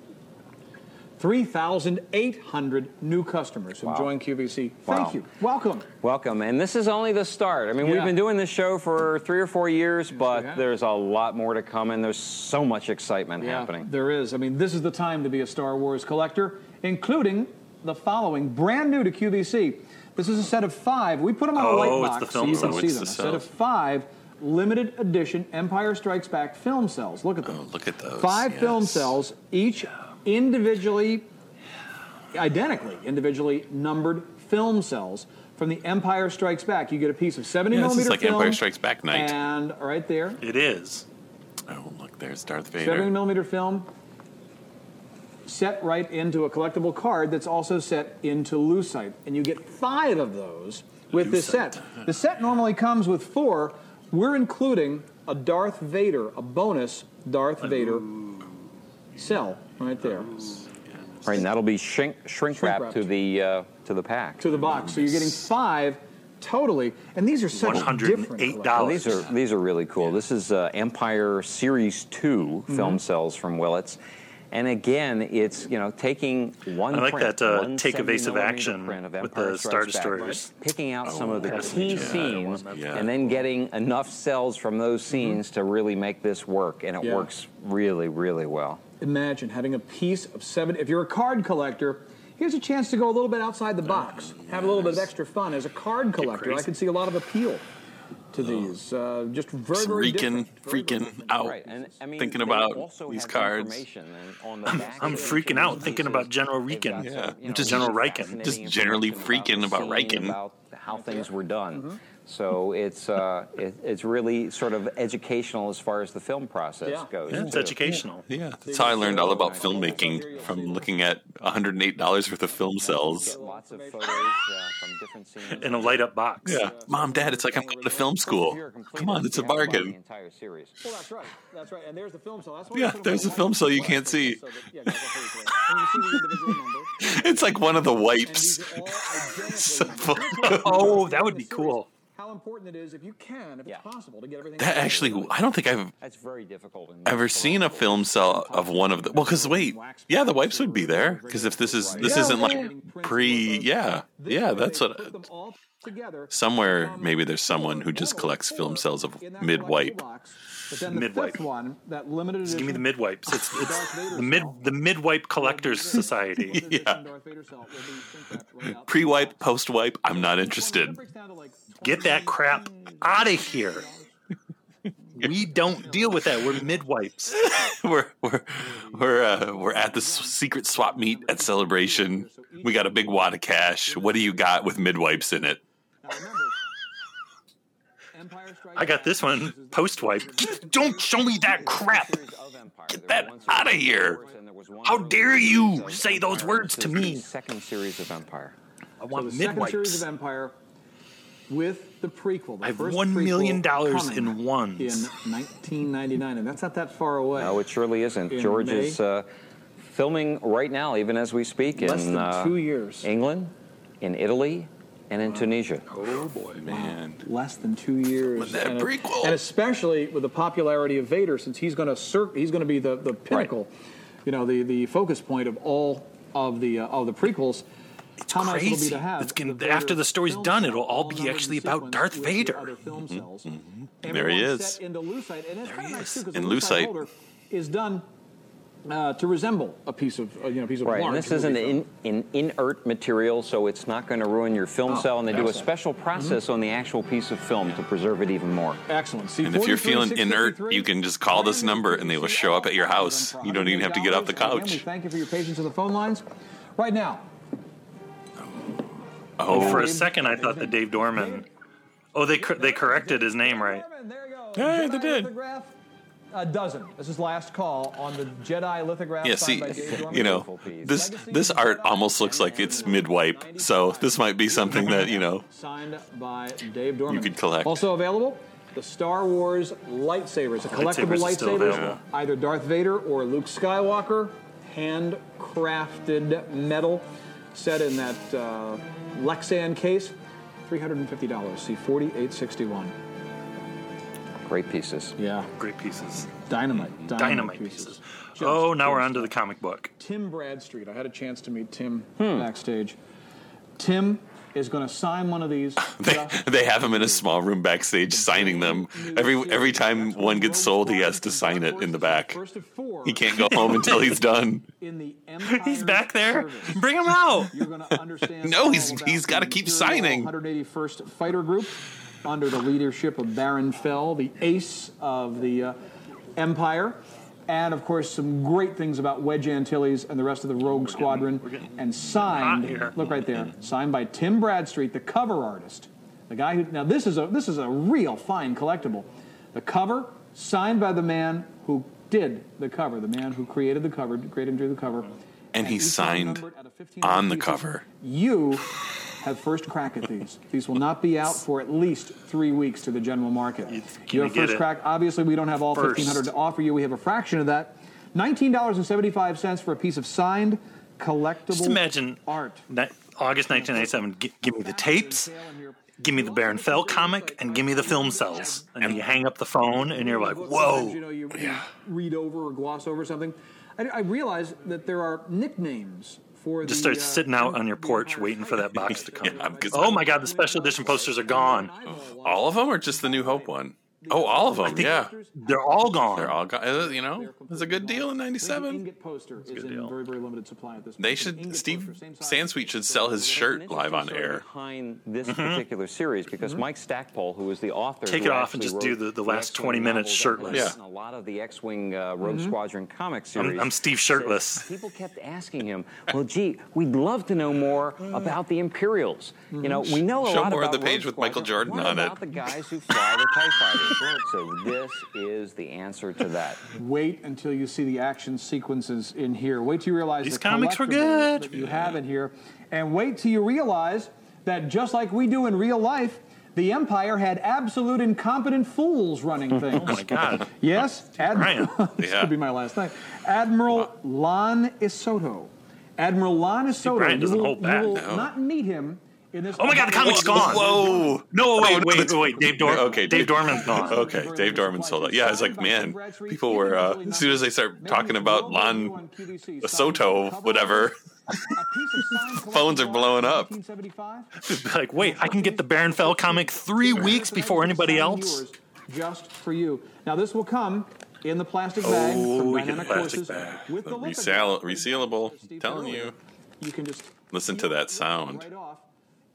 3,800 new customers who Wow. joined QVC. Thank Wow. you. Welcome. Welcome, and this is only the start. I mean, we've been doing this show for three or four years, but there's a lot more to come, and there's so much excitement happening. There is. I mean, this is the time to be a Star Wars collector, including the following, brand new to QVC. This is a set of five. We put them on a Oh, white it's box the so you can see It's them. the A set of five limited edition Empire Strikes Back film cells. Look at them. Oh, look at those. Five film cells, each individually, identically, individually numbered film cells from the Empire Strikes Back. You get a piece of 70 Yeah, this is millimeter like film. Empire Strikes Back night. And right there, It is. Oh, look, there's Darth Vader. 70 Vader. millimeter film set right into a collectible card that's also set into lucite. And you get five of those with this set. The set normally comes with four. We're including a Darth Vader, a bonus Darth Vader cell right there Right, and that'll be shrink, shrink, Shrink wrapped wrapped. to the uh, to the pack. to the box. So you're getting five totally. And these are such different. $108. Well, these are these are really cool. This is uh, Empire Series 2 Mm-hmm. film cells from Willitts. And again, it's you know taking one. I like print, that, uh, take evasive action print of with Empire the Star Strikes Back, Destroyers. picking out some of the key. Yeah, scenes, want that. and then getting enough cells from those scenes to really make this work. And it Yeah. works really, really well. Imagine having a piece of seven. If you're a card collector, here's a chance to go a little bit outside the box, have a little bit of extra fun. As a card collector, I crazy. can see a lot of appeal to these. Uh, just very, very Freaking, different. Very, very freaking out. Right, and I mean, Thinking about also these cards. information and on the back I'm freaking out these thinking about General they've Rieekan. some, Yeah. you know, Just General Rieekan. Just generally freaking about the scene, Rieekan. about how things were done. So it's uh, it, it's really sort of educational as far as the film process Yeah. goes. Yeah, it's too. educational. Yeah, that's how I learned all about filmmaking from looking at $108 worth of film cells. Lots of photos uh, from different scenes. In a light up box. Yeah, mom, dad, it's like I'm going to film school. Come on, it's a bargain. entire series. Well, that's right. That's right. And there's the film cell. Yeah, there's a film cell you can't see. So that, yeah, guys, I'll put it together. And you see the individual number. It's like one of the wipes. Oh, that would be cool. How important it is, if you can, if it's possible, to get everything. That actually, I don't think I've That's very difficult. ever seen a film cell of one of the. Well, because wait, yeah, the wipes would be there. Because if this is this isn't like pre, yeah, yeah, that's what. Somewhere maybe there's someone who just collects film cells of mid wipe. But then the Mid-wipe. one, that limited Just give me the mid wipes. It's, it's the mid the mid wipe collectors society. Yeah. Pre wipe, post wipe, I'm not interested. Get that crap out of here. We don't deal with that. We're mid wipes. we're we're we're uh, we're at the s- secret swap meet at Celebration. We got a big wad of cash. What do you got with mid wipes in it? I got this one post wipe. Don't show me that crap. Get that out of here. How dare you say those words to me? Second series of Empire. I So want the mid second series of Empire with the prequel. The I have first $1 million prequel dollars coming in ones. In 1999, and that's not that far away. No, it surely isn't. In George May? is uh, filming right now, even as we speak, Less in than uh, two years. England, in Italy, and in Tunisia. Oh boy, man! Less than two years. that and, prequel. and especially with the popularity of Vader, since he's going to cir- he's going to be the, the pinnacle, you know, the, the focus point of all of the uh, of the prequels. It's How nice it'll be crazy. to have It's gonna, the after the story's done, it'll all all be actually about Darth with the Vader. other film cells. There he is. Set into lucite, and it's kind of nice too because In lucite. lucite is done uh, to resemble a piece of uh, you know piece of Right, and this is an, in, an inert material, so it's not going to ruin your film Oh, cell, and they do a special process on the actual piece of film to preserve it even more. Excellent. See, And if you're 43, feeling inert, 653, you can just call this number and they will show up at your house. You don't even have to get off the couch. thank you for your patience on the phone lines. Right now, Oh, for a second, I thought that Dave Dorman. Oh, they cor- they corrected his name right. Hey, they did. A dozen. This is last call on the Jedi lithograph. Yeah, see, by Dave you know, this this art almost looks like it's mid wipe. So this might be something that you know Signed by Dave Dorman. you could collect. Also available, the Star Wars lightsabers, a collectible Lightsabers lightsabers, either Darth Vader or Luke Skywalker, handcrafted metal, set in that uh, Lexan case, three hundred and fifty dollars. See forty eight sixty one. Great pieces. Yeah, Great pieces. dynamite, dynamite, Dynamite pieces. pieces. Oh, now we're on to the comic book. Tim Bradstreet. I had a chance to meet Tim Hmm. backstage. Tim is going to sign one of these. They, they have him in a small room backstage signing them. Every every time one gets sold, he has to sign it in the back. He can't go home until he's done. He's back there. Bring him out. You're going to understand. No, he's- he's gotta keep signing. 181st Fighter Group, under the leadership of Baron Fel, the ace of the uh, Empire, and of course some great things about Wedge Antilles and the rest of the Rogue Squadron, and signed. hot here. Look right there, signed by Tim Bradstreet, the cover artist, the guy who. Now this is a this is a real fine collectible. The cover signed by the man who did the cover, the man who created the cover, created and drew the cover. And he signed numbered out of 15 on the cover. You have first crack at these. These will not be out for at least three weeks to the general market. Your first crack. Obviously, we don't have all first. 1,500 to offer you. We have a fraction of that. $19.75 for a piece of signed collectible Just imagine art. August 1997. Gi- give me the tapes. Give me the Baron Fel comic and give me the film cells. And then you hang up the phone and you're like, whoa. You know, you, you read over or gloss over something. I, I realize that there are nicknames for Just the. start uh, sitting out on your porch waiting for that box to come. Yeah, 'cause- Oh my God, the special edition posters are gone. All of them, or just the New Hope one? Oh, all of them. think Yeah, They're all gone. they're all gone. Uh, You know, it's a good deal in '97. ingot poster is good in deal. very, very limited supply at this point. They should. Steve poster, same size. Sansweet should sell his shirt live on air. behind this mm-hmm. particular series because mm-hmm. Mike Stackpole, who is the author, Take it off and just do the- the last X-Wing 20 minutes shirtless. and a lot of the X-wing uh, Rogue mm-hmm. Squadron comic I'm, series. I'm Steve shirtless. People kept asking him, "Well, gee, we'd love to know more mm. about the Imperials. You know, we know a Show lot more of about the page Rogue with Michael Jordan on it." about the guys who fly the Tie Fighters?" So this is the answer to that. Wait until you see the action sequences in here. Wait till you realize These the comics were good. that you have in here, and wait till you realize that just like we do in real life, the Empire had absolute incompetent fools running oh, things. Oh my God. Yes, Admiral. This Yeah. could be my last name. Admiral Lon Isoto. Admiral Lon Isoto. Brian doesn't you will, hold back. You will No. not meet him in this. Oh my God, the comic's gone. Whoa! No, wait, Oh, no, wait, wait, wait. Dave Dorman. Okay, Dave Dorman's gone. Okay, Dave Dorman sold it. Yeah, I was like, man, people were uh, as soon as they start talking about Lon Soto, whatever, phones are blowing up. Like, wait, I can get the Baron Fel comic three weeks before anybody else. Just for you. Now this will come in the plastic bag Oh, we get a Dynamic plastic Courses bag. with the Resell, lithograph. resealable. Telling you, You can just listen to that sound. right off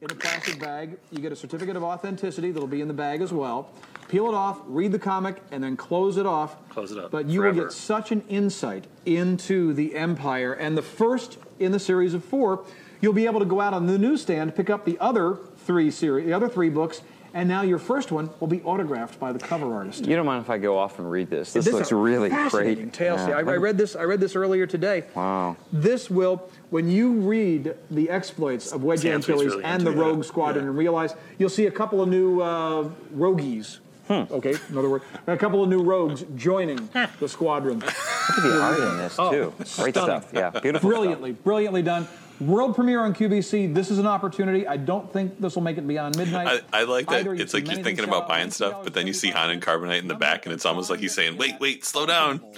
in a plastic bag. You get a certificate of authenticity that'll be in the bag as well. Peel it off, read the comic, and then close it off. Close it up But you will forever. get such an insight into the Empire. And the first in the series of four, you'll be able to go out on the newsstand, pick up the other three series, the other three books, and now your first one will be autographed by the cover artist. You don't mind if I go off and read this? This, This looks is really great. Tale. See, Yeah. I, I read this. I read this earlier today. Wow. This will, when you read the exploits of Wedge Sansweet's Antilles really and the Rogue that. Squadron, Yeah. and realize you'll see a couple of new uh, rogues. Hmm. Okay, another word. A couple of new rogues joining the squadron. Look at the art in this Oh, too. Great stunning. stuff. Yeah, beautiful. Brilliantly, brilliantly done. World premiere on QVC. This is an opportunity. I don't think this will make it beyond midnight. I, I like that. Either It's like you're thinking about buying stuff, but then you see Han and Carbonite in the back, and it's almost like he's saying, "Wait, wait, slow down.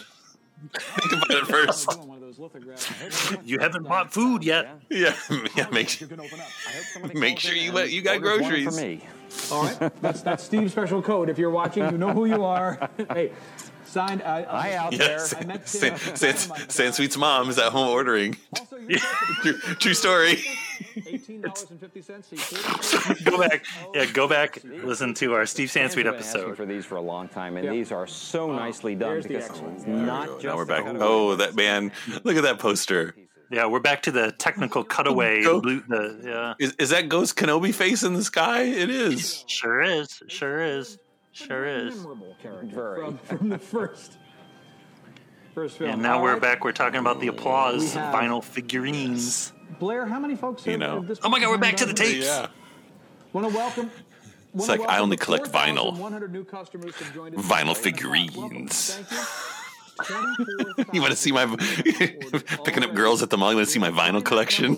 Think about it first. One of those lithographs. You haven't bought food yet. Yeah, yeah. Make You can open up. make sure you you got groceries. All right, that's that's Steve's special code. If you're watching, you know who you are. hey, signed. Uh, Hi out Yes, I meant to- San, San, San Sweet's mom is at home ordering. Also, you're True, true story. eighteen dollars and fifty cents. Go back. Yeah, go back. Listen to our Steve Sansweet have been asking episode. for these for a long time, and Yeah. these are so nicely done there's the because excellence. it's not just now we're the back. cutaway Oh, ones. that man! Look at that poster. Yeah, we're back to the technical cutaway. Go- blue- the, yeah, Is, is that Ghost Kenobi face in the sky? It is. sure is. Sure is. Sure is. Memorable character Very. from, from the first first film. And now All we're right. back. We're talking about the applause We have- vinyl figurines. Blair, how many folks You know. have this Oh my God, we're back to the tapes. Yeah. Want to welcome. It's wanna like, I only the collect vinyl. 4,100 new customers who've joined us Vinyl today. figurines. Welcome. Thank you. You want to see my picking up girls at the mall? You want to see my vinyl collection?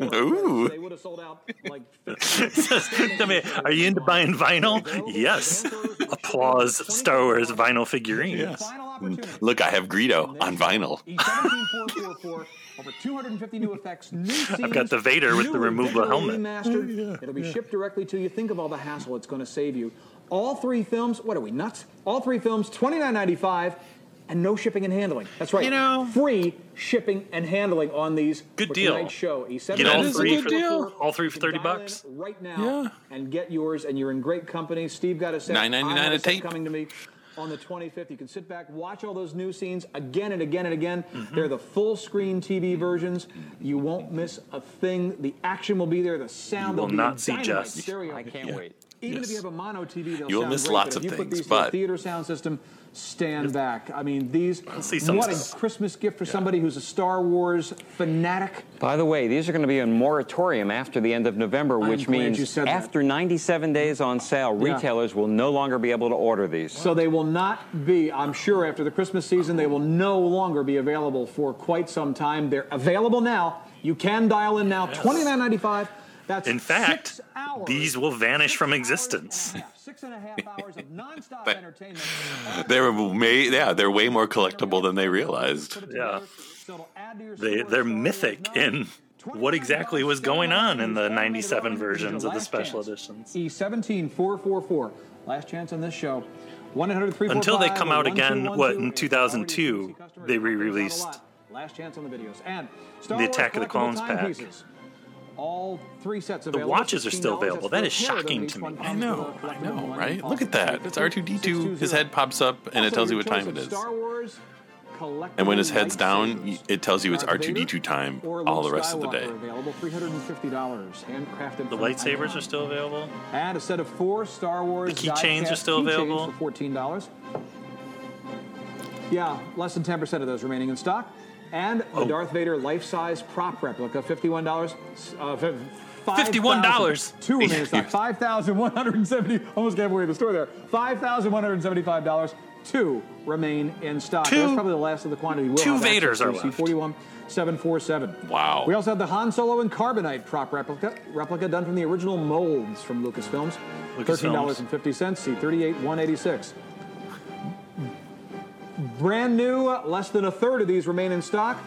Ooh. They would have sold out like I mean, are you into buying vinyl? Yes. Applause Star Wars vinyl figurines. Yes. Mm. Look, I have Greedo on vinyl. E17444, over 250 new effects, new scenes. got the Vader with the removable helmet. Oh, Remastered. Oh, It'll be shipped directly to you. Think of all the hassle it's going to save you. All three films, what are we, nuts? All three films, $29.95. And no shipping and handling. That's right. You know- free shipping and handling on these. Good for deal. Tonight's show. E Get all That is a three good for deal. all three for thirty bucks. right now Yeah. and get yours, and you're in great company. Steve got a set. $9.99 I have a set tape. coming to me on the 25th. You can sit back, watch all those new scenes again and again and again. Mm-hmm. They're the full screen TV versions. You won't miss a thing. The action will be there. The sound You will will be not see just. stereo. I can't wait. Even if you have a mono TV, they'll You'll sound miss great, lots but if of you put things, these to a but- theater sound system, stand back. I mean, these. see what stuff. a Christmas gift for somebody who's a Star Wars fanatic. By the way, these are going to be in moratorium after the end of November, I'm which means said that. after 97 days on sale, Yeah. retailers will no longer be able to order these. So they will not be, I'm sure, after the Christmas season, they will no longer be available for quite some time. They're available now. You can dial in now, $29.95. That's In fact, these will vanish from existence. and a half. Six and a half hours of nonstop But- entertainment. They're way, yeah, they're way more collectible than they realized. Yeah. They they're mythic in what exactly was going on in the 97 versions of the special editions. E17444. Last chance on this show. Until they come out again, what, in 2002, they re released Last chance on the videos. And the Attack of the Clones pack. All three sets The watches are still available. That's That for is a pair of shocking to me. I know, with a I collectible know, right? Look at that. It's R2D2. His head pops up and it tells you what time choice it of is. Star Wars, And when his head's down, it tells you it's R2D2 time all the rest of the day. Available $350, handcrafted. The lightsabers are still available. And a set of four Star Wars. The keychains are still available. for fourteen dollars. Yeah, less than ten percent of those remaining in stock and a oh. Darth Vader life-size prop replica, fifty-one dollars. Uh, Fifty-one dollars. Two remaining stock. Five thousand one hundred seventy. Almost gave away the store there. Five thousand one hundred seventy-five dollars. Two remain in stock. Two, That's probably the last of the quantity. We'll two Vaders are left. Forty-one seven four seven. Wow. We also have the Han Solo and Carbonite prop replica, replica done from the original molds from Lucasfilms. Lucasfilms. $13.50, C38, 186 Brand new, less than a third of these remain in stock.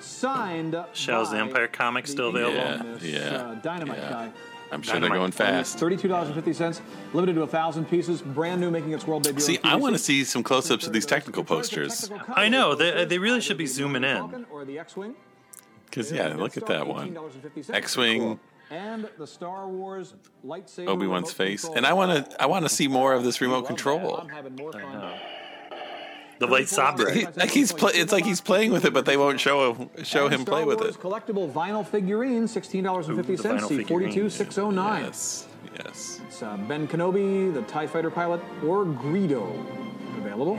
Signed. Shell's the Empire comic still the available? infamous, Yeah, yeah, uh, Dynamite yeah. guy. I'm sure they're going fast. Thirty-two dollars and fifty cents. Limited to a thousand pieces. Brand new, making its world debut. See, I want to see some close-ups of these technical posters. I know. They, they really should be zooming in. Falcon or the X-wing. Because yeah, look at that one. X-wing, And the Star Wars lightsaber. Obi Wan's face, and I want to I want to see more of this remote control. I'm having. The lightsaber. He, like he's play, it's like he's playing with it, but they won't show him show And him Star play with it. collectible vinyl figurine, sixteen dollars fifty Ooh, the cents. vinyl C forty-two six oh nine. Yes, yes. It's uh, Ben Kenobi, the Tie Fighter pilot, or Greedo available.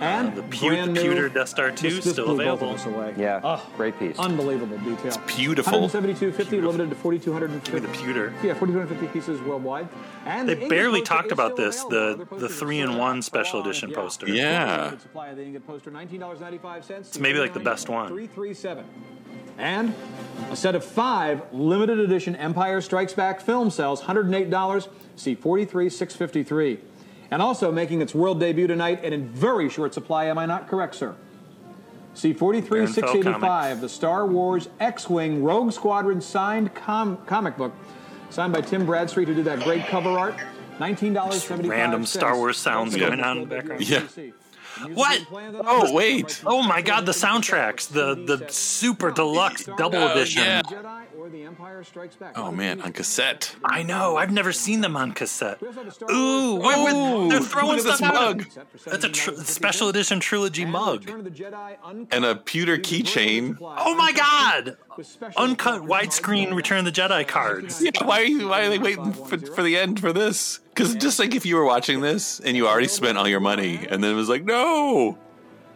And the pu- brand new, pewter Death Star 2 this, this still blew both of available. us away. Yeah, Oh, great piece. Unbelievable detail. beautiful. 172.50 limited to 4,250. The pewter. Yeah, 4,250 pieces worldwide. And They the ingot barely poster talked is about still this, available. the- Other the posters are three-in-one sold out. special Full on, edition poster. Yeah. Limited supply of the ingot poster, $19.95. It's maybe like the best one. 337. And a set of five limited edition Empire Strikes Back film cells, $108. See 43 653. And also making its world debut tonight and in very short supply, am I not correct, sir? see 43-685 the Star Wars X Wing Rogue Squadron signed com- comic book, signed by Tim Bradstreet, who did that great cover art. $19.75. random Star Wars sounds That's going on in the background. Yeah. What? being planned on Oh, wait. Oh my god, the soundtracks, the the super deluxe double edition. yeah. Jedi The Empire Strikes Back. Oh man, on cassette. I know, I've never seen them on cassette. We also have the Star Ooh, Wars- wait, wait, they're throwing look at this out. mug. That's a tr- special edition trilogy And mug. Return of the Jedi uncut. And a pewter keychain. Oh my god! Uncut widescreen Return of the Jedi cards. Yeah, why are you? Why are they waiting for, for the end for this? Because just like if you were watching this and you already spent all your money, and then it was like, no,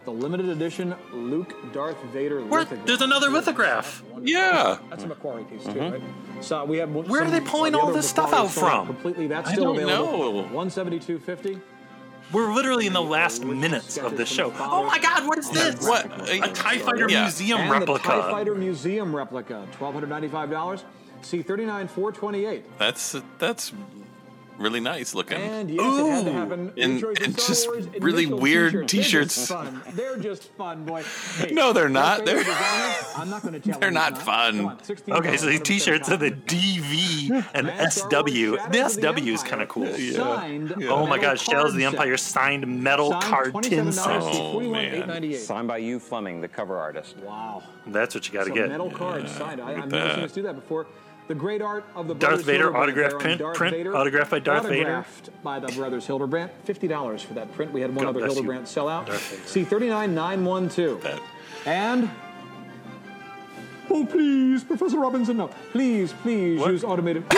The limited edition Luke Darth Vader Where, lithograph. there's another lithograph. yeah, That's a McQuarrie piece too, mm-hmm. right? So we have. Where are they pulling of the all this stuff out from? Completely. That's still I still don't available. know. One seventy two fifty. We're literally in the last minutes of the show. Oh my god, what is this? What? A TIE Fighter Yeah. Museum and The TIE replica. Fighter Museum replica, twelve hundred ninety five dollars. C thirty nine four twenty eight. that's that's really nice looking. And yes, it had to Ooh. happen. And- Your choice of and just Wars really weird They're t-shirts. just fun. They're just fun, boy. Hey, No, they're not. They're- I'm not going to tell They're not fun. On, Okay, so these t-shirts are the. DV and And Star Wars SW. The SW is kind of cool. Signed Oh my metal god, Shells of the Empire signed metal Signed card tin set. Oh, man. Signed by Hugh Fleming, the cover artist. Wow. That's what you got to So get. metal cards signed. I, I've never seen that. us do that before. The great art of the Darth Vader Hildebrandt autograph print- Darth print, Vader, autographed by Darth Vader. autographed by the Brothers Hildebrandt. Fifty dollars for that print. We had one God other bless you, Hildebrandt sell out. Darth Vader. C thirty nine nine one two. And oh please, Professor Robinson, no, please, please What? use automated.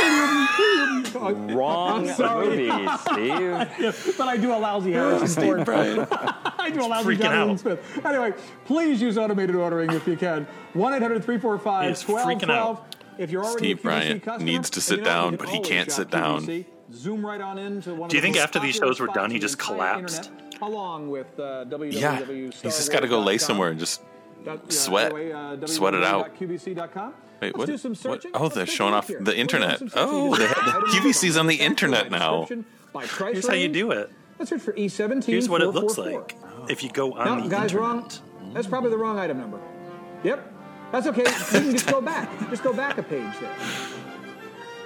Wrong sorry. movie, Steve. but I do a lousy Harrison Ford. I do a lousy freaking Jonathan out. Smith. Anyway, please use automated ordering if you can. 1 800 345 He is freaking 1212. Out. If you're already Steve Bryant customer, needs to sit down, but he can't shop sit down. QVC. Zoom right on into one Do you think after these shows were done, he just collapsed? internet, along with uh, www. yeah, he's just got to go lay somewhere and just sweat, sweat it out. Wait, Let's what? do some what? Oh, they're take a showing off here. the We're gonna do internet. Oh, Just they item have, number QVC's on the internet now. description, by price Here's how you do it. Let's search for E17. Here's what it looks like if you go on No, the guys, internet. wrong. That's probably the wrong item number. Yep. That's okay. You can just go back. Just go back a page there.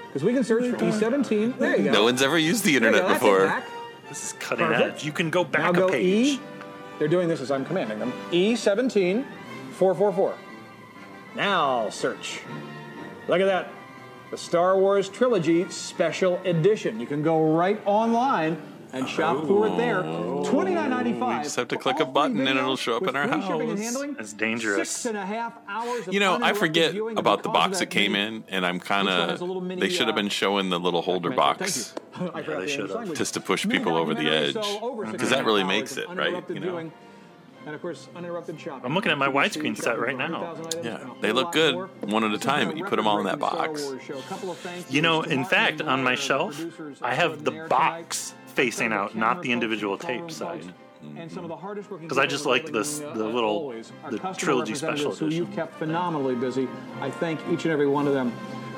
Because we can search for E17. There you go. No one's ever used the There you internet go. That's it, before. back. This is cutting Perfect. edge. You can go back now a go page. E. They're doing this as I'm commanding them. E17 444. Now search. Look at that. The Star Wars Trilogy Special Edition. You can go right online and shop for it there. Twenty nine ninety We five. just have to click a button and it'll show up in our house. That's dangerous. Six and a half hours of You know, I forget about the box that came mini- in, and I'm kind Each one has a little of. They should have uh, been showing the little holder box I forgot the English language. just to push people over the edge, so over six because that really makes it right. You know. And of course, uninterrupted shopping. I'm looking at my widescreen set right now. Yeah, they look good one at a time, been but you put 'em all in that box. Star Wars show. A couple of thank You know, in fact, on my shelf, I have the box tonight. Facing out, not the individual tape side. And some of the hardest working 'Cause I just in like this- the little- the trilogy special representatives who edition. you've kept phenomenally busy. I thank each and every one of them.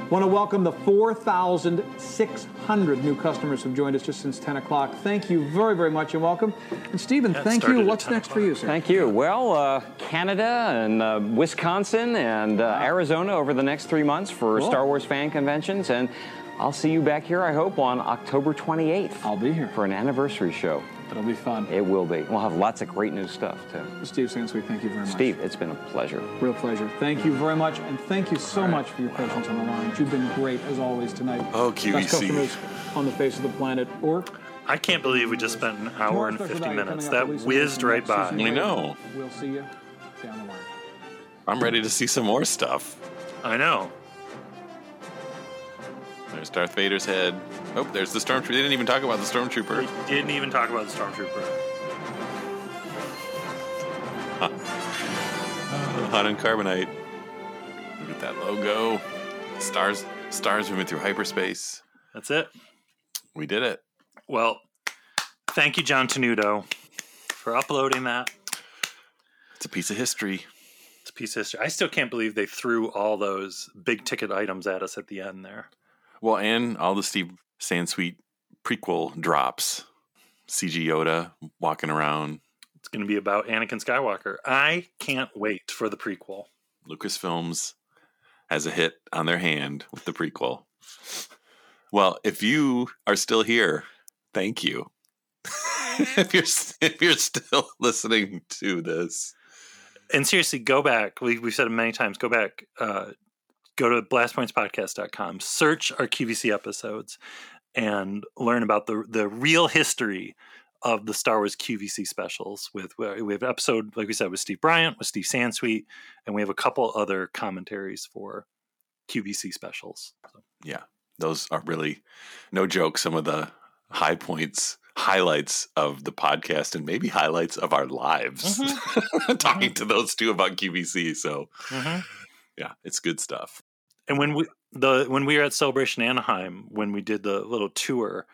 Want to welcome the 4,600 new customers who've joined us just since 10 o'clock. Thank you very, very much and welcome. And Stephen, Yeah, thank you. What's 10 next for you, sir? Thank you. Well, uh, Canada and uh, Wisconsin and uh, Arizona over the next three months for Cool. Star Wars fan conventions. And I'll see you back here, I hope, on October 28th. I'll be here. For an anniversary show. It'll be fun. It will be. We'll have lots of great new stuff, too. Steve Sansweet, thank you very much. Steve, it's been a pleasure. Real pleasure. Thank you very much, and thank you so much for your patience on the line. You've been great as always tonight. Oh, Best QVC. customers on the face of the planet. Or I can't believe we just spent an hour and 50 minutes. That whizzed right by. season. I know. We'll see you down the line. I'm ready to see some more stuff. I know. There's Darth Vader's head. Oh, there's the stormtrooper. They didn't even talk about the stormtrooper. They Didn't even talk about the Stormtrooper. Hot and carbonite. Look at that logo. Stars, stars moving through hyperspace. That's it. We did it. Well, thank you, John Tenuto, for uploading that. It's a piece of history. It's a piece of history. I still can't believe they threw all those big ticket items at us at the end there. Well, and all the Steve Sansweet prequel drops. CG Yoda walking around. It's going to be about Anakin Skywalker. I can't wait for the prequel. Lucasfilms has a hit on their hand with the prequel. Well, if you are still here, thank you. if you're if you're still listening to this, And seriously, go back. We, we've said it many times. Go back. Uh, go to blastpointspodcast.com, search our QVC episodes, and learn about the the real history of the Star Wars QVC specials. With we have an episode, like we said, with Steve Bryant, with Steve Sansweet, and we have a couple other commentaries for QVC specials. So, yeah, those are really no joke. Some of the high points, highlights of the podcast, and maybe highlights of our lives. Talking to those two about QVC. So, Mhm. yeah, it's good stuff. And when we the when we were at Celebration Anaheim, when we did the little tour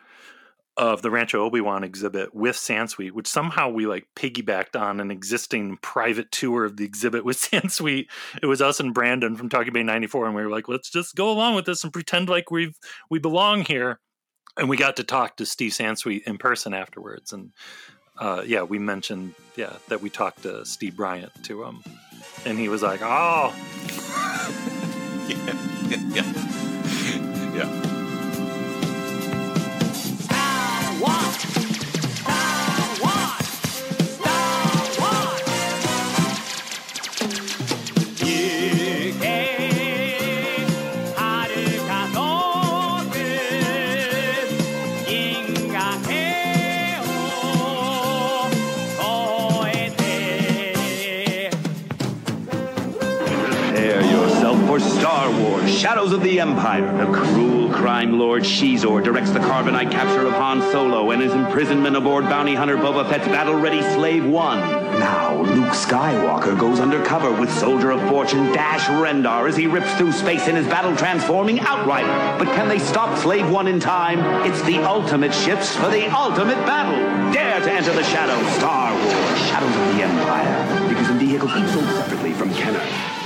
of the Rancho Obi Wan exhibit with Sansweet, which somehow we like piggybacked on an existing private tour of the exhibit with Sansweet. It was us and Brandon from Talking Bay '94, and we were like, let's just go along with this and pretend like we've we belong here. And we got to talk to Steve Sansweet in person afterwards, and uh, yeah, we mentioned yeah that we talked to Steve Bryant to him, and he was like, oh. Yeah, yeah, yeah. Shadows of the Empire. The cruel crime lord Xizor directs the carbonite capture of Han Solo and his imprisonment aboard bounty hunter Boba Fett's battle ready Slave One. Now, Luke Skywalker goes undercover with Soldier of Fortune Dash Rendar as he rips through space in his battle transforming Outrider. But can they stop Slave One in time? It's the ultimate ships for the ultimate battle. Dare to enter the shadows. Star Wars Shadows of the Empire. Because in vehicles each sold separately from Kenner.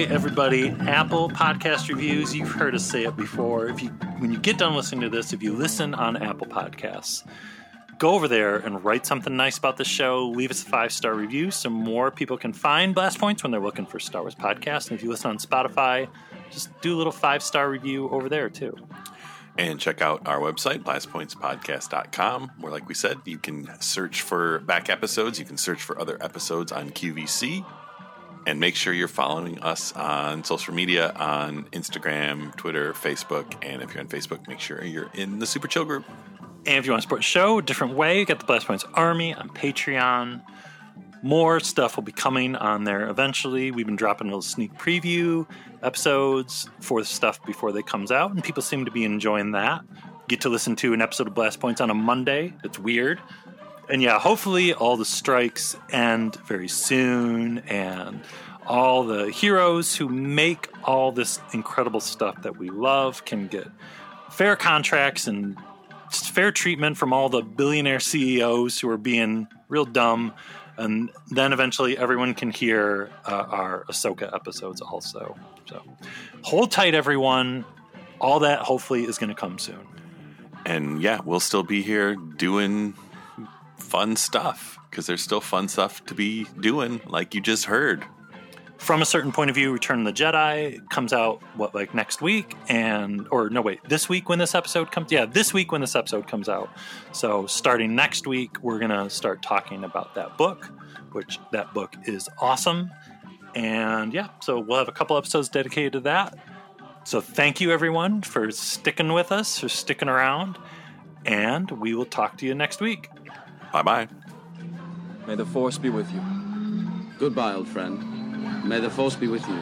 Okay, everybody, Apple Podcast reviews, you've heard us say it before. If you when you get done listening to this, if you listen on Apple Podcasts, go over there and write something nice about the show. Leave us a five star review so more people can find Blast Points when they're looking for Star Wars podcasts. And if you listen on Spotify, just do a little five star review over there too. And check out our website, blastpointspodcast.com, where, like we said, you can search for back episodes. You can search for other episodes on QVC. And make sure you're following us on social media on Instagram, Twitter, Facebook. And if you're on Facebook, make sure you're in the Super Chill group. And if you want to support the show a different way, get the Blast Points Army on Patreon. More stuff will be coming on there eventually. We've been dropping little sneak preview episodes for stuff before they comes out, and people seem to be enjoying that. Get to listen to an episode of Blast Points on a Monday. It's weird. And yeah, hopefully all the strikes end very soon and all the heroes who make all this incredible stuff that we love can get fair contracts and fair treatment from all the billionaire CEOs who are being real dumb. And then eventually everyone can hear uh, our Ahsoka episodes also. So hold tight, everyone. All that hopefully is going to come soon. And yeah, we'll still be here doing fun stuff because there's still fun stuff to be doing, like you just heard. From a certain point of view, Return of the Jedi comes out what like next week, and or no wait, this week when this episode comes. Yeah, this week when this episode comes out. So starting next week, we're gonna start talking about that book, which that book is awesome. And yeah, so we'll have a couple episodes dedicated to that. So thank you everyone for sticking with us, for sticking around, and we will talk to you next week. Bye bye. May the force be with you. Goodbye, old friend. May the force be with you.